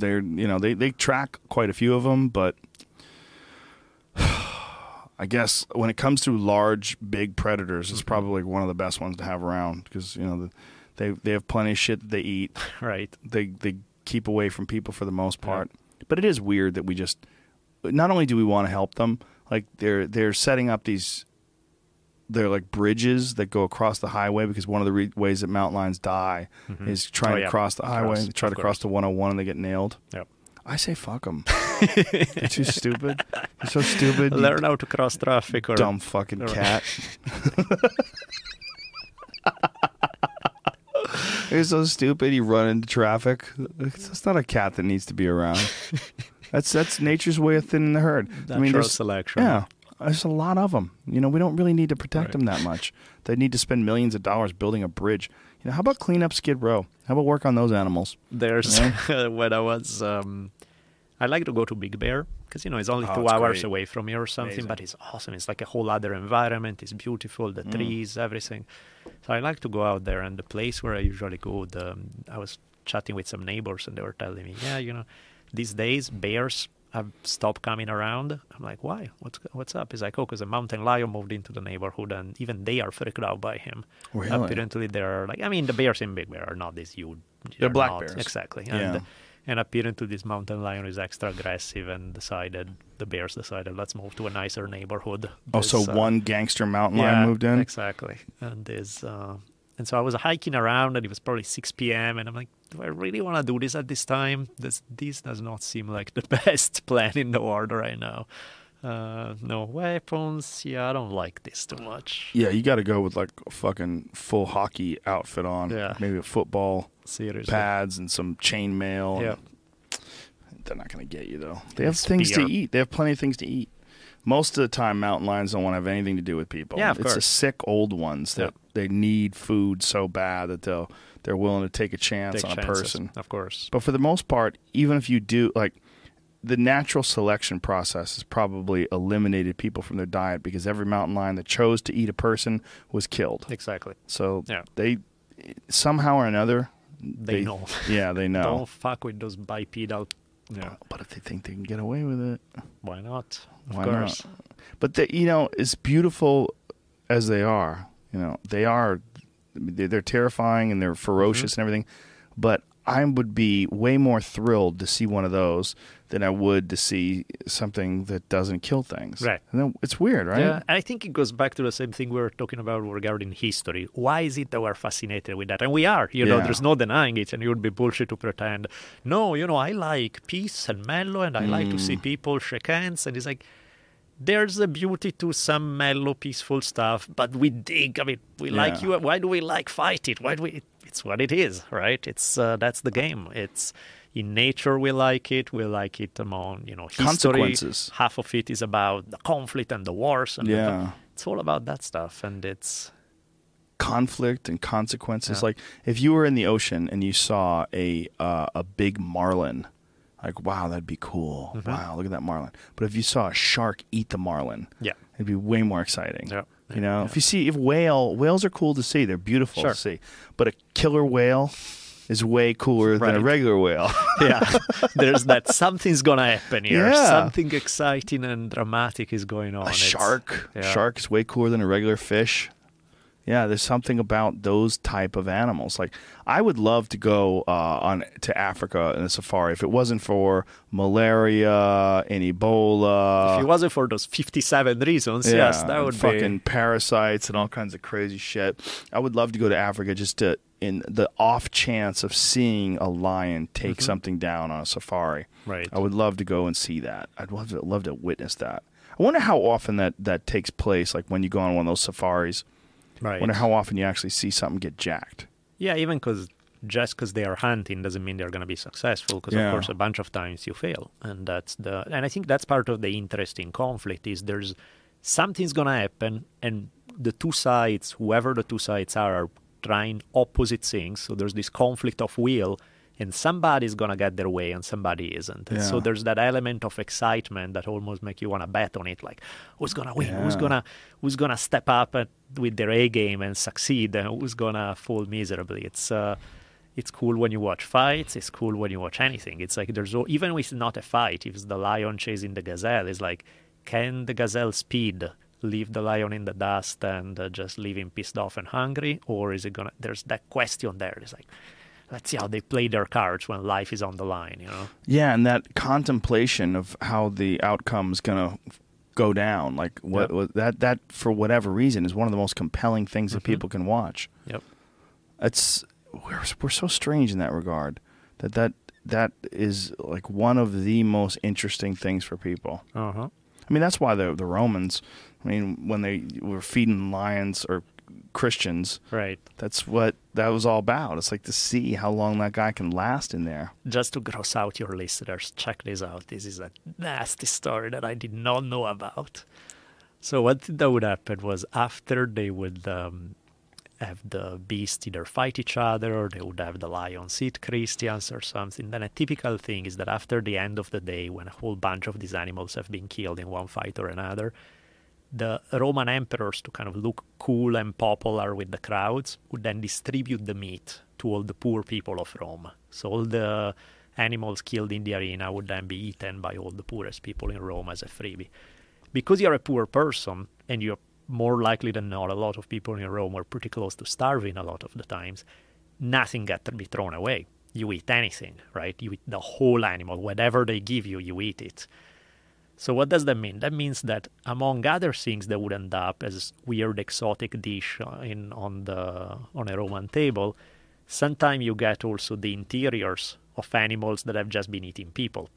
They're you know they they track quite a few of them, but I guess when it comes to large, big predators, it's Mhm. probably one of the best ones to have around because you know the, they they have plenty of shit that they eat. right. They they keep away from people for the most Yeah. part. But it is weird that we just not only do we want to help them, like they're they're setting up these they're like bridges that go across the highway because one of the re- ways that mountain lions die Mhm. is trying Oh, to cross the highway. Cross, they try to cross course. the 101 and they get nailed. Yep. I say fuck them. You're too stupid. You're so stupid. Learn how to cross traffic or dumb fucking or- cat. You're so stupid. You run into traffic. That's not a cat that needs to be around. That's that's nature's way of thinning the herd. I mean, natural there's selection. yeah, there's a lot of them. You know, we don't really need to protect Right. them that much. They need to spend millions of dollars building a bridge. You know, how about clean up Skid Row? How about work on those animals? There's when I was, um, I like to go to Big Bear because you know it's only Oh, two hours great. away from here or something, Amazing. but it's awesome. It's like a whole other environment. It's beautiful, Mm. the trees, everything. So I like to go out there, and the place where I usually go, the I was chatting with some neighbors, and they were telling me, yeah, you know, these days bears have stopped coming around. I'm like, why? What's what's up? He's like, oh, because a mountain lion moved into the neighborhood, and even they are freaked out by him. Really? Apparently, they're like, I mean, the bears in Big Bear are not this huge. They're black not- bears. Exactly. Yeah. And, and apparently, this mountain lion is extra aggressive and decided, the bears decided, let's move to a nicer neighborhood. Oh, so uh, one gangster mountain lion moved in. Exactly. And this, uh, and so I was hiking around, and it was probably 6 p.m. And I'm like, do I really want to do this at this time? This this does not seem like the best plan in the world right now. Uh, no weapons. Yeah, I don't like this too much. Yeah, you got to go with like a fucking full hockey outfit on. Yeah. Maybe a football, Seriously. pads, and some chainmail. Yeah. They're not going to get you though. They have Spear. things to eat. They have plenty of things to eat. Most of the time, mountain lions don't want to have anything to do with people. Yeah, of it's the sick old ones that Yeah. they need food so bad that they'll they're willing to take a chance Take on a person. Of course. But for the most part, even if you do like the natural selection process has probably eliminated people from their diet because every mountain lion that chose to eat a person was killed. Exactly. So Yeah. they somehow or another They, know. Yeah, they know. Don't fuck with those bipedal. Yeah. But if they think they can get away with it, Why not? Of Why course. but they, you know, as beautiful as they are, you know, they are they're they're terrifying and they're ferocious Mm-hmm. and everything. But I would be way more thrilled to see one of those than I would to see something that doesn't kill things. Right. And then it's weird, right? Yeah, and I think it goes back to the same thing we were talking about regarding history. Why is it that we're fascinated with that? And we are, you know, Yeah. there's no denying it, and it would be bullshit to pretend, no, you know, I like peace and mellow, and I like to Mm. see people shake hands. And it's like, there's a beauty to some mellow, peaceful stuff, but we dig. I mean, we like you. Why do we like fight it? Why do we? It's what it is, right? It's uh, that's the game. It's in nature we like it. We like it among you know history. Consequences. Half of it is about the conflict and the wars, and the- Yeah. it's all about that stuff. And it's conflict and consequences. Yeah. Like if you were in the ocean and you saw a uh, a big marlin, like wow, that'd be cool. Mm-hmm. Wow, look at that marlin. But if you saw a shark eat the marlin, yeah, it'd be way more exciting. Yeah. You know, Yeah. if you see if whale whales are cool to see, they're beautiful Sure. to see. But a killer whale is way cooler than a regular whale. yeah. There's that something's gonna happen here. Yeah. Something exciting and dramatic is going on. a shark, yeah. shark is way cooler than a regular fish. Yeah, there's something about those type of animals. Like I would love to go uh, on to Africa in a safari if it wasn't for malaria and Ebola. If it wasn't for those 57 reasons, yeah, yes, that would fucking be. parasites and all kinds of crazy shit. I would love to go to Africa just to in the off chance of seeing a lion take something down on a safari. Mm-hmm. Right. I would love to go and see that. I'd love to love to witness that. I wonder how often that that takes place. Like when you go on one of those safaris. Right. I wonder how often you actually see something get jacked. Yeah, even because just because they are hunting doesn't mean they're going to be successful. Because Yeah. of course, a bunch of times you fail, and that's the. And I think that's part of the interesting conflict is there's something's going to happen, and the two sides, whoever the two sides are, are trying opposite things. So there's this conflict of will. And somebody's gonna get their way, and somebody isn't. And so there's that element of excitement that almost make you want to bet on it. Like, who's gonna win? Who's gonna who's gonna step up at, with their A game and succeed, and who's gonna fall miserably? It's uh, it's cool when you watch fights. It's cool when you watch anything. It's like there's even if it's not a fight, if it's the lion chasing the gazelle, it's like can the gazelle speed leave the lion in the dust and uh, just leave him pissed off and hungry, or is it gonna? There's that question there. It's like let's see how they play their cards when life is on the line. You know? Yeah, and that contemplation of how the outcome's gonna go down, like what, Yep. that that for whatever reason is one of the most compelling things that Mhm. people can watch. Yep. It's we're we're so strange in that regard that that that is like one of the most interesting things for people. Uh huh. I mean, that's why the the Romans. I mean, when they were feeding lions or Christians, Right. that's what that was all about. It's like to see how long that guy can last in there. Just to gross out your listeners, check this out. This is a nasty story that I did not know about. So what that would happen was after they would um, have the beasts either fight each other or they would have the lions eat Christians or something. Then a typical thing is that after the end of the day, when a whole bunch of these animals have been killed in one fight or another, the Roman emperors, to kind of look cool and popular with the crowds, would then distribute the meat to all the poor people of Rome. So all the animals killed in the arena would then be eaten by all the poorest people in Rome as a freebie. Because you're a poor person and you're more likely than not, a lot of people in Rome were pretty close to starving a lot of the times, nothing got to be thrown away. You eat anything, right? You eat the whole animal. Whatever they give you, you eat it. So what does that mean? That means that among other things that would end up as weird exotic dish uh, in on the on a Roman table, sometimes you get also the interiors of animals that have just been eating people.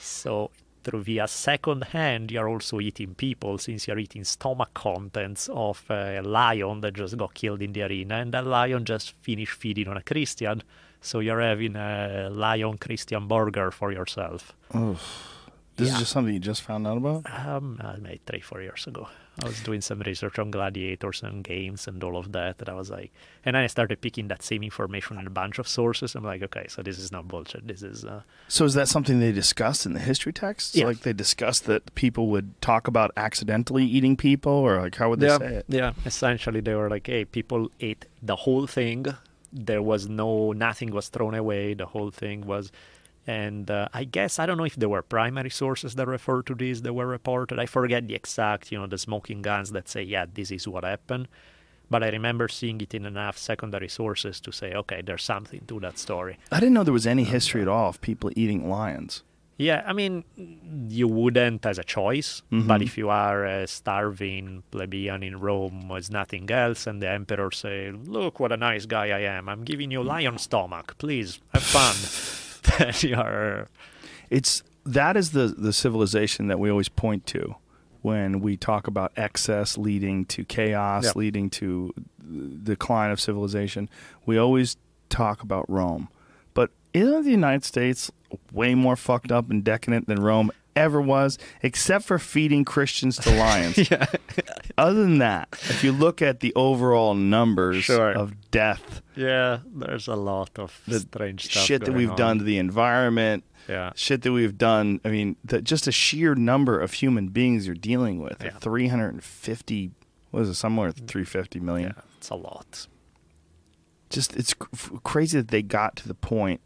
So through via second hand, you're also eating people since you're eating stomach contents of a lion that just got killed in the arena, and that lion just finished feeding on a Christian. So you're having a lion Christian burger for yourself. This Yeah. is just something you just found out about. Um, I made three, four years ago. I was doing some research on gladiators and games and all of that. And I was like, and then I started picking that same information in a bunch of sources. I'm like, okay, so this is not bullshit. This is, uh, So is that something they discussed in the history texts? Yeah. Like they discussed that people would talk about accidentally eating people, or like how would they yeah, say it? yeah. Essentially, they were like, hey, people ate the whole thing. There was no, nothing was thrown away. The whole thing was, and uh, I guess I don't know if there were primary sources that refer to this that were reported. I forget the exact, you know, the smoking guns that say, yeah, this is what happened. But I remember seeing it in enough secondary sources to say, okay, there's something to that story. I didn't know there was any history at uh, all of people eating lions. Yeah, I mean, you wouldn't as a choice, but mm-hmm. if you are a starving plebeian in Rome with nothing else, and the emperor say, "Look what a nice guy I am! I'm giving you mm. lion stomach. Please have fun." then you're It's that is the the civilization that we always point to when we talk about excess leading to chaos, Yeah. leading to the decline of civilization. We always talk about Rome, but isn't the United States way more fucked up and decadent than Rome ever was, except for feeding Christians to lions? yeah, Other than that, if you look at the overall numbers Sure. of death, yeah. There's a lot of the strange stuff. shit that we've on. done to the environment, Yeah, shit that we've done. I mean, the, just a sheer number of human beings you're dealing with. Yeah. 350, what is it, somewhere mm. at 350 million. yeah, it's a lot. Just, it's cr- crazy that they got to the point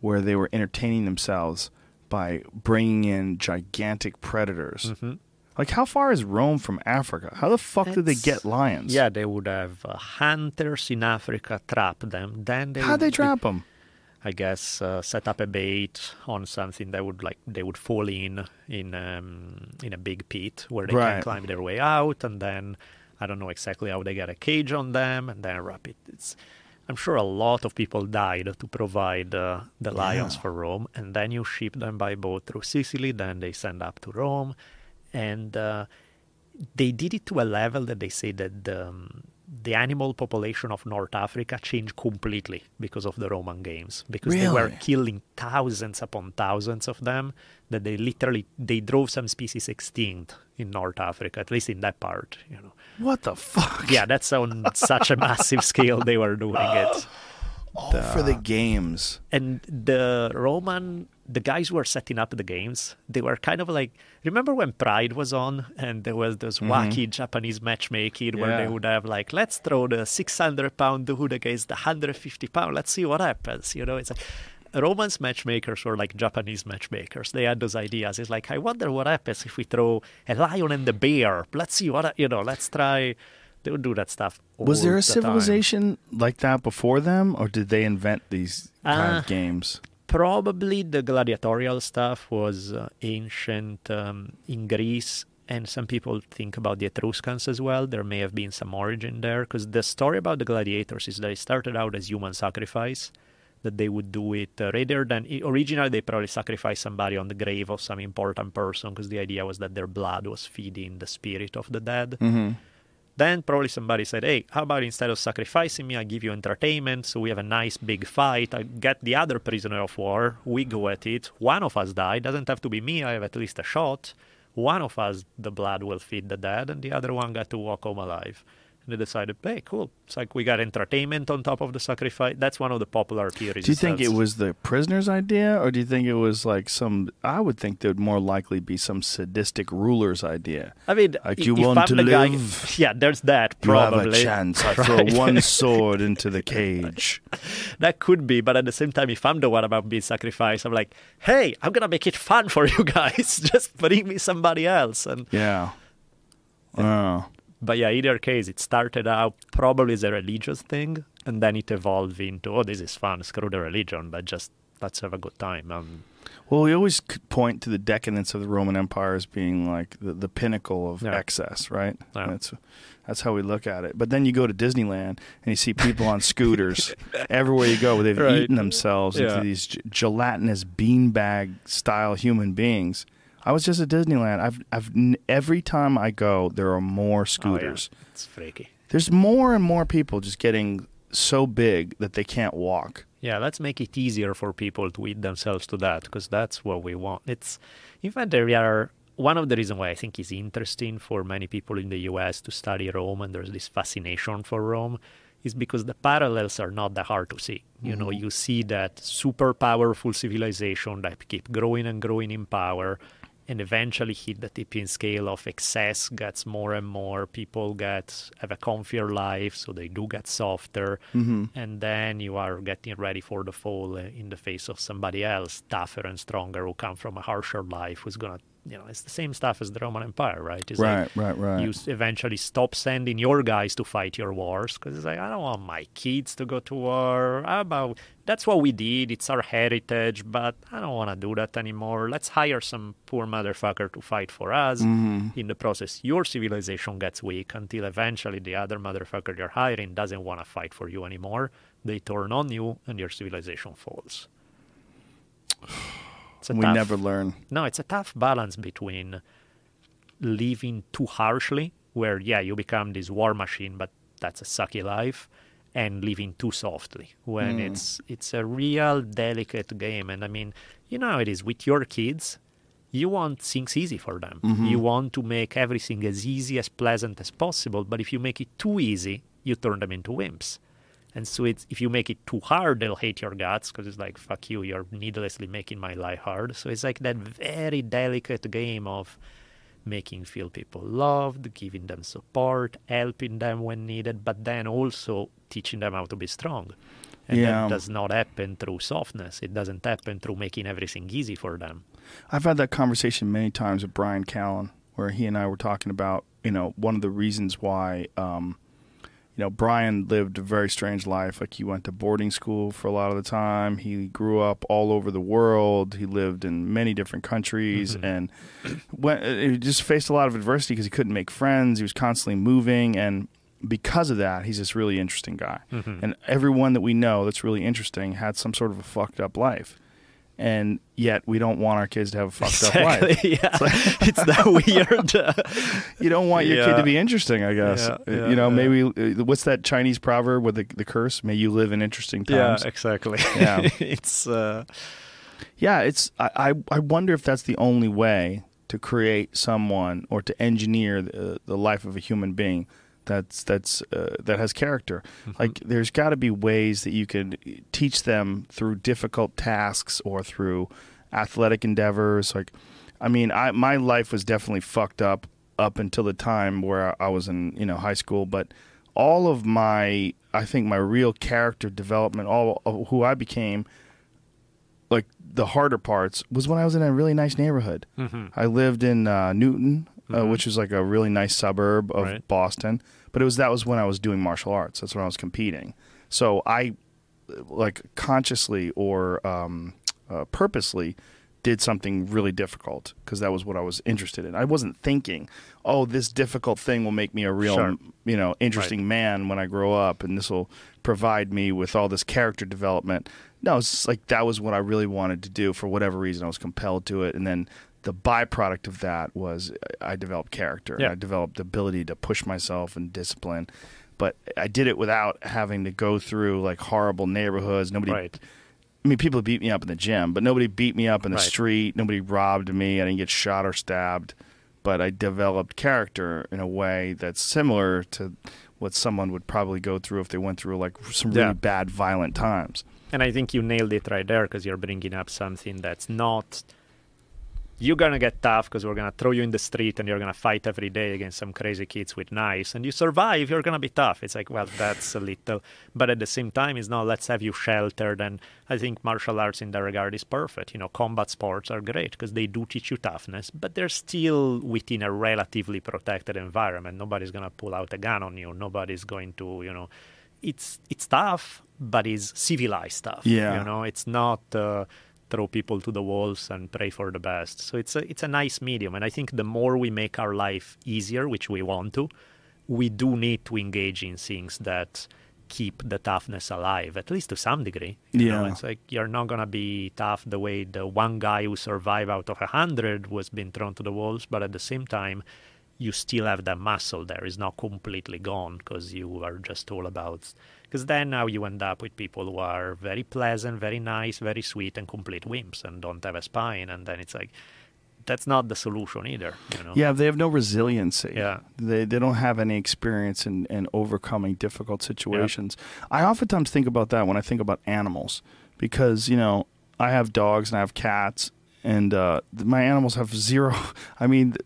where they were entertaining themselves by bringing in gigantic predators. hmm Like, how far is Rome from Africa? How the fuck did they get lions? Yeah, they would have uh, hunters in Africa trap them. Then they How'd would they be- trap them? I guess uh, set up a bait on something that would like they would fall in in um, in a big pit where they Right. can climb their way out, and then I don't know exactly how they get a cage on them, and then wrap it. It's I'm sure a lot of people died to provide uh, the lions Yeah. for Rome, and then you ship them by boat through Sicily. Then they send up to Rome, and uh, they did it to a level that they say that the, um, the animal population of North Africa changed completely because of the Roman games. Because they were killing thousands upon thousands of them that they literally they drove some species extinct in North Africa at least in that part you know. What the fuck? yeah that's on such a massive scale they were doing it All for the games. and the Roman, the guys who were setting up the games, they were kind of like, remember when Pride was on and there was this mm-hmm. wacky Japanese matchmaking where they would have like, let's throw the 600 pound dude against the 150 pound, let's see what happens. You know, it's like Romans matchmakers were like Japanese matchmakers. They had those ideas. It's like, I wonder what happens if we throw a lion and a bear. Let's see what, you know, let's try. They would do that stuff. Was there a the time. civilization like that before them, or did they invent these kind Uh, of games? probably the gladiatorial stuff was uh, ancient um, in Greece, and some people think about the Etruscans as well. There may have been some origin there because the story about the gladiators is that it started out as human sacrifice. that they would do it uh, rather than originally they probably sacrificed somebody on the grave of some important person because the idea was that their blood was feeding the spirit of the dead. Mm-hmm. Then probably somebody said, "Hey, how about instead of sacrificing me, I give you entertainment, so we have a nice big fight. I get the other prisoner of war. We go at it. One of us die. Doesn't have to be me. I have at least a shot. One of us, the blood will feed the dead, and the other one got to walk home alive." And they decided, hey, cool. It's like we got entertainment on top of the sacrifice. That's one of the popular theories. Do you think it was the prisoner's idea, or do you think it was like some? I would think there would more likely be some sadistic ruler's idea. I mean, Like, you want I'm to the guy- live? yeah, there's that You have probably. a chance. I throw Right. one sword into the cage. That could be, but at the same time, if I'm the one about being sacrificed, I'm like, hey, I'm gonna make it fun for you guys. Just bring me somebody else. And Yeah. Oh. But yeah, either case, it started out probably as a religious thing, and then it evolved into, oh, this is fun. Screw the religion, but just let's have a good time. Um, Well, we always point to the decadence of the Roman Empire as being like the, the pinnacle of Yeah. excess, right? Yeah. That's that's how we look at it. But then you go to Disneyland and you see people on scooters everywhere you go. They've Right. eaten themselves Yeah. into these gelatinous beanbag style human beings. I was just at Disneyland. I've I've every time I go, there are more oh, yeah, scooters. it's freaky. There's more and more people just getting so big that they can't walk. Yeah, let's make it easier for people to eat themselves to that because that's what we want. It's, in fact, there are one of the reasons why I think it's interesting for many people in the U.S. to study Rome and there's this fascination for Rome is because the parallels are not that hard to see. You know, mm-hmm. you see that super powerful civilization that keep growing and growing in power and eventually hit the tipping scale of excess gets more and more people get have a comfier life so they do get softer. And then you are getting ready for the fall uh, in the face of somebody else tougher and stronger who come from a harsher life who's gonna you know it's the same stuff as the roman empire right it's Right, like right, right. you eventually stop sending your guys to fight your wars because it's like i don't want my kids to go to war how about that's what we did it's our heritage but i don't want to do that anymore let's hire some poor motherfucker to fight for us Mm-hmm. in the process your civilization gets weak until eventually the other motherfucker you're hiring doesn't want to fight for you anymore they turn on you and your civilization falls we tough- never learn. no, it's a tough balance between living too harshly, where yeah, you become this war machine, but that's a sucky life, and living too softly, when hmm. it's it's a real delicate game. And I mean, you know how it is with your kids. You want things easy for them. Mm-hmm. You want to make everything as easy as pleasant as possible. But if you make it too easy, you turn them into wimps. And so it's if you make it too hard, they'll hate your guts because it's like fuck you, you're needlessly making my life hard. So it's like that very delicate game of making feel people loved, giving them support, helping them when needed, but then also teaching them how to be strong. And Yeah. that does not happen through softness. It doesn't happen through making everything easy for them. I've had that conversation many times with Bryan Callen, where he and I were talking about, you know, one of the reasons why, um, you know, Bryan lived a very strange life. Like he went to boarding school for a lot of the time. He grew up all over the world. He lived in many different countries, mm-hmm. and went, he just faced a lot of adversity because he couldn't make friends. He was constantly moving, and because of that, he's this really interesting guy. Mm-hmm. And everyone that we know that's really interesting had some sort of a fucked up life. And yet, we don't want our kids to have a fucked up life. Yeah. it's that weird. uh, You don't want your kid to be interesting, I guess. Yeah, Uh, yeah, you know, yeah. maybe uh, what's that Chinese proverb with the, the curse? May you live in interesting times. yeah, exactly. Yeah. it's uh, Yeah, it's. I, I I wonder if that's the only way to create someone or to engineer the, the life of a human being that's that's uh, that has character. Like there's got to be ways that you can teach them through difficult tasks or through athletic endeavors. Like, I mean, I my life was definitely fucked up up until the time where I was in you know high school, but all of my I think my real character development, all of who I became like the harder parts was when I was in a really nice neighborhood. Mm-hmm. I lived in uh, Newton, uh, Mhm. which was like a really nice suburb of Right. Boston. But it was that was when I was doing martial arts. That's when I was competing. So I, like consciously or um, uh, purposely, did something really difficult because that was what I was interested in. I wasn't thinking, oh, this difficult thing will make me a real, Sure. you know, interesting man when I grow up, and this will provide me with all this character development. No, it's like that was what I really wanted to do for whatever reason. I was compelled to it, and then the byproduct of that was I developed character. Yeah. I developed the ability to push myself and discipline. But I did it without having to go through like horrible neighborhoods. Nobody Right. I mean, people beat me up in the gym, but nobody beat me up in the Right. street. Nobody robbed me. I didn't get shot or stabbed. But I developed character in a way that's similar to what someone would probably go through if they went through like some really Yeah. bad, violent times. And I think you nailed it right there because you're bringing up something that's not. You're gonna get tough because we're gonna throw you in the street and you're gonna fight every day against some crazy kids with knives, and you survive. You're gonna be tough. It's like, well, that's a little, but at the same time, it's not. Let's have you sheltered, and I think martial arts in that regard is perfect. You know, combat sports are great because they do teach you toughness, but they're still within a relatively protected environment. Nobody's gonna pull out a gun on you. Nobody's going to, you know, it's it's tough, but it's civilized stuff. Yeah. you know, it's not uh, throw people to the walls and pray for the best. So it's a it's a nice medium, and I think the more we make our life easier, which we want to, we do need to engage in things that keep the toughness alive, at least to some degree. You know, Yeah. it's like you're not gonna be tough the way the one guy who survived out of a hundred was being thrown to the walls, but at the same time, you still have that muscle there. It's not completely gone because you are just all about. Because then now you end up with people who are very pleasant, very nice, very sweet, and complete wimps and don't have a spine. And then it's like, that's not the solution either. You know? Yeah, they have no resiliency. Yeah. They they don't have any experience in, in overcoming difficult situations. I oftentimes think about that when I think about animals because, you know, I have dogs and I have cats and uh, my animals have zero I mean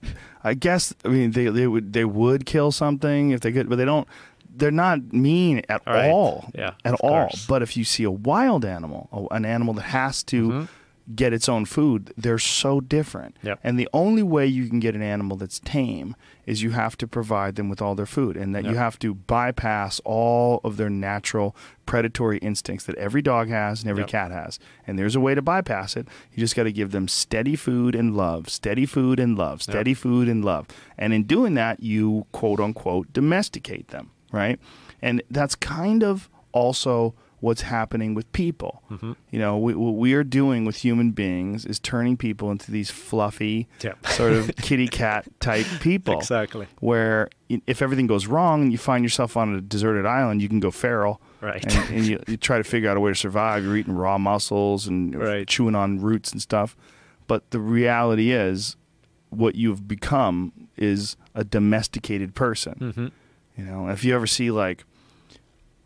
I guess I mean they they would they would kill something if they could but they don't they're not mean at Right. all. Yeah, At all. course. But if you see a wild animal, an animal that has to Mhm. get its own food, they're so different. Yep. And the only way you can get an animal that's tame is you have to provide them with all their food and that you have to bypass all of their natural predatory instincts that every dog has and every Yep. cat has. And there's a way to bypass it. You just got to give them steady food and love, steady food and love, steady food and love. And in doing that, you quote unquote domesticate them, right? And that's kind of also what's happening with people. Mm-hmm. You know, we, what we are doing with human beings is turning people into these fluffy, Yep. sort of kitty cat type people. Exactly. Where if everything goes wrong and you find yourself on a deserted island, you can go feral. Right. And, and you, you try to figure out a way to survive. You're eating raw mussels and Right. chewing on roots and stuff. But the reality is, what you've become is a domesticated person. Mm-hmm. You know, if you ever see like,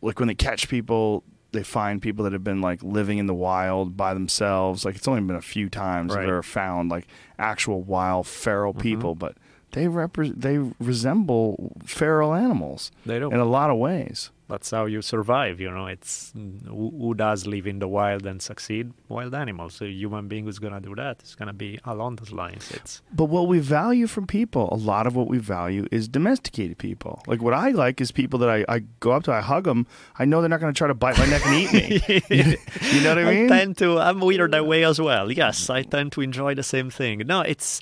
like when they catch people, they find people that have been like living in the wild by themselves. Like it's only been a few times that Right. they're found like actual wild feral Mhm. people, but they repre- they resemble feral animals They do. in a lot of ways. That's how you survive. You know, it's who, who does live in the wild and succeed? Wild animals. So a human being who's gonna do that is gonna be along those lines. It's But what we value from people, a lot of what we value is domesticated people. Like what I like is people that I, I go up to, I hug them. I know they're not going to try to bite my neck and eat me. you know what I mean? tend to. I'm weird that way as well. Yes, I tend to enjoy the same thing. No, it's.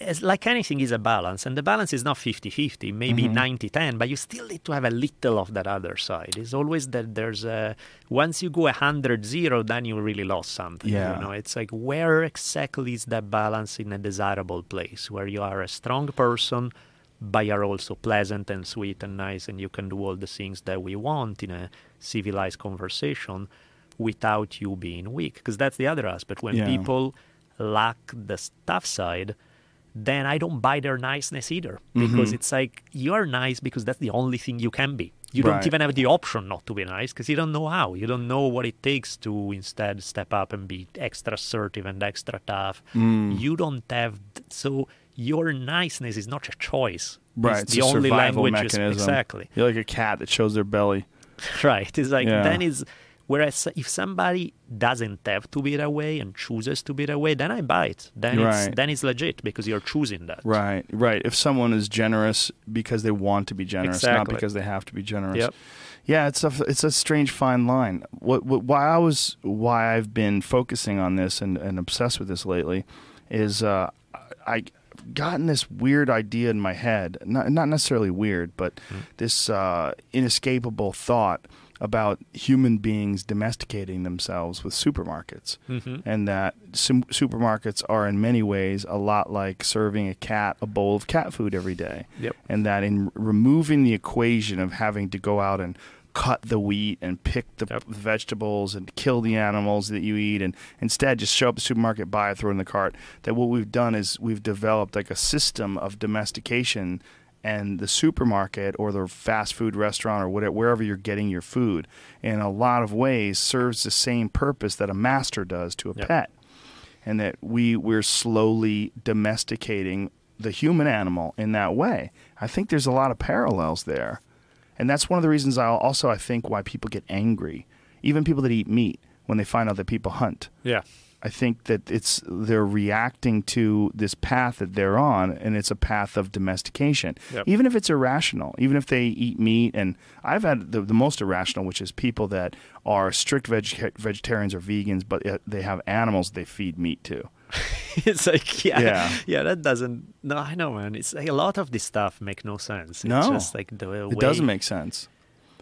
It's like anything is a balance, and the balance is not 50 50, maybe Mhm. 90 10, but you still need to have a little of that other side. It's always that there's a. Once you go 100 0, then you really lost something. Yeah. You know, it's like where exactly is that balance in a desirable place where you are a strong person, but you're also pleasant and sweet and nice, and you can do all the things that we want in a civilized conversation without you being weak. Because that's the other aspect. When Yeah. people lack the tough side, then I don't buy their niceness either. Because Mhm. it's like you're nice because that's the only thing you can be. You Right. don't even have the option not to be nice because you don't know how. You don't know what it takes to instead step up and be extra assertive and extra tough. Mm. You don't have so your niceness is not a choice. Right, It's it's the a only survival language is mechanism. exactly. You're like a cat that shows their belly. Right. It's like Yeah. then is whereas if somebody doesn't have to be that way and chooses to be that way, then I buy it. Then Right. it's then it's legit because you're choosing that. Right, right. If someone is generous because they want to be generous, not because they have to be generous. Yep. Yeah, it's a it's a strange fine line. What, what why I was why I've been focusing on this and, and obsessed with this lately is uh, I gotten this weird idea in my head. Not not necessarily weird, but Mm. this uh, inescapable thought about human beings domesticating themselves with supermarkets, hmm and that sim- supermarkets are in many ways a lot like serving a cat a bowl of cat food every day, Yep. and that in removing the equation of having to go out and cut the wheat and pick the Yep. vegetables and kill the animals that you eat and instead just show up at the supermarket buy it throw it in the cart that what we've done is we've developed like a system of domestication and the supermarket or the fast food restaurant or whatever wherever you're getting your food in a lot of ways serves the same purpose that a master does to a Yep. pet and that we we're slowly domesticating the human animal in that way. I think there's a lot of parallels there. And that's one of the reasons I also I think why people get angry, even people that eat meat when they find out that people hunt. Yeah. I think that it's they're reacting to this path that they're on, and it's a path of domestication. Yep. Even if it's irrational, even if they eat meat, and I've had the, the most irrational, which is people that are strict veg- vegetarians or vegans, but uh, they have animals they feed meat to. it's like yeah, Yeah. yeah, That doesn't. No, I know, man. It's like a lot of this stuff make no sense. It's No. just like the way It doesn't make sense.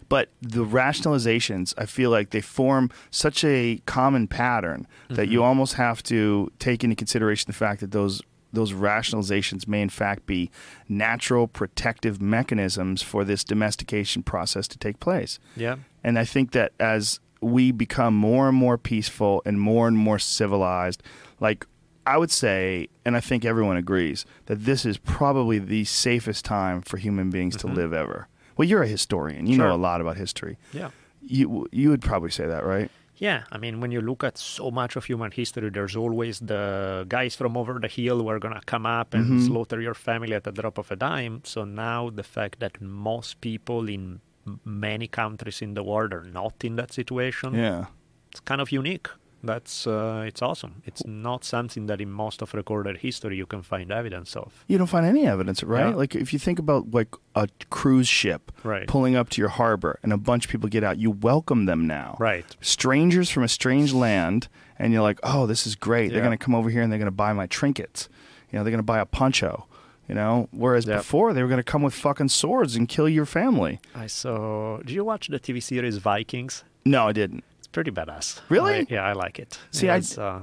But the rationalizations, I feel like they form such a common pattern that you mm-hmm. almost have to take into consideration the fact that those those rationalizations may in fact be natural protective mechanisms for this domestication process to take place. Yeah. And I think that as we become more and more peaceful and more and more civilized, like I would say, and I think everyone agrees, that this is probably the safest time for human beings to mm-hmm. live ever. Well, you're a historian. You Sure. know a lot about history. Yeah. You you would probably say that, right? Yeah, I mean, when you look at so much of human history, there's always the guys from over the hill who are going to come up and Mhm. slaughter your family at the drop of a dime. So now the fact that most people in many countries in the world are not in that situation, Yeah. it's kind of unique. That's uh, it's awesome. It's not something that in most of recorded history you can find evidence of. You don't find any evidence, right? Yeah. Like if you think about like a cruise ship Right. pulling up to your harbor and a bunch of people get out, you welcome them now. Right. strangers from a strange land, and you're like, oh, this is great. They're going to come over here and they're going to buy my trinkets. You know, they're going to buy a poncho. You know, whereas Yeah. before they were going to come with fucking swords and kill your family. I saw. Did you watch the TV series Vikings? No, I didn't. Pretty badass. Really? I- yeah, I like it. See, I- uh,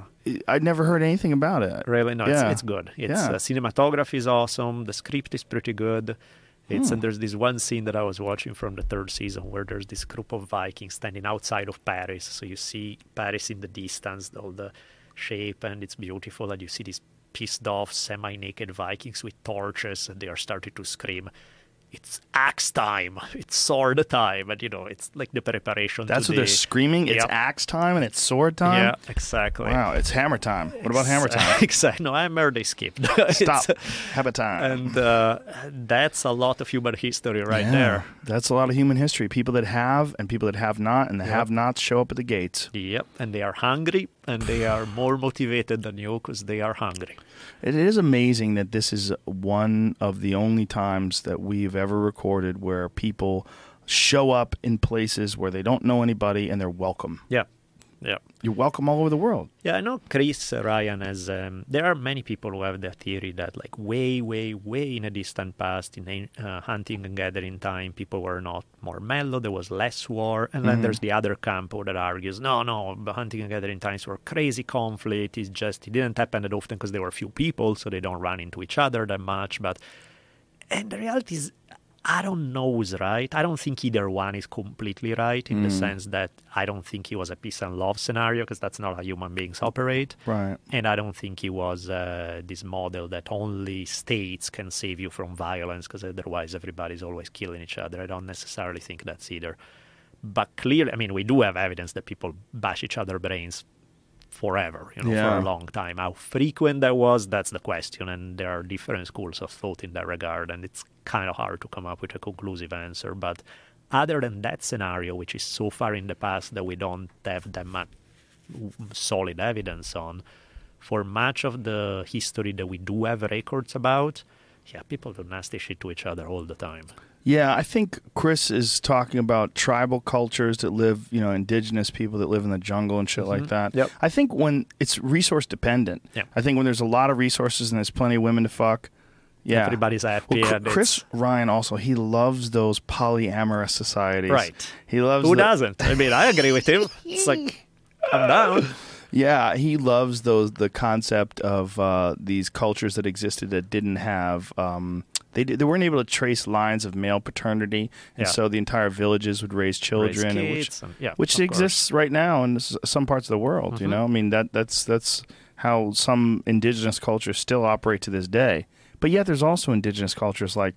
I'd never heard anything about it. Really, no, Yeah. it's, it's good. It's Yeah. uh, cinematography is awesome. The script is pretty good. It's Hmm. and there's this one scene that I was watching from the third season where there's this group of Vikings standing outside of Paris. So you see Paris in the distance, all the shape, and it's beautiful. And you see these pissed off, semi-naked Vikings with torches, and they are starting to scream. It's axe time. It's sword time, and you know it's like the preparation. That's what they're screaming. It's Yep. axe time and it's sword time. Yeah, exactly. Wow, it's hammer time. What about hammer time? exactly. No, Hammer they skipped. Stop. Hammer time. and uh, that's a lot of human history right Yeah, there. That's a lot of human history. People that have and people that have not, and the Yep. have-nots show up at the gates. Yep, and they are hungry, and they are more motivated than you because they are hungry. It is amazing that this is one of the only times that we've ever recorded where people show up in places where they don't know anybody and they're welcome. Yeah, yeah, You're welcome all over the world. yeah. I know Chris Ryan has. Um, there are many people who have the theory that, like, way, way, way in a distant past, in uh, hunting and gathering time, people were not more mellow. There was less war, and then Mhm. there's the other camp that argues, no, no, hunting and gathering times were crazy conflict. It's just it didn't happen that often because there were few people, so they don't run into each other that much. But and the reality is, I don't know who's right. I don't think either one is completely right in the Mm. sense that I don't think it was a peace and love scenario because that's not how human beings operate. Right. And I don't think it was uh, this model that only states can save you from violence because otherwise everybody's always killing each other. I don't necessarily think that's either. But clearly, I mean, we do have evidence that people bash each other brains forever, you know, for a long time. How frequent that was, that's the question. And there are different schools of thought in that regard. And it's kind of hard to come up with a conclusive answer. But other than that scenario, which is so far in the past that we don't have that much solid evidence on, for much of the history that we do have records about, yeah, people do nasty shit to each other all the time. Yeah, I think Chris is talking about tribal cultures that live, you know, indigenous people that live in the jungle and shit like Mhm. that. Yep. I think when it's resource dependent, Yeah. I think when there's a lot of resources and there's plenty of women to fuck, Yeah. everybody's happy. Well, and Cr- it's- Chris Ryan also he loves those polyamorous societies. Right. He loves Who the- doesn't? I mean, I agree with him. It's like, I'm down. Yeah, he loves those the concept of uh, these cultures that existed that didn't have um, they did, they weren't able to trace lines of male paternity, and Yeah. so the entire villages would raise children, and which and- yeah, which of course. exists right now in some parts of the world. You Mhm. know, I mean that that's that's how some indigenous cultures still operate to this day. But yet, there's also indigenous cultures like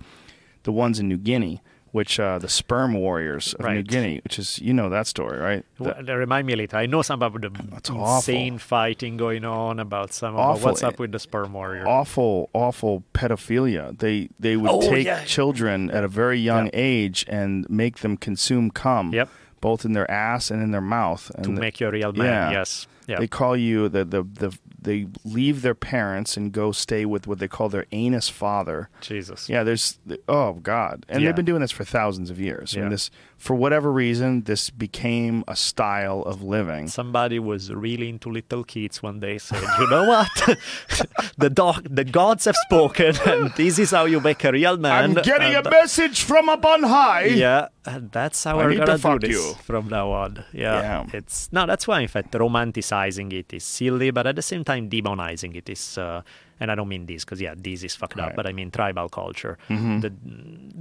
the ones in New Guinea, which uh, the sperm warriors of New Guinea, which is you know that story, right? Well, they remind me a little. I know some about the That's insane awful. fighting going on about some about Awful. what's up with the sperm warrior. awful, awful pedophilia. They they would Oh, take yeah. children at a very young Yeah. age and make them consume cum, Yep. both in their ass and in their mouth. And to the- make you a real man. yeah. Yes. Yeah. they call you the, the the they leave their parents and go stay with what they call their anus father. Jesus. Yeah, there's oh god, and Yeah. they've been doing this for thousands of years. Yeah. And this, for whatever reason, this became a style of living. Somebody was really into little kids one day said, "You know what? the dog, the gods have spoken, and this is how you make a real man." I'm getting and, a message from up on high. Yeah, and that's how I we're gonna do this you. from now on. Yeah, Yeah. it's no. That's why, in fact, romanticizing it is silly, but at the same time, demonizing it is. Uh, and I don't mean this because yeah, this is fucked Right. up. But I mean tribal culture. Mhm. The,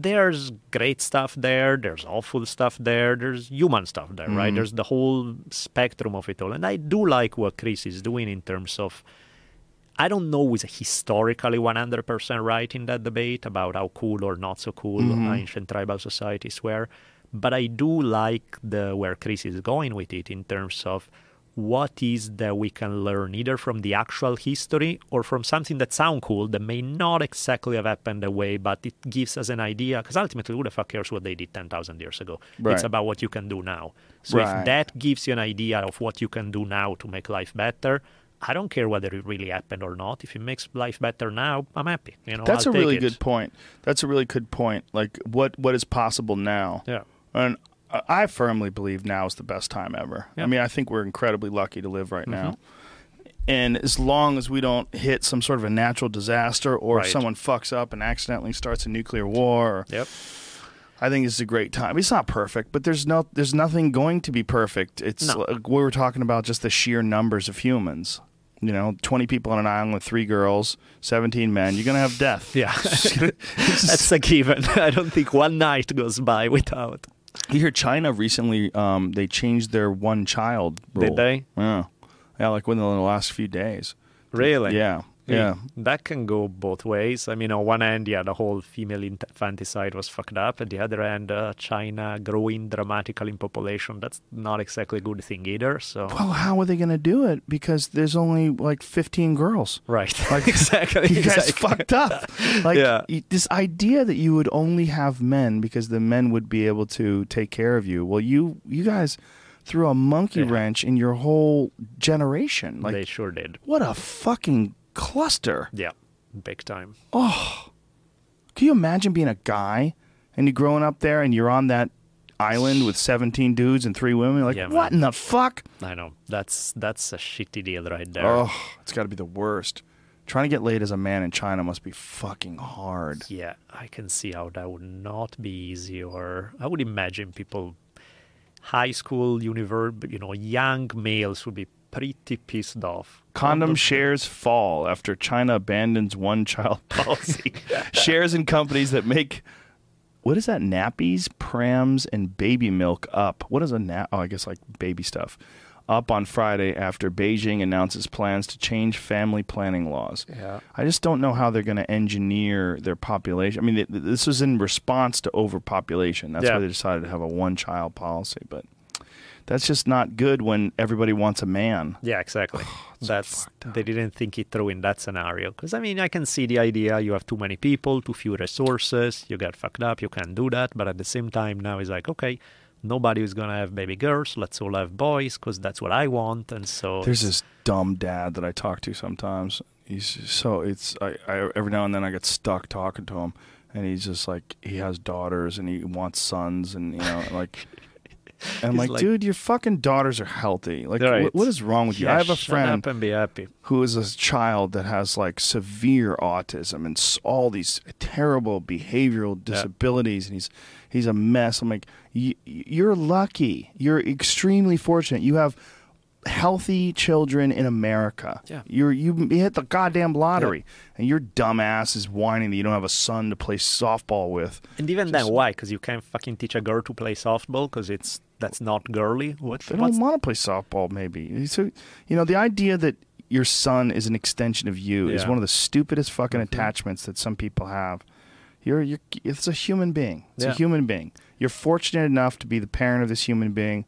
there's great stuff there. There's awful stuff there. There's human stuff there, right? Mhm. There's the whole spectrum of it all. And I do like what Chris is doing in terms of. I don't know who's historically 100% right in that debate about how cool or not so cool Mhm. ancient tribal societies were, but I do like the where Chris is going with it in terms of what is that we can learn either from the actual history or from something that sound cool that may not exactly have happened that way, but it gives us an idea. Because ultimately, who the fuck cares what they did 10,000 years ago? Right. It's about what you can do now. So Right. if that gives you an idea of what you can do now to make life better, I don't care whether it really happened or not. If it makes life better now, I'm happy. You know, That's I'll a really it. good point. That's a really good point. Like what what is possible now? Yeah. And I- firmly believe now is the best time ever. I mean, I think we're incredibly lucky to live right now. Mm-hmm. And as long as we don't hit some sort of a natural disaster or Right. someone fucks up and accidentally starts a nuclear war, or, Yep. I think it's a great time. It's not perfect, but there's no there's nothing going to be perfect. It's No. like we were talking about just the sheer numbers of humans. You know, 20 people on an island with three girls, 17 men. You're going to have death. Yeah. It's just gonna- it's just- That's a given. I don't think one night goes by without. You hear China recently? Um, they changed their one child rule. Did they? Yeah, yeah, like within the last few days. Really? Yeah, yeah. That can go both ways. I mean, on one end, yeah, the whole female infanticide was fucked up. At the other end, uh, China growing dramatically in population. That's not exactly a good thing either. So. Well, how are they going to do it? Because there's only like 15 girls. Right. Like, exactly. You guys exactly. fucked up. Like Yeah. this idea that you would only have men because the men would be able to take care of you. Well, you you guys threw a monkey Yeah. wrench in your whole generation. Like they sure did. what a fucking cluster. Yeah. Big time. Oh, can you imagine being a guy and you're growing up there and you're on that island with 17 dudes and three women? Like, Yeah, man. what in the fuck? I know. That's that's a shitty deal right there. Oh, it's got to be the worst. Trying to get laid as a man in China must be fucking hard. Yeah, I can see how that would not be easy. Or I would imagine people, high school, universe, you know, young males would be pretty pissed off. Condom shares fall after China abandons one child policy. shares in companies that make what is that? Nappies, prams, and baby milk up. What is a nap? Oh, I guess like baby stuff. Up on Friday after Beijing announces plans to change family planning laws. Yeah. I just don't know how they're going to engineer their population. I mean, th- th- this was in response to overpopulation. That's Yeah. why they decided to have a one-child policy. But that's just not good when everybody wants a man. Yeah, exactly. That's they didn't think it through in that scenario. Because I mean, I can see the idea. You have too many people, too few resources. You get fucked up. You can't do that. But at the same time, now it's like, okay, nobody is gonna have baby girls. Let's all have boys because that's what I want. And so There's this dumb dad that I talk to sometimes. He's so it's I, I every now and then I get stuck talking to him, and he's just like he has daughters and he wants sons and you know like And I'm like, like- dude, your fucking daughters are healthy. Like, Right. what, what is wrong with you? Yeah, I have a friend and be happy. who is a child that has like severe autism and all these terrible behavioral disabilities, and he's he's a mess. I'm like, y- you're lucky. You're extremely fortunate. You have healthy children in America. Yeah. You're you hit the goddamn lottery, and your dumbass is whining that you don't have a son to play softball with. And even Just- then, why? Because you can't fucking teach a girl to play softball because it's that's not girly. What? They don't want to play softball. Maybe so. You know, the idea that your son is an extension of you is one of the stupidest fucking Mhm. attachments that some people have. You're, you're, it's a human being. It's a human being. You're fortunate enough to be the parent of this human being.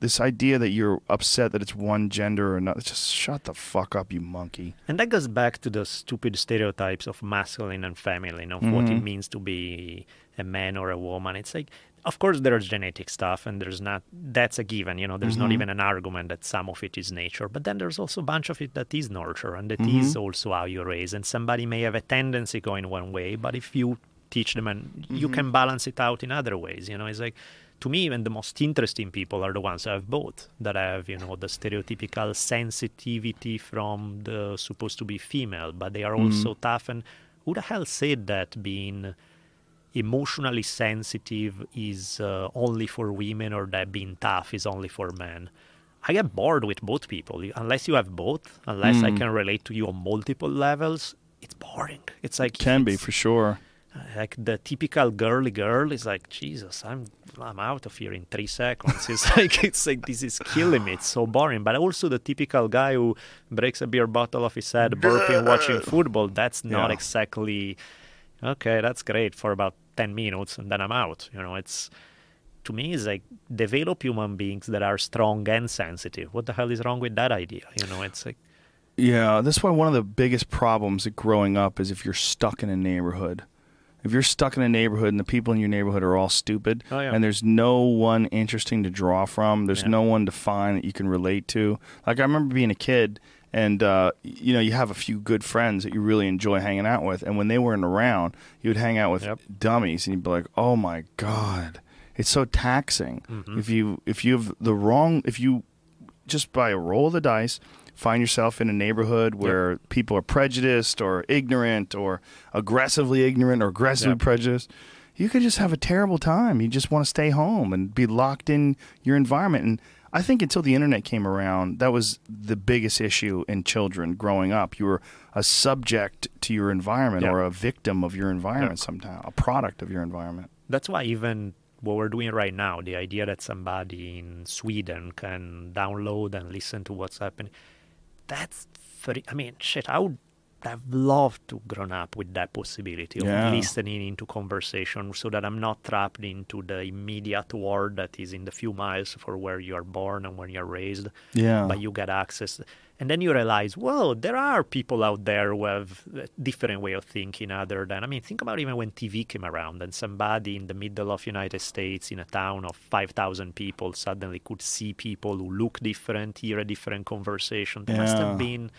This idea that you're upset that it's one gender or another, just shut the fuck up, you monkey. And that goes back to the stupid stereotypes of masculine and feminine, of what it Mhm. means to be a man or a woman. It's like, of course, there's genetic stuff, and there's not, that's a given. You know, there's not Mhm. even an argument that some of it is nature. But then there's also a bunch of it that is nurture, and that is Mhm. also how you raise. And somebody may have a tendency going one way, but if you teach them and you Mhm. can balance it out in other ways, you know, it's like, to me, even the most interesting people are the ones that have both, that have, you know, the stereotypical sensitivity from the supposed to be female, but they are also tough. And who the hell said that being emotionally sensitive is uh, only for women or that being tough is only for men? I get bored with both people. Unless you have both, unless I Mm. can relate to you on multiple levels, it's boring. It's like Can be for sure. like the typical girly girl is like jesus i'm i'm out of here in three seconds it's like it's like this is killing me it's so boring but also the typical guy who breaks a beer bottle off his head burping watching football that's not Yeah. exactly okay that's great for about 10 minutes and then i'm out you know it's to me it's like develop human beings that are strong and sensitive what the hell is wrong with that idea you know it's like Yeah, that's why one of the biggest problems of growing up is if you're stuck in a neighborhood. If you're stuck in a neighborhood and the people in your neighborhood are all stupid Oh, yeah. and there's no one interesting to draw from, there's Yeah. no one to find that you can relate to. Like I remember being a kid and uh, you know, you have a few good friends that you really enjoy hanging out with and when they weren't around, you would hang out with Yep. dummies and you'd be like, "Oh my god, it's so taxing." Mhm. If you if you have the wrong if you just by a roll of the dice find yourself in a neighborhood where people are prejudiced or ignorant or aggressively ignorant or aggressively Yep. prejudiced you could just have a terrible time you just want to stay home and be locked in your environment and i think until the internet came around that was the biggest issue in children growing up you were a subject to your environment Yeah. or a victim of your environment Yeah. somehow a product of your environment That's why even what we're doing right now, the idea that somebody in Sweden can download and listen to what's happening, that's very, I mean, shit, I have loved to grown up with that possibility of Yeah. listening into conversation so that I'm not trapped into the immediate world that is in the few miles for where you are born and when you're raised. Yeah. But you get access. And then you realize well there are people out there who have a different way of thinking other than i mean think about even when tv came around and somebody in the middle of united states in a town of 5000 people suddenly could see people who look different hear a different conversation. That must have been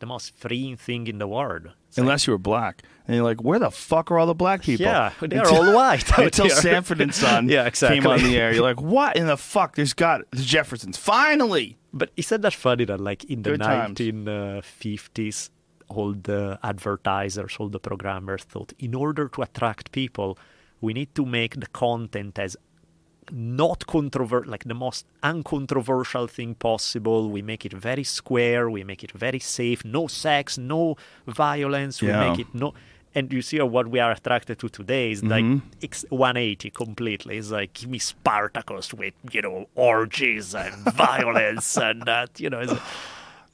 the most freeing thing in the world It's like, unless you were black and you're like where the fuck are all the black people yeah they're Until- all white until here. Sanford and Son yeah exactly came on the air. You're like, what in the fuck? There's got the Jeffersons. Finally. But isn't that funny that like in the Good times. 1950s, all the advertisers, all the programmers thought in order to attract people, we need to make the content as not controversial, like the most uncontroversial thing possible. We make it very square. We make it very safe. No sex, no violence. We Yeah. make it no. And you see what we are attracted to today is like Mhm. it's 180 completely. It's like give me Spartacus with you know orgies and violence and that. You know, it's,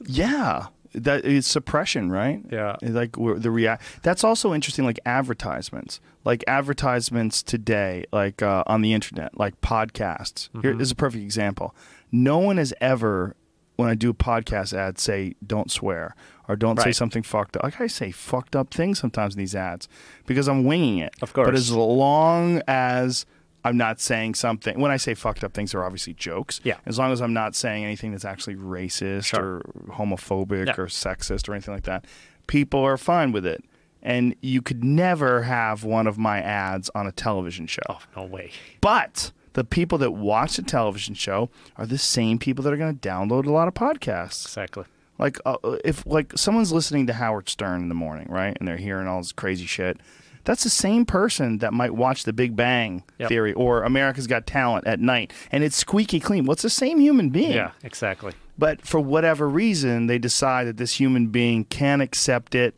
Yeah. That is suppression, right? Yeah. Like the react. That's also interesting. Like advertisements, like advertisements today, like uh, on the internet, like podcasts. Here Mhm. is a perfect example. No one has ever, when I do a podcast ad, say don't swear or don't say something fucked up. Like I say fucked up things sometimes in these ads because I'm winging it. Of course. But as long as I'm not saying something, when I say fucked up things, are obviously jokes. Yeah. As long as I'm not saying anything that's actually racist Sure. or homophobic Yeah. or sexist or anything like that, people are fine with it. And you could never have one of my ads on a television show. oh no way. But the people that watch the television show are the same people that are going to download a lot of podcasts. Exactly. Like uh, if like someone's listening to Howard Stern in the morning, right, and they're hearing all this crazy shit. That's the same person that might watch The Big Bang Yep. Theory or America's Got Talent at night, and it's squeaky clean. Well, it's the same human being. Yeah, exactly. But for whatever reason, they decide that this human being can accept it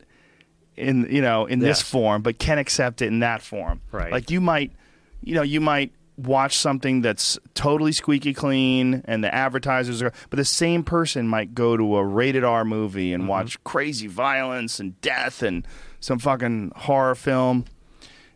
in you know in this form, but can accept it in that form. Right. Like you might, you know, you might watch something that's totally squeaky clean, and the advertisers are, but the same person might go to a rated R movie and mm-hmm. watch crazy violence and death and some fucking horror film.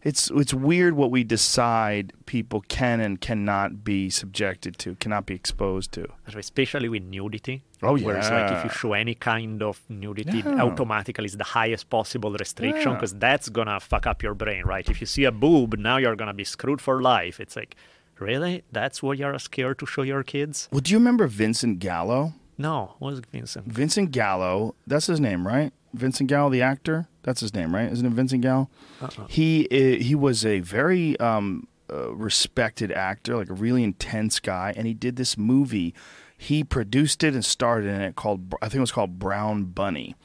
It's it's weird what we decide people can and cannot be subjected to, cannot be exposed to. Especially with nudity. Oh, yeah. Whereas, like, if you show any kind of nudity, it Yeah. automatically is the highest possible restriction Yeah. because that's gonna fuck up your brain, right? If you see a boob, now you're gonna be screwed for life. It's like, really? That's what you're scared to show your kids? Well, do you remember Vincent Gallo? No, what was Vincent? Vincent Gallo, that's his name, right? Vincent Gallo, the actor, that's his name, right? Isn't it Vincent Gallo? Uh-uh. He he was a very um, uh, respected actor, like a really intense guy, and he did this movie. He produced it and starred in it called I think it was called Brown Bunny,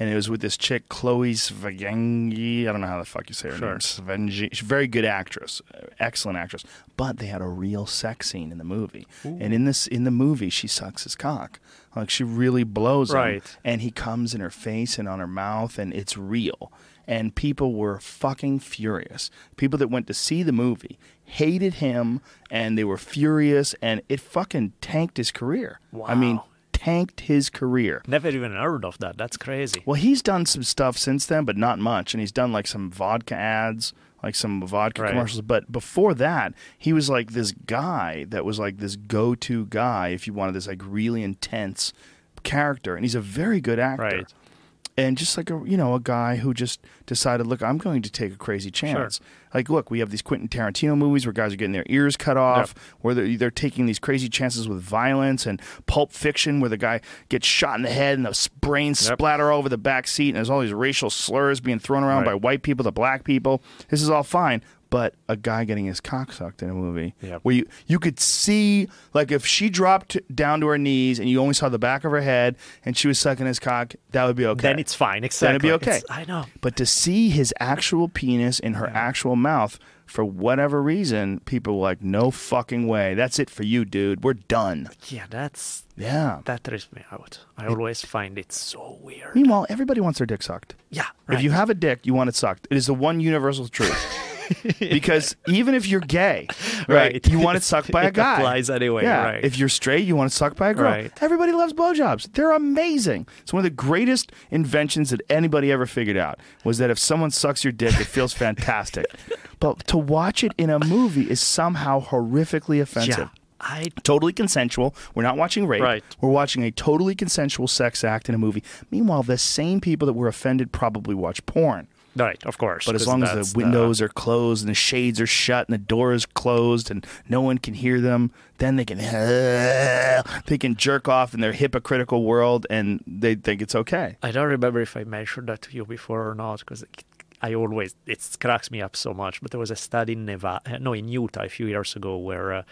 and it was with this chick Chloe Sevigny. I don't know how the fuck you say her Sure. name. Svengi. She's a very good actress, excellent actress. But they had a real sex scene in the movie, and in this in the movie she sucks his cock, like she really blows him and he comes in her face and on her mouth and it's real and people were fucking furious people that went to see the movie hated him and they were furious and it fucking tanked his career i mean Wow. Tanked his career Never even heard of that. That's crazy. well he's done some stuff since then but not much and he's done like some vodka ads like some vodka Right. commercials but before that he was like this guy that was like this go-to guy if you wanted this like really intense character and he's a very good actor Right. And just like a you know a guy who just decided look i'm going to take a crazy chance like look we have these quentin tarantino movies where guys are getting their ears cut off where they're, they're taking these crazy chances with violence and pulp fiction where the guy gets shot in the head and the brains Yep. splatter all over the back seat and there's all these racial slurs being thrown around Right. by white people to black people this is all fine but a guy getting his cock sucked in a movie where you you could see like if she dropped down to her knees and you only saw the back of her head and she was sucking his cock that would be okay Then it's fine. then it'd be okay. It's- I know. But to see his actual penis in her actual mouth, for whatever reason, people were like, no fucking way. That's it for you, dude. We're done. Yeah, that's Yeah. that trips me out. I always find it so weird. Meanwhile, everybody wants their dick sucked. Yeah, If you have a dick, you want it sucked. It is the one universal truth. because even if you're gay, right, Right. you want it sucked by a guy. applies anyway, Yeah. right. If you're straight, you want it sucked by a girl. Right. Everybody loves blowjobs. They're amazing. It's one of the greatest inventions that anybody ever figured out was that if someone sucks your dick, it feels fantastic. but to watch it in a movie is somehow horrifically offensive. yeah, I Totally consensual. We're not watching rape. Right. We're watching a totally consensual sex act in a movie. Meanwhile, the same people that were offended probably watch porn. Right, of course. But as long as the windows are closed and the shades are shut and the door is closed and no one can hear them, then they can they can jerk off in their hypocritical world and they think it's okay. I don't remember if I mentioned that to you before or not because I always it cracks me up so much. But there was a study in Nevada, uh, no, in Utah a few years ago where. Uh,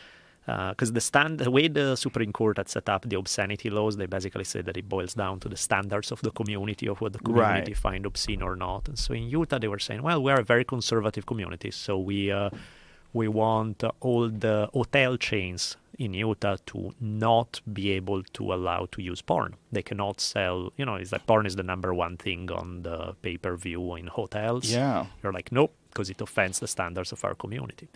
because the stand, the way the Supreme Court had set up the obscenity laws, they basically said that it boils down to the standards of the community of what the community Right. find obscene or not. And so in Utah, they were saying, well, we are a very conservative community, so we uh, we want uh, all the hotel chains in Utah to not be able to allow to use porn. They cannot sell, you know, it's like porn is the number one thing on the pay per view in hotels. Yeah. You're like, nope, because it offends the standards of our community.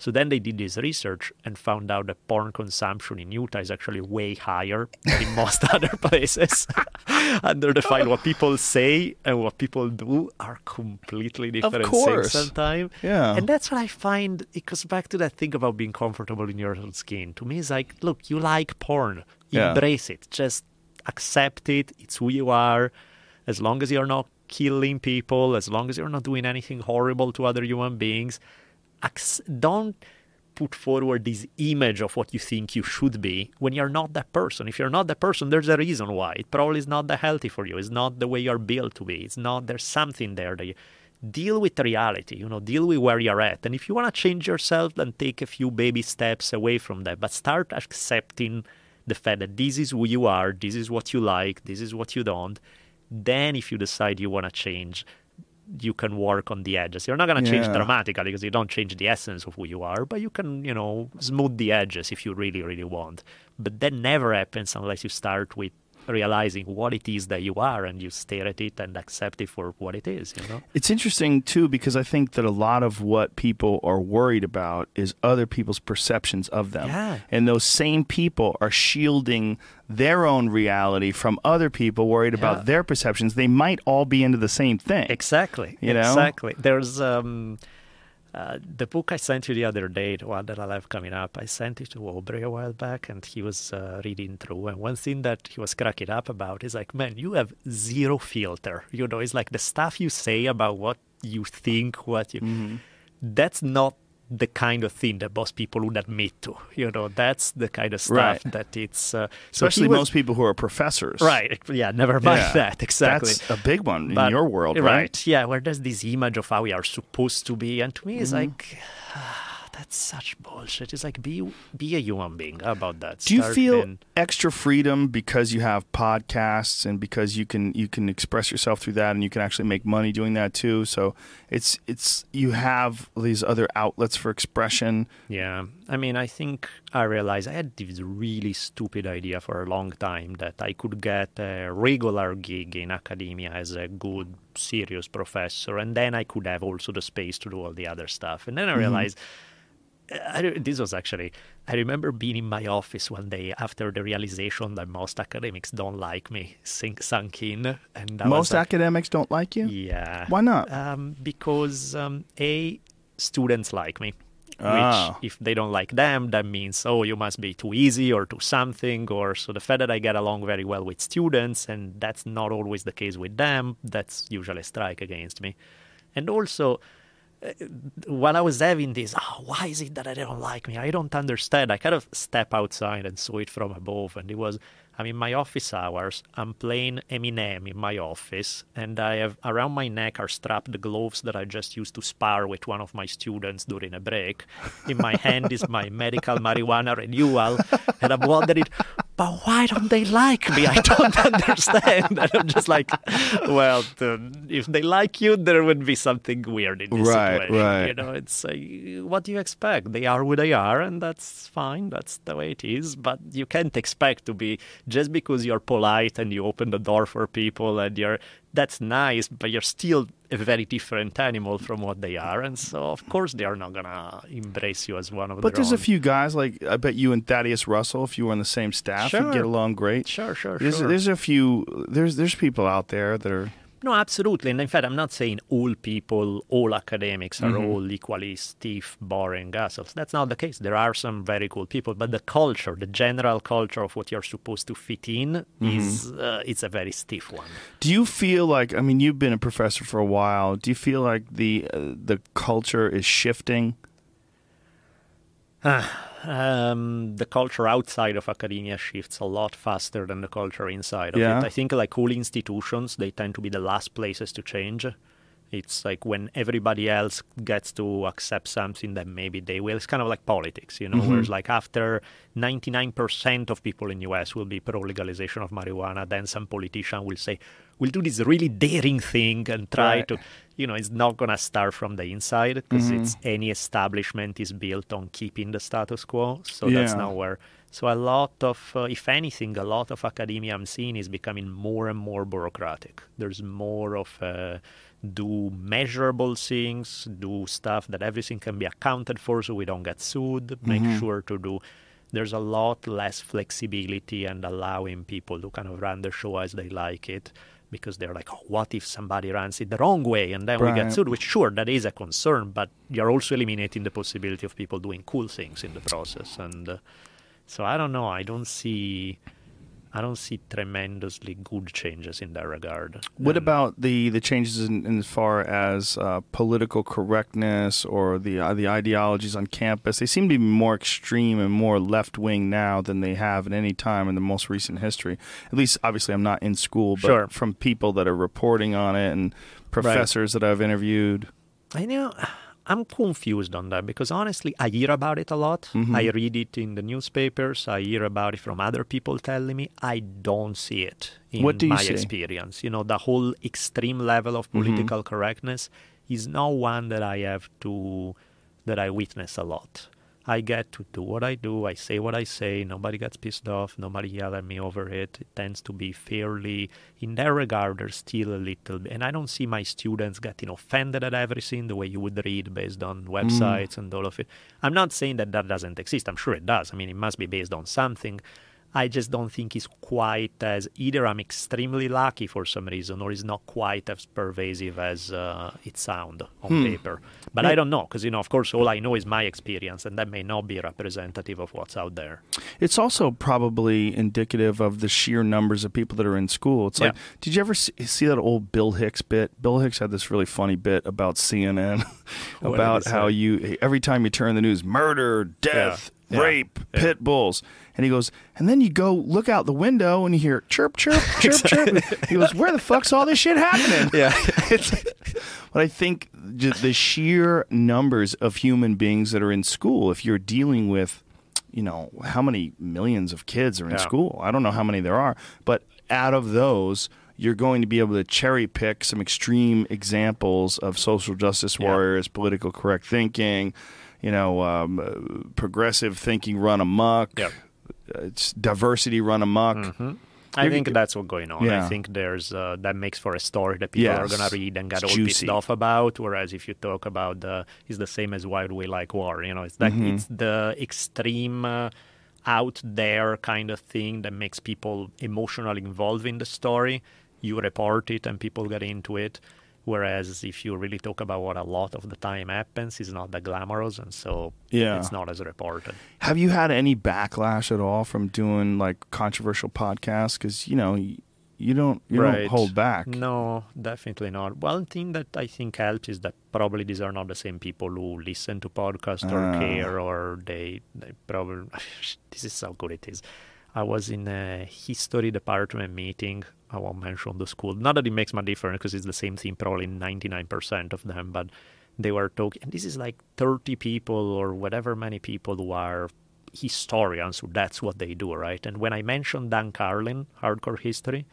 So then they did this research and found out that porn consumption in Utah is actually way higher than in most other places. Under the file, what people say and what people do are completely different of course. things sometimes. Yeah. And that's what I find. It goes back to that thing about being comfortable in your own skin. To me, it's like, look, you like porn, Yeah. embrace it, just accept it. It's who you are. As long as you're not killing people, as long as you're not doing anything horrible to other human beings, don't put forward this image of what you think you should be when you're not that person. If you're not that person, there's a reason why. It probably is not that healthy for you. It's not the way you're built to be. It's not, there's something there that you, deal with the reality, you know, deal with where you're at. And if you want to change yourself, then take a few baby steps away from that. But start accepting the fact that this is who you are, this is what you like, this is what you don't. Then, if you decide you want to change, you can work on the edges. You're not going to change dramatically because you don't change the essence of who you are, but you can, you know, smooth the edges if you really, really want. But that never happens unless you start with realizing what it is that you are and you stare at it and accept it for what it is, you know? It's interesting too because I think that a lot of what people are worried about is other people's perceptions of them. Yeah. And those same people are shielding their own reality from other people worried Yeah. about their perceptions. They might all be into the same thing. Exactly. You know? Exactly. There's um, uh, the book I sent you the other day, the one that I'll have coming up. I sent it to Aubrey a while back, and he was uh, reading through. And one thing that he was cracking up about is like, man, you have zero filter. You know, it's like the stuff you say about what you think, what you. Mm-hmm. That's not the kind of thing that most people would admit to. You know, that's the kind of stuff Right. that it's. Uh, so Especially was- most people who are professors. Right. Yeah. Never mind Yeah. that. Exactly. That's a big one in your world, right? Yeah, where there's this image of how we are supposed to be, and to me, it's Mm-hmm. like that's such bullshit. It's like be be a human being. How about that? Do you Start feel in- extra freedom because you have podcasts and because you can you can express yourself through that and you can actually make money doing that too? So it's it's you have these other outlets for expression. Yeah, I mean, I think I realized I had this really stupid idea for a long time that I could get a regular gig in academia as a good, serious professor, and then I could have also the space to do all the other stuff. And then I mm-hmm. realized. I, this was actually, I remember being in my office one day after the realization that most academics don't like me sink, sunk in. And I Most like, academics don't like you. Yeah. Why not? Um, because, um, A, students like me. Ah. Which, if they don't like them, that means, oh, you must be too easy or too something. Or so the fact that I get along very well with students, and that's not always the case with them, that's usually a strike against me. And also, while I was having this, oh, why is it that I don't like me? I don't understand. I kind of step outside and saw it from above, and it was, I'm in my office hours. I'm playing Eminem in my office, and I have around my neck are strapped the gloves that I just used to spar with one of my students during a break. In my hand is my medical marijuana renewal, and I'm wondering, but why don't they like me? I don't understand. And I'm just like, well, if they like you, there would be something weird in this Right, situation. right. You know, it's uh, what do you expect? They are who they are, and that's fine. That's the way it is. But you can't expect to be just because you're polite and you open the door for people and you're that's nice, but you're still a very different animal from what they are, and so of course they are not gonna embrace you as one of the But there's a few guys like I bet you and Thaddeus Russell, if you were on the same staff, would Sure. get along great. Sure, sure, There's sure. there's a few there's there's people out there that are No, absolutely. And in fact, I'm not saying all people, all academics are all equally stiff, boring assholes. That's not the case. There are some very cool people, but the culture, the general culture of what you're supposed to fit in, is uh, it's a very stiff one. Do you feel like I mean you've been a professor for a while? Do you feel like the uh, the culture is shifting? Um, the culture outside of academia shifts a lot faster than the culture inside of Yeah. it. I think like all institutions, they tend to be the last places to change. It's like when everybody else gets to accept something that maybe they will. It's kind of like politics, you know, Mm-hmm. whereas like after 99% of people in US will be pro legalization of marijuana, then some politician will say, we'll do this really daring thing and try Right. to, you know, it's not going to start from the inside because it's any establishment is built on keeping the status quo. So that's Yeah. not where. So a lot of, uh, if anything, a lot of academia I'm seeing is becoming more and more bureaucratic. There's more of uh, do measurable things, do stuff that everything can be accounted for, so we don't get sued. Make sure to do. There's a lot less flexibility and allowing people to kind of run the show as they like it. Because they're like, oh, what if somebody runs it the wrong way and then we get sued? Which, sure, that is a concern, but you're also eliminating the possibility of people doing cool things in the process. And uh, so I don't know. I don't see, I don't see tremendously good changes in that regard. What And- about the the changes in, in as far as uh, political correctness or the uh, the ideologies on campus? They seem to be more extreme and more left wing now than they have at any time in the most recent history. At least, obviously, I'm not in school, but Sure. from people that are reporting on it and professors that I've interviewed. I know. I'm confused on that because honestly, I hear about it a lot. Mm-hmm. I read it in the newspapers. I hear about it from other people telling me. I don't see it in What do you my see? experience. You know, the whole extreme level of Mm-hmm. political correctness is not one that I have to, that I witness a lot. I get to do what I do. I say what I say. Nobody gets pissed off. Nobody yell at me over it. It tends to be fairly, in that regard, there's still a little bit. And I don't see my students getting offended at everything the way you would read based on mm. websites and all of it. I'm not saying that that doesn't exist. I'm sure it does. I mean, it must be based on something. I just don't think it's quite as either I'm extremely lucky for some reason or it's not quite as pervasive as uh, it sounds on paper. But I don't know because you know, of course, all I know is my experience, and that may not be representative of what's out there. It's also probably indicative of the sheer numbers of people that are in school. It's like, did you ever see, see that old Bill Hicks bit? Bill Hicks had this really funny bit about CNN, about how you every time you turn the news, murder, death, Yeah. rape, Yeah. pit bulls, and he goes, and then you go look out the window and you hear chirp, chirp, chirp, chirp. He goes, where the fuck's all this shit happening? Yeah. but I think the sheer numbers of human beings that are in school, if you're dealing with, you know, how many millions of kids are in Yeah. school? I don't know how many there are, but out of those, you're going to be able to cherry pick some extreme examples of social justice Yeah. warriors, political correct thinking, you know, um, uh, progressive thinking run amok, Yeah. It's diversity run amok. I You're- think that's what's going on. Yeah. I think there's uh, that makes for a story that people are gonna read and get It's all juicy. pissed off about. Whereas if you talk about the, it's the same as why do we like war? You know, it's that Mm-hmm. it's the extreme. Uh, out there kind of thing that makes people emotionally involved in the story you report it and people get into it whereas if you really talk about what a lot of the time happens it's not that glamorous and so Yeah. it's not as reported Have you had any backlash at all from doing like controversial podcasts? Because you know you, don't you don't hold back. No, definitely not. One thing that I think helps is that probably these are not the same people who listen to podcasts or Ah. care, or they, they probably. this is how good it is. I was in a history department meeting. I won't mention the school. Not that it makes much difference because it's the same thing probably 99% of them, but they were talking. And this is like 30 people or whatever many people who are historians, that's what they do, right? And when I mentioned Dan Carlin, hardcore history,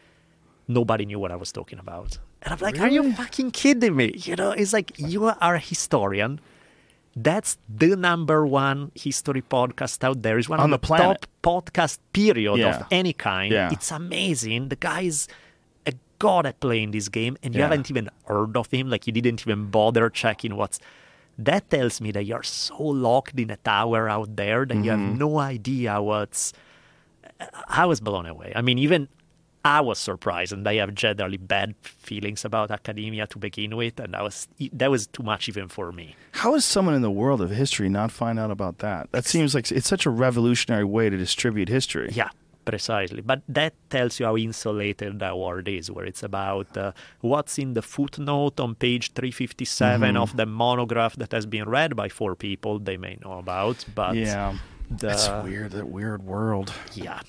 nobody knew what I was talking about. And I'm like, are you fucking kidding me? You know, it's like you are a historian. That's the number one history podcast out there. It's one On of the the, top podcast period Yeah. of any kind. Yeah. It's amazing. The guy's a god at playing this game, and you Yeah. haven't even heard of him. Like you didn't even bother checking what's. That tells me that you're so locked in a tower out there that you Mm-hmm. have no idea what's. I was blown away. I mean, even I was surprised, and I have generally bad feelings about academia to begin with, and that was that was too much even for me. How does someone in the world of history not find out about that? That seems like it's such a revolutionary way to distribute history. Yeah, precisely. But that tells you how insulated that word is, where it's about uh, what's in the footnote on page 357 Mm-hmm. of the monograph that has been read by four people they may know about. But Yeah. the, That's weird. That weird world. Yeah.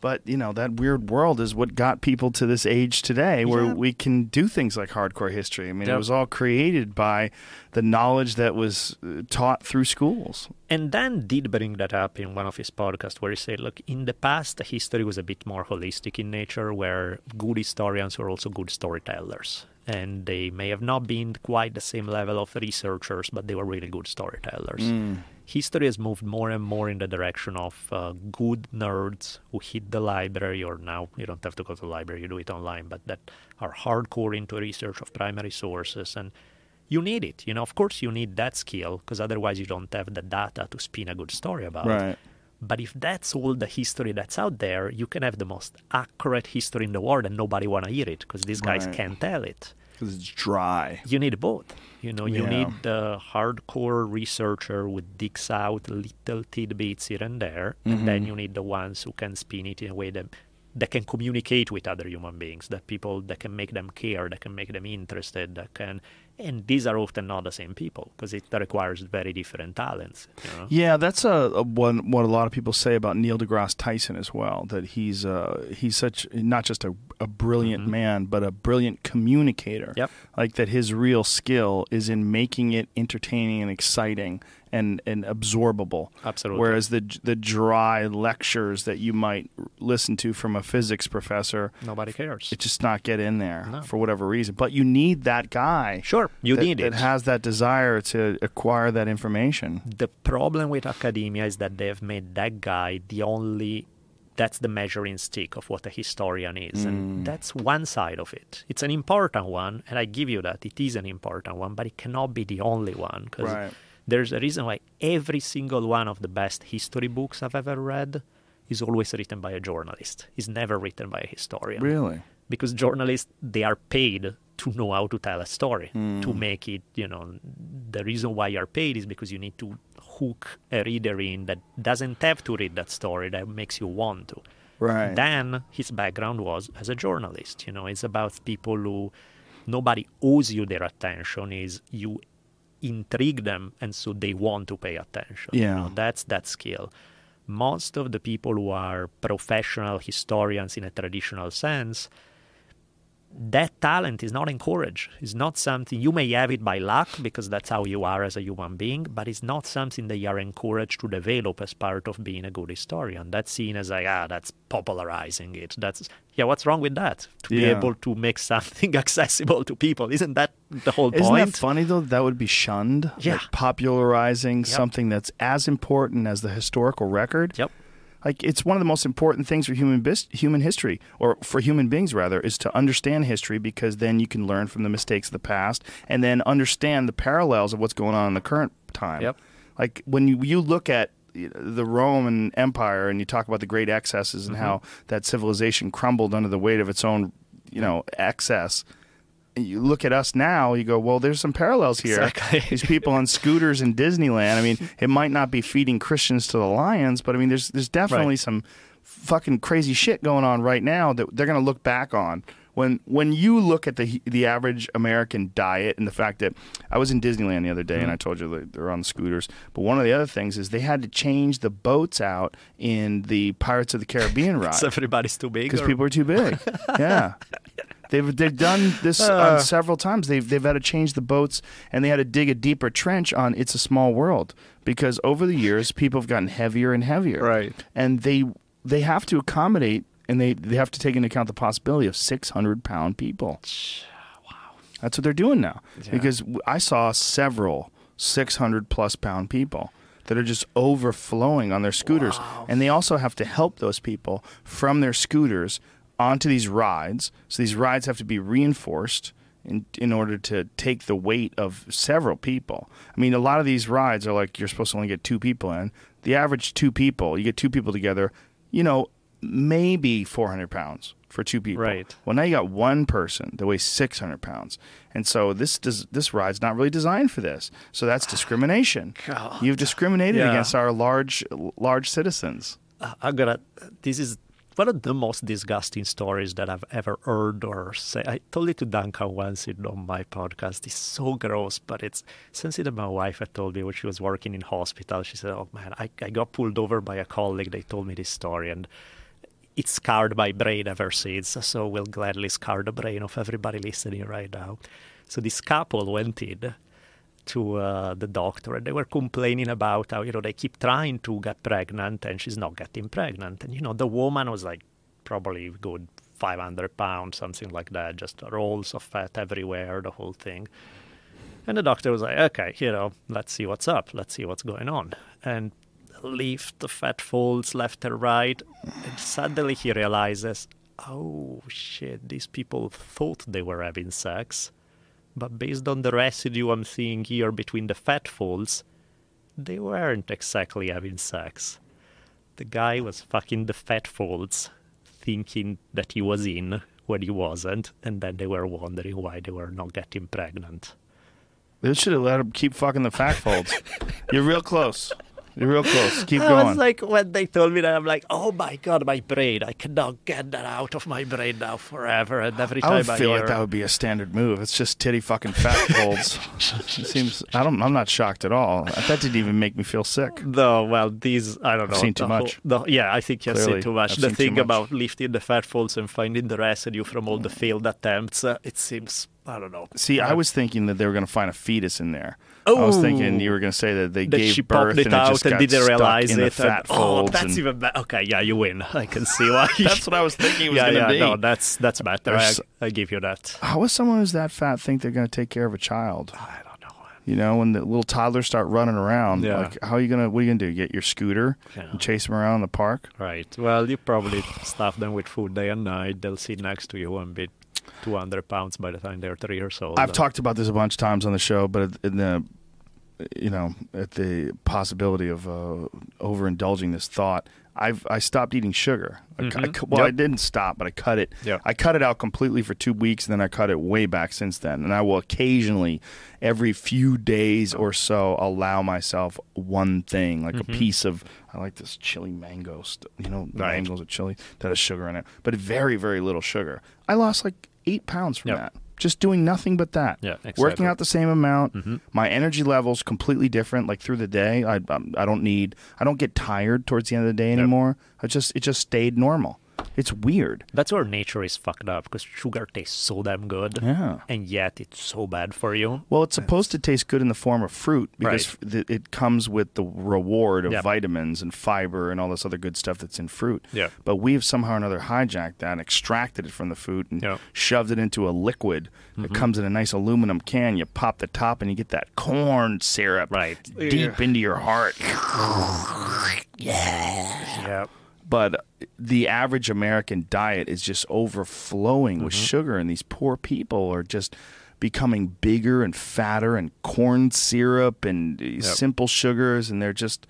But you know that weird world is what got people to this age today, where Yeah. we can do things like hardcore history. I mean, it was all created by the knowledge that was uh, taught through schools. And Dan did bring that up in one of his podcasts where he said, look, in the past, the history was a bit more holistic in nature, where good historians were also good storytellers. And they may have not been quite the same level of researchers, but they were really good storytellers. History has moved more and more in the direction of uh, good nerds who hit the library, or now you don't have to go to the library, you do it online, but that are hardcore into research of primary sources. And you need it. You know, of course, you need that skill because otherwise you don't have the data to spin a good story about. Right. But if that's all the history that's out there, you can have the most accurate history in the world and nobody want to hear it because these guys Right. can't tell it. Because it's dry. You need both. You know, you Yeah. need the hardcore researcher who digs out little tidbits here and there, and then Mm-hmm. you need the ones who can spin it in a way that that can communicate with other human beings, that people that can make them care, that can make them interested, that can And these are often not the same people because it requires very different talents. You know? Yeah, that's a, a one what a lot of people say about Neil deGrasse Tyson as well. That he's uh, he's such not just a, a brilliant Mhm. man, but a brilliant communicator. Yep. Like that, his real skill is in making it entertaining and exciting and and absorbable. Absolutely. Whereas the the dry lectures that you might listen to from a physics professor, Nobody cares. it just not get in there No. for whatever reason. But you need that guy. sure, you that, need it. that has that desire to acquire that information. the problem with academia is that they've made that guy the only that's the measuring stick of what a historian is Mm. and that's one side of it it's an important one and i give you that it is an important one but it cannot be the only one because Right. there's a reason why every single one of the best history books i've ever read is always written by a journalist It's never written by a historian Really? because journalists they are paid to know how to tell a story Hmm. to make it you know the reason why you're paid is because you need to hook a reader in that doesn't have to read that story that makes you want to Right. then his background was as a journalist you know it's about people who nobody owes you their attention is you intrigue them and so they want to pay attention you Yeah. know, that's that skill most of the people who are professional historians in a traditional sense that talent is not encouraged. It's not something you may have it by luck because that's how you are as a human being, but it's not something that you are encouraged to develop as part of being a good historian. That's seen as like, ah, that's popularizing it. That's yeah, what's wrong with that? To be able to make something accessible to people. Isn't that the whole point? Isn't that funny though? That would be shunned. Yeah. Like popularizing Yep. something that's as important as the historical record. Yep. Like it's one of the most important things for human bis- human history, or for human beings rather, is to understand history because then you can learn from the mistakes of the past and then understand the parallels of what's going on in the current time. Yep. Like when you, you look at the Roman Empire and you talk about the great excesses and Mm-hmm. how that civilization crumbled under the weight of its own, you know, excess. You look at us now, you go, well, there's some parallels here. Exactly. These people on scooters in Disneyland. I mean, it might not be feeding Christians to the lions, but I mean, there's there's definitely Right. some fucking crazy shit going on right now that they're going to look back on. When when you look at the the average American diet and the fact that I was in Disneyland the other day Mm-hmm. and I told you they're on the scooters, but one of the other things is they had to change the boats out in the Pirates of the Caribbean ride So everybody's too big. because or- people are too big. yeah. They've they've done this Uh. on several times. They've they've had to change the boats and they had to dig a deeper trench on It's a Small World because over the years people have gotten heavier and heavier. Right. And they they have to accommodate and they, they have to take into account the possibility of six hundred pound people. Wow. That's what they're doing now. Yeah. Because I saw several six hundred plus pound people that are just overflowing on their scooters. And they also have to help those people from their scooters onto these rides. So these rides have to be reinforced in, in order to take the weight of several people. I mean, a lot of these rides are like you're supposed to only get two people in. The average two people, you get two people together, you know, maybe 400 pounds for two people. Right. Well, now you got one person that weighs 600 pounds. And so this does, this ride's not really designed for this. So that's discrimination. God. You've discriminated Yeah. against our large large citizens. Uh, I gotta. This is one of the most disgusting stories that I've ever heard or say. I told it to Duncan once on my podcast. It's so gross, but it's something that my wife had told me when she was working in hospital. She said, "Oh man, I, I got pulled over by a colleague. They told me this story, and it scarred my brain ever since. So we'll gladly scar the brain of everybody listening right now." So this couple went in to uh, the doctor and they were complaining about how you know they keep trying to get pregnant and she's not getting pregnant. And you know the woman was like probably good 500 pounds something like that just rolls of fat everywhere the whole thing. And the doctor was like okay you know let's see what's up. Let's see what's going on. And lift the fat folds left and right and suddenly he realizes oh shit these people thought they were having sex but based on the residue I'm seeing here between the fat folds, they weren't exactly having sex. The guy was fucking the fat folds, thinking that he was in when he wasn't, and then they were wondering why they were not getting pregnant. They should have let him keep fucking the fat folds. You're real close. You're real close. Keep I going. was like, when they told me that, I'm like, oh my god, my brain! I cannot get that out of my brain now forever. And every time I I, feel hear, like that would be a standard move. It's just titty fucking fat folds. it seems. I don't. I'm not shocked at all. That didn't even make me feel sick. No, well, these I don't know. seen too whole- much. the- yeah, I think you've seen too much. I've the thing much. about lifting the fat folds and finding the residue from all the failed attempts, uh, it seems I don't know. See, I was thinking that they were going to find a fetus in there. I was thinking you were going to say that they that gave she birth popped it and out it just and got didn't stuck realize in the it. fat and, oh, folds. that's and- even better. Okay, yeah, you win. I can see why. That's what I was thinking was yeah, yeah, be. no, that's that's better. I, I give you that. How does someone who's that fat think they're going to take care of a child? I don't know. You know, when the little toddlers start running around, Yeah. like how are you gonna? What are you gonna do? Get your scooter Yeah. and chase them around the park? Right. Well, you probably stuff them with food day and night. They'll sit next to you and be 200 pounds by the time they're three years old. I've talked about this a bunch of times on the show, but in the you know at the possibility of uh, overindulging this thought, I've I stopped eating sugar. I cu- I cu- well, I didn't stop, but I cut it. Yeah. I cut it out completely for two weeks, and then I cut it way back since then. And I will occasionally, every few days or so, allow myself one thing, like a piece of. I like this chili mango. St- you know, Right. mangoes are chili that has sugar in it, but very very little sugar. I lost like eight pounds from Yep. that. Just doing nothing but that. Yeah, exactly. Working out the same amount. Mhm. My energy levels completely different. Like through the day, I um, I don't need. I don't get tired towards the end of the day anymore. I just it just stayed normal. It's weird. That's where nature is fucked up because sugar tastes so damn good. Yeah. And yet it's so bad for you. Well, it's supposed to taste good in the form of fruit because Right. it comes with the reward of Yep. vitamins and fiber and all this other good stuff that's in fruit. Yeah. But we've somehow or another hijacked that and extracted it from the fruit and Yeah. shoved it into a liquid Mm-hmm. that comes in a nice aluminum can. You pop the top and you get that corn syrup Right. deep into your heart. Yeah. But the average American diet is just overflowing with Mm-hmm. sugar, and these poor people are just becoming bigger and fatter, and corn syrup and uh, simple sugars, and they're just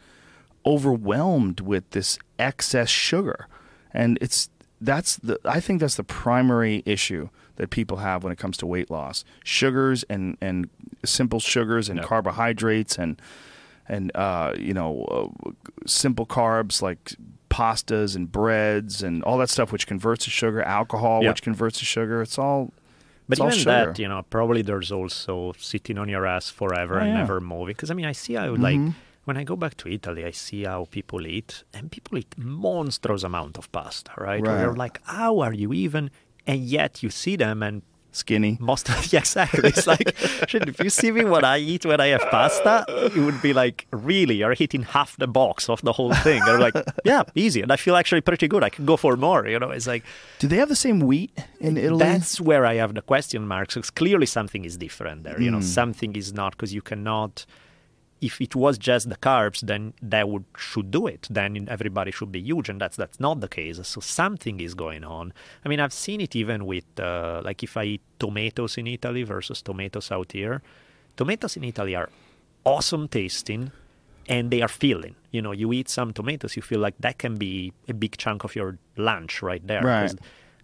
overwhelmed with this excess sugar, and it's that's the I think that's the primary issue that people have when it comes to weight loss: sugars and and simple sugars and Yep. carbohydrates and and uh, you know uh, simple carbs like pastas and breads and all that stuff which converts to sugar alcohol Yeah. which converts to sugar it's all But it's all even sugar. that, you know, probably there's also sitting on your ass forever Oh, and yeah. never moving. Because I mean, I see how like Mhm. when I go back to Italy, I see how people eat, and people eat monstrous amount of pasta, right? Where you're like, how are you even? And yet you see them and skinny most yeah, exactly. It's like shit, if you see me what I eat when I have pasta, it would be like really you're hitting half the box of the whole thing. And I'm like, yeah, easy, and I feel actually pretty good. I can go for more. You know, it's like do they have the same wheat in italy that's where I have the question marks. Because clearly something is different there. You know, Mm. something is not because you cannot. If it was just the carbs, then that would should do it. Then everybody should be huge, and that's that's not the case. So something is going on. I mean, I've seen it even with uh, like if I eat tomatoes in Italy versus tomatoes out here. Tomatoes in Italy are awesome tasting, and they are filling. You know, you eat some tomatoes, you feel like that can be a big chunk of your lunch right there. Right.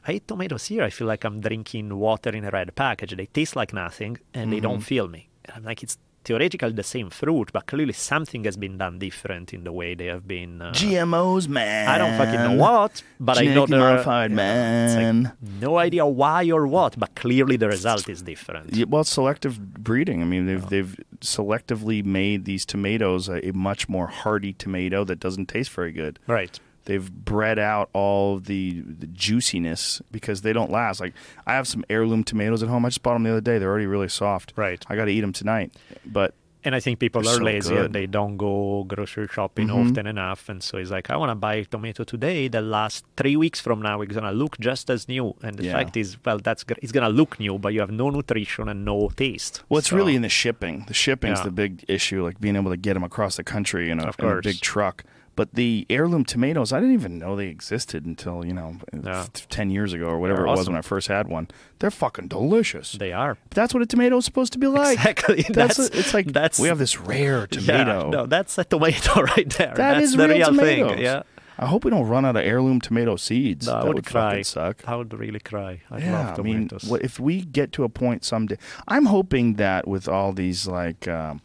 I eat tomatoes here. I feel like I'm drinking water in a red package. They taste like nothing, and they don't fill me. And I'm like, it's theoretically the same fruit, but clearly something has been done different in the way they have been. Uh, gmos man I don't fucking know what, but I know Genetically are- modified it's like, man no idea why or what, but clearly the result is different. Yeah, well, it's selective breeding. I mean, they've they've selectively made these tomatoes a, a much more hardy tomato that doesn't taste very good. Right. They've bred out all the, the juiciness because they don't last. Like I have some heirloom tomatoes at home. I just bought them the other day. They're already really soft. Right. I got to eat them tonight. But And I think people They're so lazy good. and they don't go grocery shopping Mhm. often enough. And so it's like, I want to buy a tomato today. The last three weeks from now, it's going to look just as new. And the Yeah. fact is, well, that's it's going to look new, but you have no nutrition and no taste. well, it's So- really in the shipping. The shipping's Yeah. the big issue. Like being able to get them across the country in a, in a big truck. But the heirloom tomatoes, I didn't even know they existed until you know, Yeah. ten years ago or whatever They're it was awesome. when I first had one. They're fucking delicious. They are. But That's what a tomato is supposed to be like. exactly. That's, That's, a- it's like that's we have this rare Yeah, tomato. no, that's a tomato right there. That that's is the real real tomatoes. thing. Yeah. I hope we don't run out of heirloom tomato seeds. No, I that would would cry. fucking suck. I would really cry. I yeah, love I mean, if we get to a point someday, I'm hoping that with all these like um,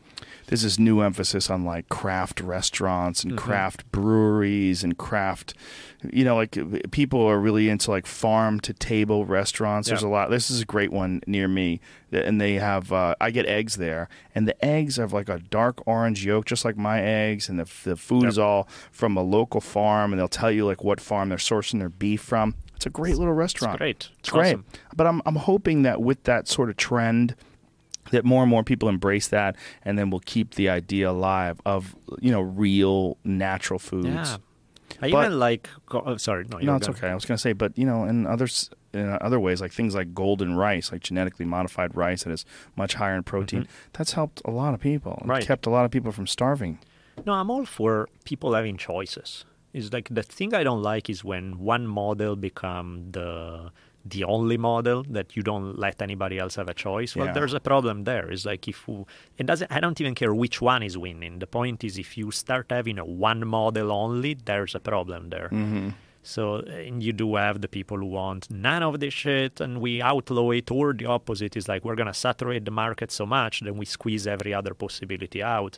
there's this new emphasis on like craft restaurants and Mhm. craft breweries and craft you know like people are really into like farm to table restaurants there's a lot this is a great one near me and they have uh, i get eggs there and the eggs have like a dark orange yolk just like my eggs and the, the food Yep. is all from a local farm and they'll tell you like what farm they're sourcing their beef from it's a great little restaurant It's great. it's great. awesome. But I'm I'm hoping that with that sort of trend that more and more people embrace that and then we'll keep the idea alive of you know real natural foods. Yeah. I But- even like. Oh, sorry, no, No, it's gonna- okay. I was going to say but you know in others in other ways like things like golden rice, like genetically modified rice that is much higher in protein, that's helped a lot of people. and Mm-hmm. Right. kept a lot of people from starving. No, I'm all for people having choices. It's like the thing I don't like is when one model become the the only model that you don't let anybody else have a choice. Well, Yeah. there's a problem there. It's like if you, it doesn't. I don't even care which one is winning. The point is, if you start having a one model only, there's a problem there. Mm-hmm. So and you do have the people who want none of this shit and we outlaw it, or the opposite is like we're gonna saturate the market so much then we squeeze every other possibility out.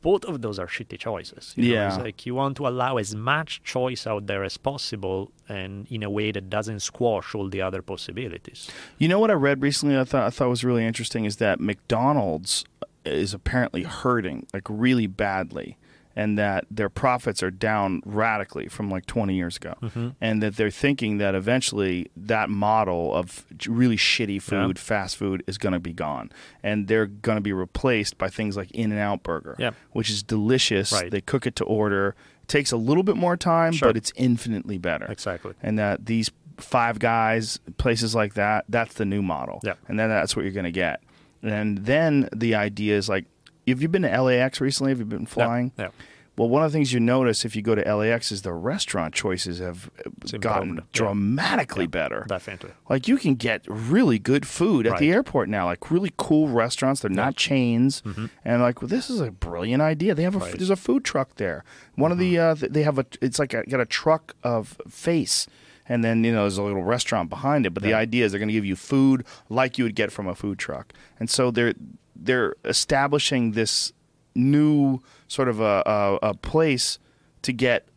Both of those are shitty choices. you know? Yeah. It's like you want to allow as much choice out there as possible and in a way that doesn't squash all the other possibilities. You know what I read recently? I thought I thought was really interesting is that McDonald's is apparently hurting like really badly, and that their profits are down radically from like 20 years ago, Mm-hmm. and that they're thinking that eventually that model of really shitty food, Yeah. fast food, is going to be gone, and they're going to be replaced by things like In and Out Burger, Yeah. which is delicious. Right. They cook it to order. It takes a little bit more time, Sure. but it's infinitely better Exactly. and that these five guys places like that that's the new model Yeah. and then that's what you're going to get and then the idea is like have you been to lax recently have you been flying Yeah. well one of the things you notice if you go to lax is the restaurant choices have It's gotten improved. Dramatically Yeah. better Definitely. like you can get really good food at the airport now, like really cool restaurants. They're not chains, and like well, this is a brilliant idea. They have a Mm-hmm. Right. Mm-hmm. there's a food truck there. One of the uh, they have a it's like a, got a truck of face, and then you know there's a little restaurant behind it. But the idea is they're going to give you food like you would get from a food truck, and so they're they're establishing this new sort of a, a, a place to get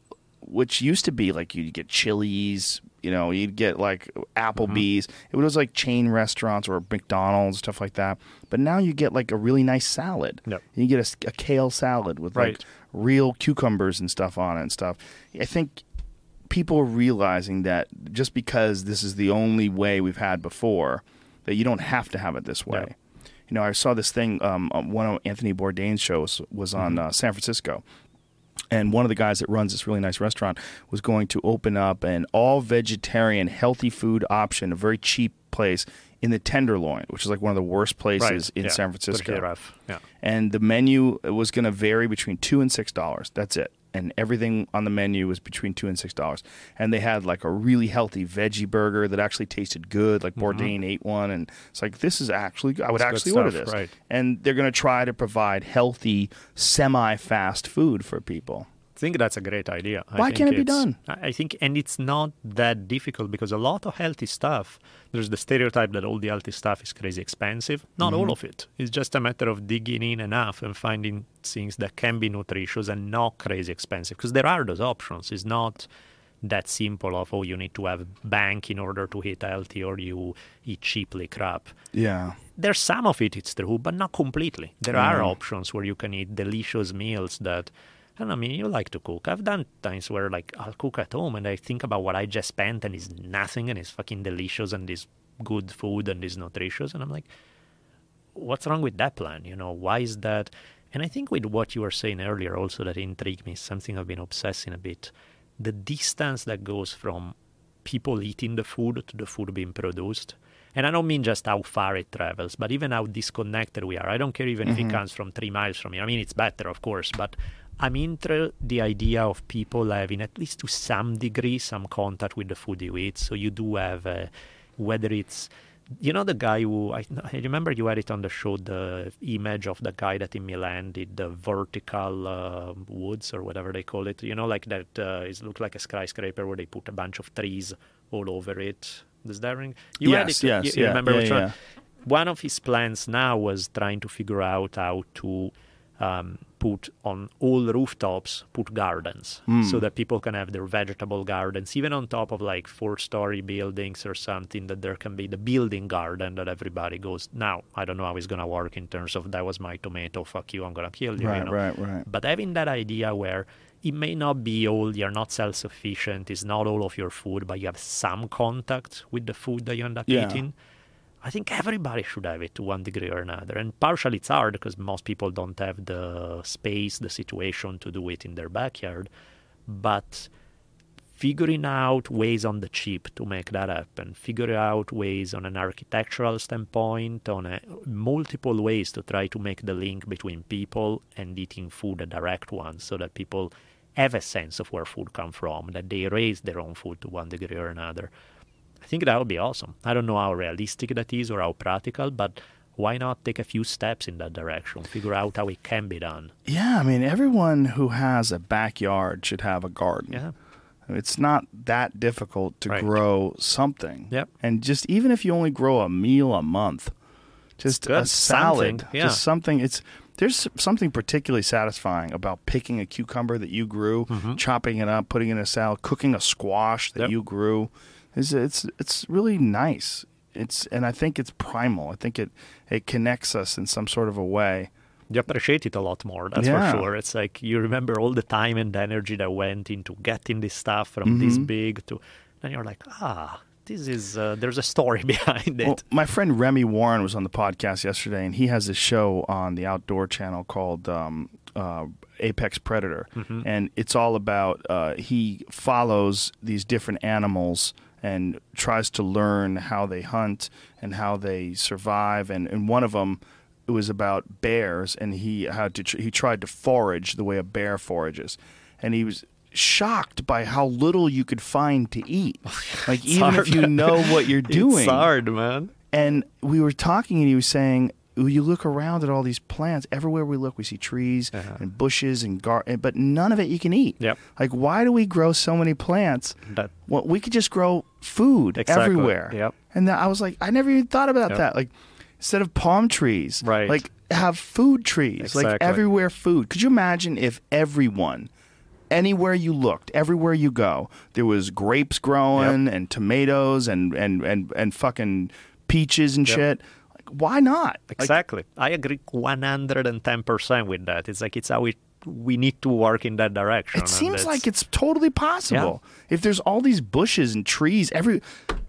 which used to be like you'd get Chili's, you know, you'd get like Applebee's. Mm-hmm. It was like chain restaurants or McDonald's, stuff like that. But now you get like a really nice salad. Yep. You get a kale salad with like real cucumbers and stuff on it and stuff. I think people are realizing that just because this is the only way we've had before, that you don't have to have it this way. Yeah. You know, I saw this thing. Um, on one of Anthony Bourdain's shows was on Mm-hmm. uh, San Francisco, and one of the guys that runs this really nice restaurant was going to open up an all vegetarian healthy food option, a very cheap place in the Tenderloin, which is like one of the worst places Right. in Yeah. San Francisco. Yeah. And the menu was going to vary between two and six dollars. That's it. And everything on the menu was between two and six dollars. And they had like a really healthy veggie burger that actually tasted good. Like Bourdain ate one, and it's like this is actually I would Mm-hmm. Actually order stuff, this. right. And they're going to try to provide healthy, semi-fast food for people. I think that's a great idea. Why can't it be done? I think, and it's not that difficult because a lot of healthy stuff. There's the stereotype that all the healthy stuff is crazy expensive. Not Mm-hmm. all of it. It's just a matter of digging in enough and finding things that can be nutritious and not crazy expensive. Because there are those options. It's not that simple of oh you need to have bank in order to eat healthy or you eat cheaply crap Yeah. there's some of it it's true but not completely there Yeah. are options where you can eat delicious meals that I I mean, you like to cook. I've done times where, like, I'll cook at home and I think about what I just spent and it's nothing and it's fucking delicious and it's good food and it's nutritious. And I'm like, what's wrong with that plan? You know, why is that? And I think with what you were saying earlier also that intrigued me, something I've been obsessing a bit, the distance that goes from people eating the food to the food being produced. And I don't mean just how far it travels, but even how disconnected we are. I don't care even if it mm-hmm. comes from three miles from here. I mean, it's better, of course, but I'm into the idea of people having, at least to some degree, some contact with the food you eat. So you do have, uh, whether it's you know the guy who I, I remember you had it on the show the image of the guy that in Milan did the vertical uh, woods or whatever they call it. You know, like that uh, it looked like a skyscraper where they put a bunch of trees all over it. Does that ring? You had Yes, it, yes, you, you yeah, remember yeah, which yeah. one? one of his plans now was trying to figure out how to um, put on all rooftops put gardens so that people can have their vegetable gardens even on top of like four story buildings or something that there can be the building garden that everybody goes now i don't know how it's going to work in terms of that was my tomato fuck you i'm going to kill you, you Right, know? right, right. but having that idea where it may not be all you're not self-sufficient it's not all of your food but you have some contact with the food that you end up Yeah. eating i think everybody should have it to one degree or another and partially it's hard because most people don't have the space the situation to do it in their backyard but figuring out ways on the cheap to make that happen, figure out ways on an architectural standpoint, on a, multiple ways to try to make the link between people and eating food a direct one, so that people have a sense of where food come from, that they raise their own food to one degree or another. I think that would be awesome. I don't know how realistic that is or how practical, but why not take a few steps in that direction? Figure out how it can be done. Yeah, I mean, everyone who has a backyard should have a garden. Yeah. It's not that difficult to Right. grow something. Yep. And just even if you only grow a meal a month, just good. a salad, Something, yeah. just something. It's there's something particularly satisfying about picking a cucumber that you grew, chopping it up, putting it in a salad, cooking a squash that Mm-hmm. Yep. you grew. It's it's it's really nice. It's and I think it's primal. I think it it connects us in some sort of a way. you appreciate it a lot more. That's Yeah. for sure. It's like you remember all the time and the energy that went into getting this stuff from this Mm-hmm. big to, then you're like, ah, this is uh, there's a story behind it. Well, my friend Remy Warren was on the podcast yesterday, and he has a show on the Outdoor Channel called um, uh, Apex Predator, Mm-hmm. and it's all about uh, he follows these different animals and tries to learn how they hunt and how they survive, and, and one of them. It was about bears, and he had to. Tr- he tried to forage the way a bear forages, and he was shocked by how little you could find to eat. Like even hard. if you know what you're doing, It's hard, man. and we were talking, and he was saying, "You look around at all these plants. Everywhere we look, we see trees Uh-huh. and bushes and gar, and- but none of it you can eat. Yep. Like, why do we grow so many plants? That Well, we could just grow food Exactly. everywhere. Yep. And that, I was like, I never even thought about Yep. that. Like, instead of palm trees, Right. Like, have food trees. Like everywhere, food. Could you imagine if everyone? Anywhere you looked, everywhere you go, there was grapes growing and tomatoes and and and and fucking peaches and Yep. shit. Like, why not? Like, exactly. I agree 110 percent with that. It's like it's how we we need to work in that direction. It seems like it's totally possible. If there's all these bushes and trees, every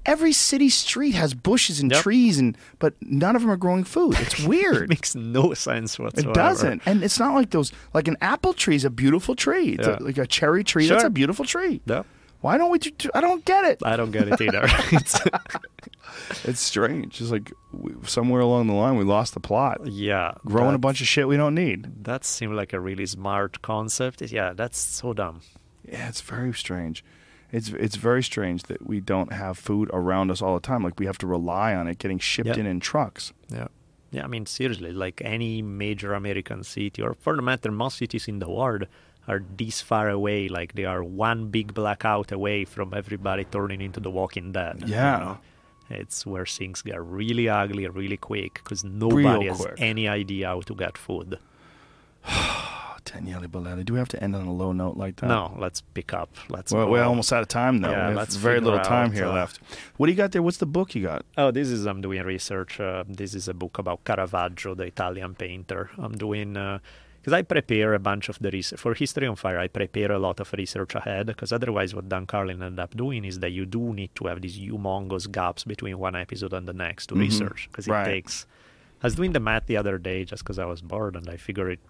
every city street has bushes and Yep. trees, and but none of them are growing food. It's weird. it makes no sense whatsoever. it doesn't, and it's not like those. Like an apple tree is a beautiful tree. It's a- like a cherry tree. That's a beautiful tree. Yeah. Why don't we? Do, do- I don't get it. I don't get it either. it's, strange. It's like we, somewhere along the line we lost the plot. yeah, Growing a bunch of shit we don't need. That seemed like a really smart concept. Yeah, that's so dumb. Yeah, it's very strange. It's it's very strange that we don't have food around us all the time. Like we have to rely on it getting shipped Yep. in in trucks. Yeah. Yeah, I mean, seriously, like any major American city, or for the matter, most cities in the world are this far away. Like they are one big blackout away from everybody turning into the Walking Dead. you Yeah. know? It's where things get really ugly really quick because nobody has quick. any idea how to get food. Daniele Bolelli. Do we have to end on a low note like that? No, let's pick up. Let's. We're, we're almost out of time though. Yeah, let's very little time out, here uh, left. What do you got there? What's the book you got? Oh, this is I'm doing research. Uh, this is a book about Caravaggio, the Italian painter. I'm doing because I prepare a bunch of the research for History on Fire. I prepare a lot of research ahead because otherwise, what Dan Carlin ended up doing is that you do need to have these humongous gaps between one episode and the next to Mhm. research because it Right. takes. I was doing the math the other day just because I was bored and I figured it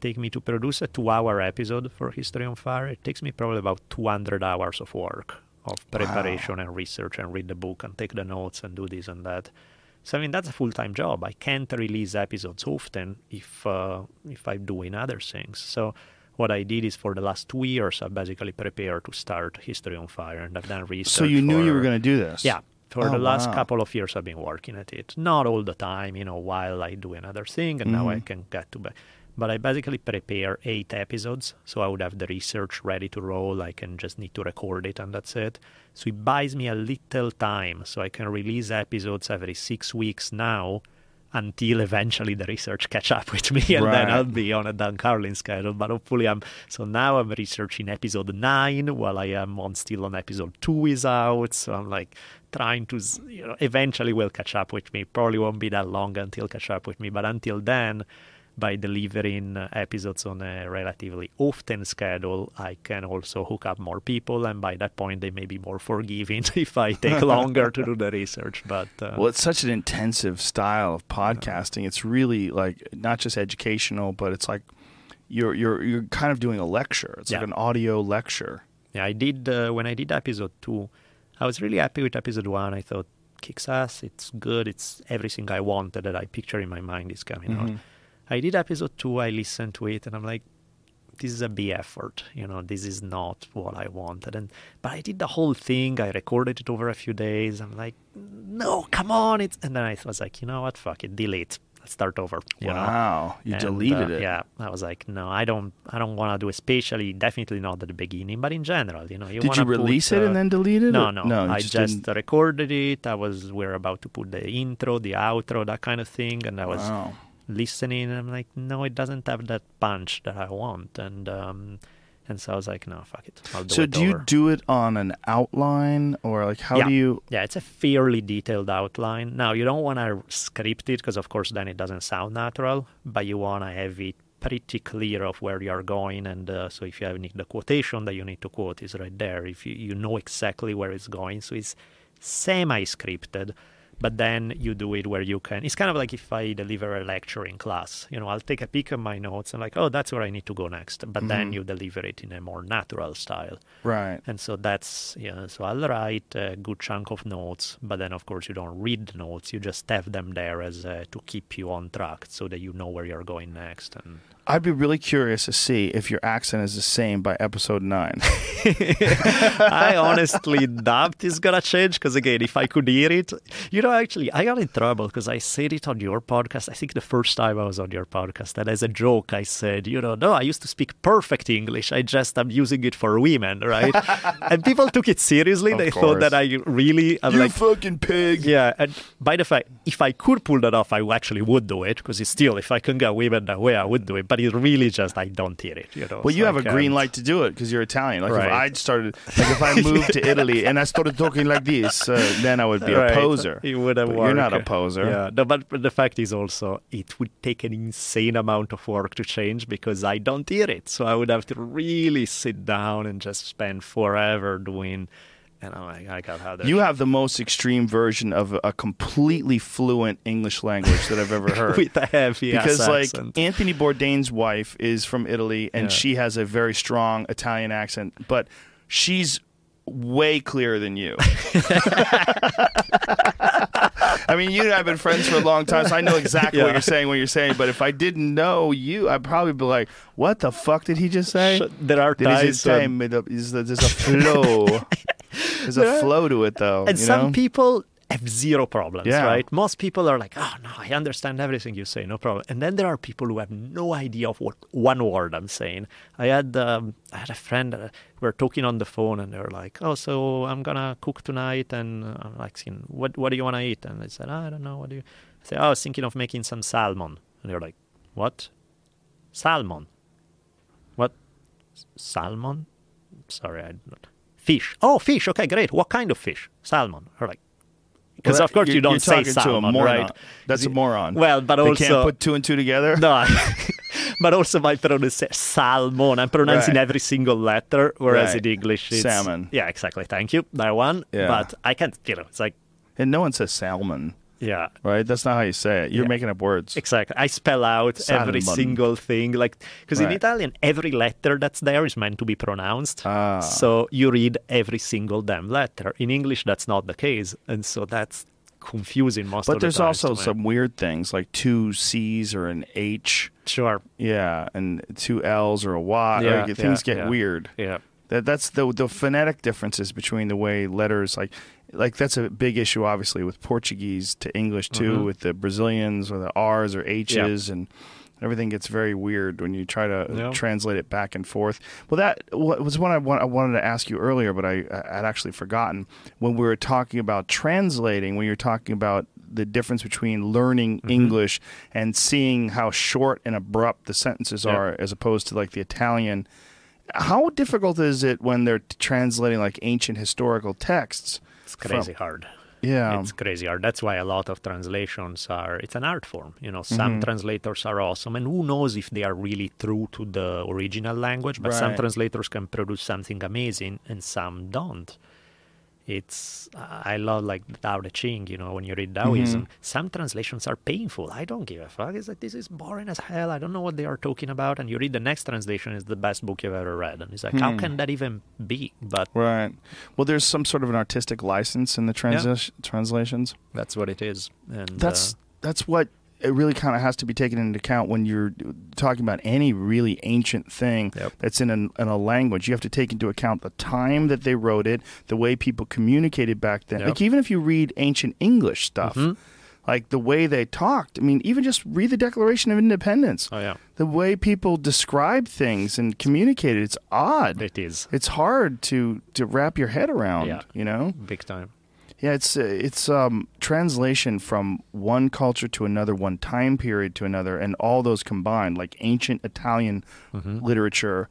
take me to produce a two-hour episode for History on Fire. It takes me probably about 200 hours of work of preparation and research and read the book and take the notes and do this and that. So I mean that's a full-time job. I can't release episodes often if uh, if I'm doing other things. So what I did is for the last two years I basically prepared to start History on Fire and I've done research. So you knew you were going to do this? yeah. For Oh, the last wow. couple of years, I've been working at it. Not all the time, you know, while I do another thing, and now I can get to. Back. But I basically prepare eight episodes. So I would have the research ready to roll. I can just need to record it, and that's it. So it buys me a little time. So I can release episodes every six weeks now until eventually the research catch up with me and then I'll be on a Dan Carlin schedule. But hopefully I'm so now I'm researching episode nine while I am on still on episode two is out. So I'm like trying to you know eventually will catch up with me. Probably won't be that long until catch up with me. But until then by delivering uh, episodes on a relatively often schedule, I can also hook up more people, and by that point, they may be more forgiving if I take longer to do the research. But uh, Well, it's such an intensive style of podcasting. It's really like not just educational, but it's like you're you're you're kind of doing a lecture. It's like an audio lecture. Yeah, I did uh, when I did episode two. I was really happy with episode one. I thought kicks ass. It's good. It's everything I wanted that I picture in my mind is coming out. I did episode two. I listened to it, and I'm like, this is a B effort. You know, this is not what I wanted. And but I did the whole thing. I recorded it over a few days. I'm like, no, come on. It's and then I was like, you know what? Fuck it. Delete. Let's start over. You know? wow, you And, deleted uh, it. Yeah, I was like, no, I don't, I don't want to do, it, especially definitely not at the beginning, but in general, you know, you Did you wanna put, release it and uh, then delete it? No, no, no. I just just recorded it. I was, we are about to put the intro, the outro, that kind of thing, and I was Wow. Listening, and I'm like, no, it doesn't have that punch that I want, and um, and so I was like, no, fuck it, I'll do So it do you do it on an outline or like how Yeah. do you? Yeah, it's a fairly detailed outline. Now, you don't want to script it because, of course, then it doesn't sound natural, but you want to have it pretty clear of where you're going. And uh, so if you have the quotation that you need to quote is right there. If you, you know exactly where it's going. So it's semi-scripted, but then you do it where you can. It's kind of like if I deliver a lecture in class. You know, I'll take a peek at my notes and like, oh, that's where I need to go next. But then Mhm. you deliver it in a more natural style. Right. And so that's yeah. So I'll write a good chunk of notes, but then of course you don't read the notes. You just have them there as uh, to keep you on track, so that you know where you're going next. And I'd be really curious to see if your accent is the same by episode nine. I honestly doubt it's gonna change because again, if I could hear it, you know, actually, I got in trouble because I said it on your podcast. I think the first time I was on your podcast, and as a joke, I said, you know, no, I used to speak perfect English. I just am using it for women, right? and people took it seriously. Of they thought that. I really, I'm you like, fucking pig. Yeah, and by the fact, if I could pull that off, I actually would do it because it's still, if I can get women that way, I would do it. But it really just, I don't hear it. You know. Well, you so have I a green can't. light to do it because you're Italian. Like if I started, like if I moved to Italy and I started talking like this, uh, then I would be Right. a poser. It would have you're not a poser. Yeah, no, but the fact is also it would take an insane amount of work to change because I don't hear it. So I would have to really sit down and just spend forever doing. And I'm like, I got how that. You have the most extreme version of a completely fluent English language that I've ever heard. with a heavy because like accent. Anthony Bourdain's wife is from Italy and Yeah. she has a very strong Italian accent, but she's way clearer than you. I mean, you and I have been friends for a long time, so I know exactly what you're saying when you're saying. But if I didn't know you, I'd probably be like, "What the fuck did he just say?" There are times when- is there's a flow? There's a flow to it, though. and some know? people have zero problems, Yeah. right? Most people are like, "Oh no, I understand everything you say, no problem." And then there are people who have no idea of what one word I'm saying. I had um, I had a friend uh, we were talking on the phone, and they were like, "Oh, so I'm gonna cook tonight," and uh, I'm like, "What What do you want to eat?" And they said, "I don't know. What do you?" I said, "Oh, I was thinking of making some salmon," and they're like, "What? Salmon? What? S- Salmon? Sorry, I don't. Fish. Oh, fish. Okay, great. What kind of fish? Salmon. Or like, because Well, of course you're- don't say talking to a salmon, right? That's a moron. Well, but they also can't put two and two together. no, but also my pronunciation salmon. I'm pronouncing Right. every single letter, whereas Right. in English it's Salmon. Yeah, exactly. Thank you. That one. Yeah. But I can't. You know, it's like And no one says salmon, yeah. right? That's not how you say it. You're Yeah. making up words. Exactly. I spell out every single thing, like because in Italian, every letter that's there is meant to be pronounced. Ah. So you read every single damn letter. In English, that's not the case, and so that's confusing most But of the there's also some weird things like two C's or an H, sure. yeah, and two L's or a Y. Yeah, like, things yeah, get weird. Yeah. That that's the the phonetic differences between the way letters like like that's a big issue obviously with Portuguese to English too Mhm. with the Brazilians or the R's or H's and Everything gets very weird when you try to Yeah. translate it back and forth. Well, that was what I, wa- I wanted to ask you earlier, but I I had actually forgotten when we were talking about translating. When you're talking about the difference between learning Mm-hmm. English and seeing how short and abrupt the sentences Yeah. are, as opposed to like the Italian. How difficult is it when they're translating like ancient historical texts? It's crazy hard. Yeah, It's crazy hard. That's why a lot of translations are. It's an art form. You know, some Mm-hmm. translators are awesome, and who knows if they are really true to the original language. But some translators can produce something amazing, and some don't. It's I love like Tao Te Ching. You know, when you read Taoism, Mm-hmm. some translations are painful. I don't give a fuck. It's like this is boring as hell. I don't know what they are talking about. And you read the next translation, is the best book you've ever read, and it's like, how Hmm. can that even be? But right. Well, there's some sort of an artistic license in the transi- translations. that's what it is. And That's uh, that's what it really kind of has to be taken into account when you're talking about any really ancient thing Yep. that's in, an, in a language. You have to take into account the time that they wrote it, the way people communicated back then. Yep. Like even if you read ancient English stuff, Mhm. like the way they talked. I mean, even just read the Declaration of Independence. oh yeah, The way people describe things and communicate it, it's odd. it is It's hard to to wrap your head around. Yeah. You know. big time. Yeah, it's it's um, translation from one culture to another, one time period to another, and all those combined, like ancient Italian Mm-hmm. literature,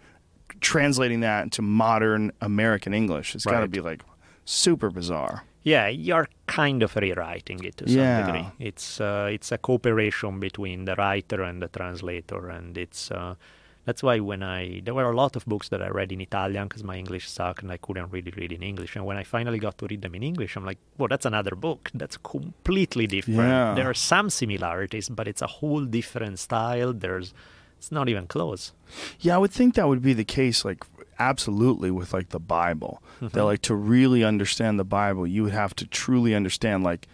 translating that into modern American English. It's got to be like super bizarre. Yeah, you're kind of rewriting it to some Yeah. degree. It's uh, it's a cooperation between the writer and the translator, and it's uh, that's why when I there were a lot of books that I read in Italian because my English sucked and I couldn't really read in English, and when I finally got to read them in English, I'm like, well, that's another book. That's completely different. Yeah. There are some similarities, but it's a whole different style. There's it's not even close. Yeah, I would think that would be the case, like absolutely with like the Bible. Mm-hmm. That like to really understand the Bible, you would have to truly understand like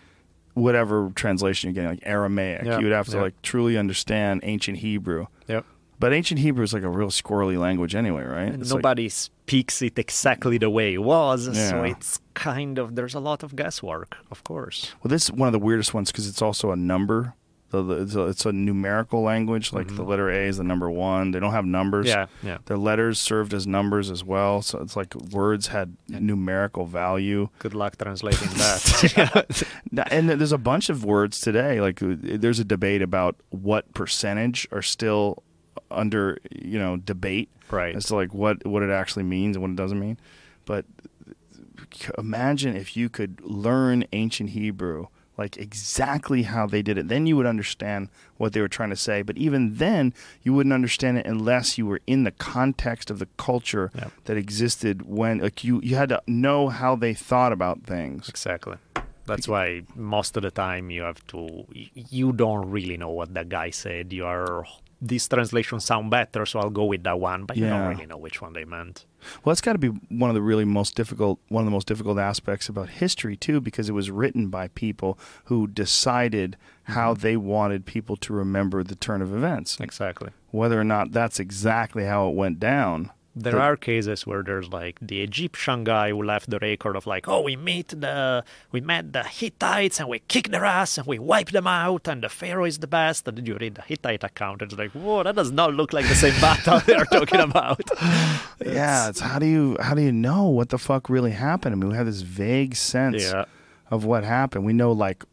whatever translation you're getting, like Aramaic. Yeah, You would have to like truly understand ancient Hebrew. Yep. But ancient Hebrew is like a real squirrely language anyway, right? It's like- nobody speaks it exactly the way it was, so it's kind of there's a lot of guesswork, of course. well, this is one of the weirdest ones because it's also a number. The, it's, a, it's a numerical language. Like the letter A is the number one. They don't have numbers. Mm-hmm. Yeah, yeah. Their letters served as numbers as well. So it's like words had numerical value. Good luck translating that. And there's a bunch of words today. Like uh, there's a debate about what percentage are still under you know debate Right. as to like what what it actually means and what it doesn't mean. But imagine if you could learn ancient Hebrew like exactly how they did it. Then you would understand what they were trying to say. But even then, you wouldn't understand it unless you were in the context of the culture Yeah. that existed when like you you had to know how they thought about things. exactly. That's why most of the time you have to you don't really know what that guy said. You are these translations sound better, so I'll go with that one, but you don't really know which one they meant. Well, that's got to be one of the really most difficult, one of the most difficult aspects about history too, because it was written by people who decided how mm-hmm. they wanted people to remember the turn of events. Exactly. Whether or not that's exactly how it went down. There are cases where there's like the Egyptian guy who left the record of like, oh, we meet the we met the Hittites and we kicked their ass and we wiped them out and the Pharaoh is the best. And then you read the Hittite account, and it's like, whoa, that does not look like the same battle they're talking about. yeah, it's how do you how do you know what the fuck really happened? I mean, we have this vague sense Yeah. of what happened. We know like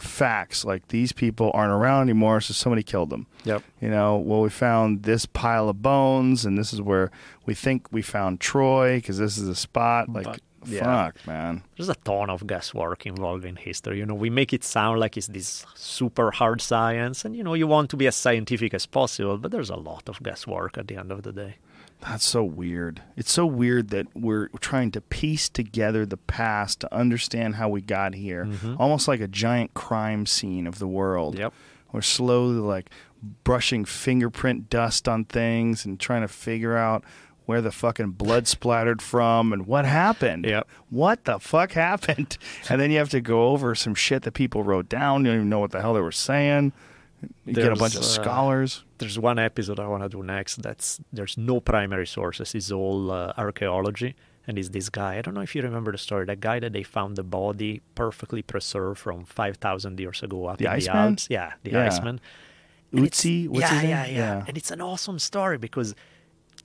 facts, like these people aren't around anymore, so somebody killed them. Yep. You know, well, we found this pile of bones, and this is where we think we found Troy because this is a spot. Like, But, yeah. fuck, man. There's a ton of guesswork involved in history. You know, we make it sound like it's this super hard science, and you know, you want to be as scientific as possible, but there's a lot of guesswork at the end of the day. That's so weird. It's so weird that we're trying to piece together the past to understand how we got here, mm-hmm. almost like a giant crime scene of the world. Yep. We're slowly like brushing fingerprint dust on things and trying to figure out where the fucking blood splattered from and what happened. Yep. What the fuck happened? And then you have to go over some shit that people wrote down. You don't even know what the hell they were saying. You get a bunch of uh, scholars. there's one episode I want to do next that's there's no primary sources. It's all uh, archaeology. And it's this guy. I don't know if you remember the story. That guy that they found the body perfectly preserved from 5,000 years ago up The in Iceman? the Alps. Yeah, the Yeah. Iceman. And it's- Ötzi, what's yeah, name? yeah, yeah, And it's an awesome story because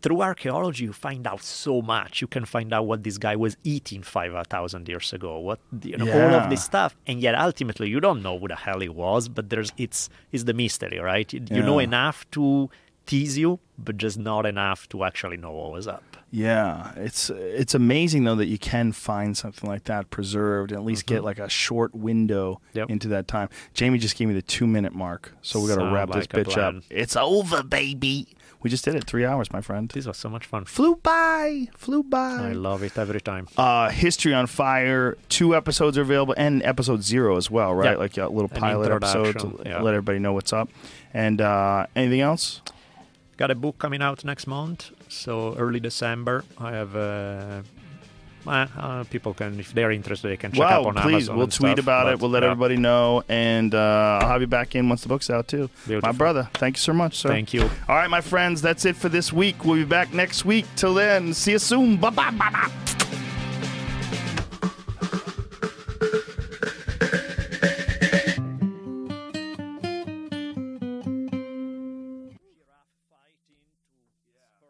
through archaeology you find out so much. You can find out what this guy was eating five thousand years ago, what you know, all of this stuff, and yet ultimately you don't know who the hell he was. But there's it's it's the mystery, right? You, you know enough to tease you, but just not enough to actually know what was up. Yeah, it's it's amazing though that you can find something like that preserved and at least get like a short window Mm-hmm. Yep. into that time. Jamie just gave me the two minute mark, so we got to Sound wrap like this bitch up. It's over, baby. We just did it three hours, my friend. These was so much fun. Flew by, flew by. I love it every time. uh, History on Fire. Two episodes are available, and episode zero as well, right? Yeah. Like a little An pilot episode to yeah. let everybody know what's up. And uh, anything else? Got a book coming out next month, so early December. I have. Uh, uh, uh, people can, if they're interested, they can check wow, up on please, Amazon. we'll tweet stuff, about it. We'll let yeah. everybody know, and uh, I'll have you back in once the book's out too. My brother, thank you so much, sir. Thank you. All right, my friends, that's it for this week. We'll be back next week. Till then, see you soon. Bye bye bye bye.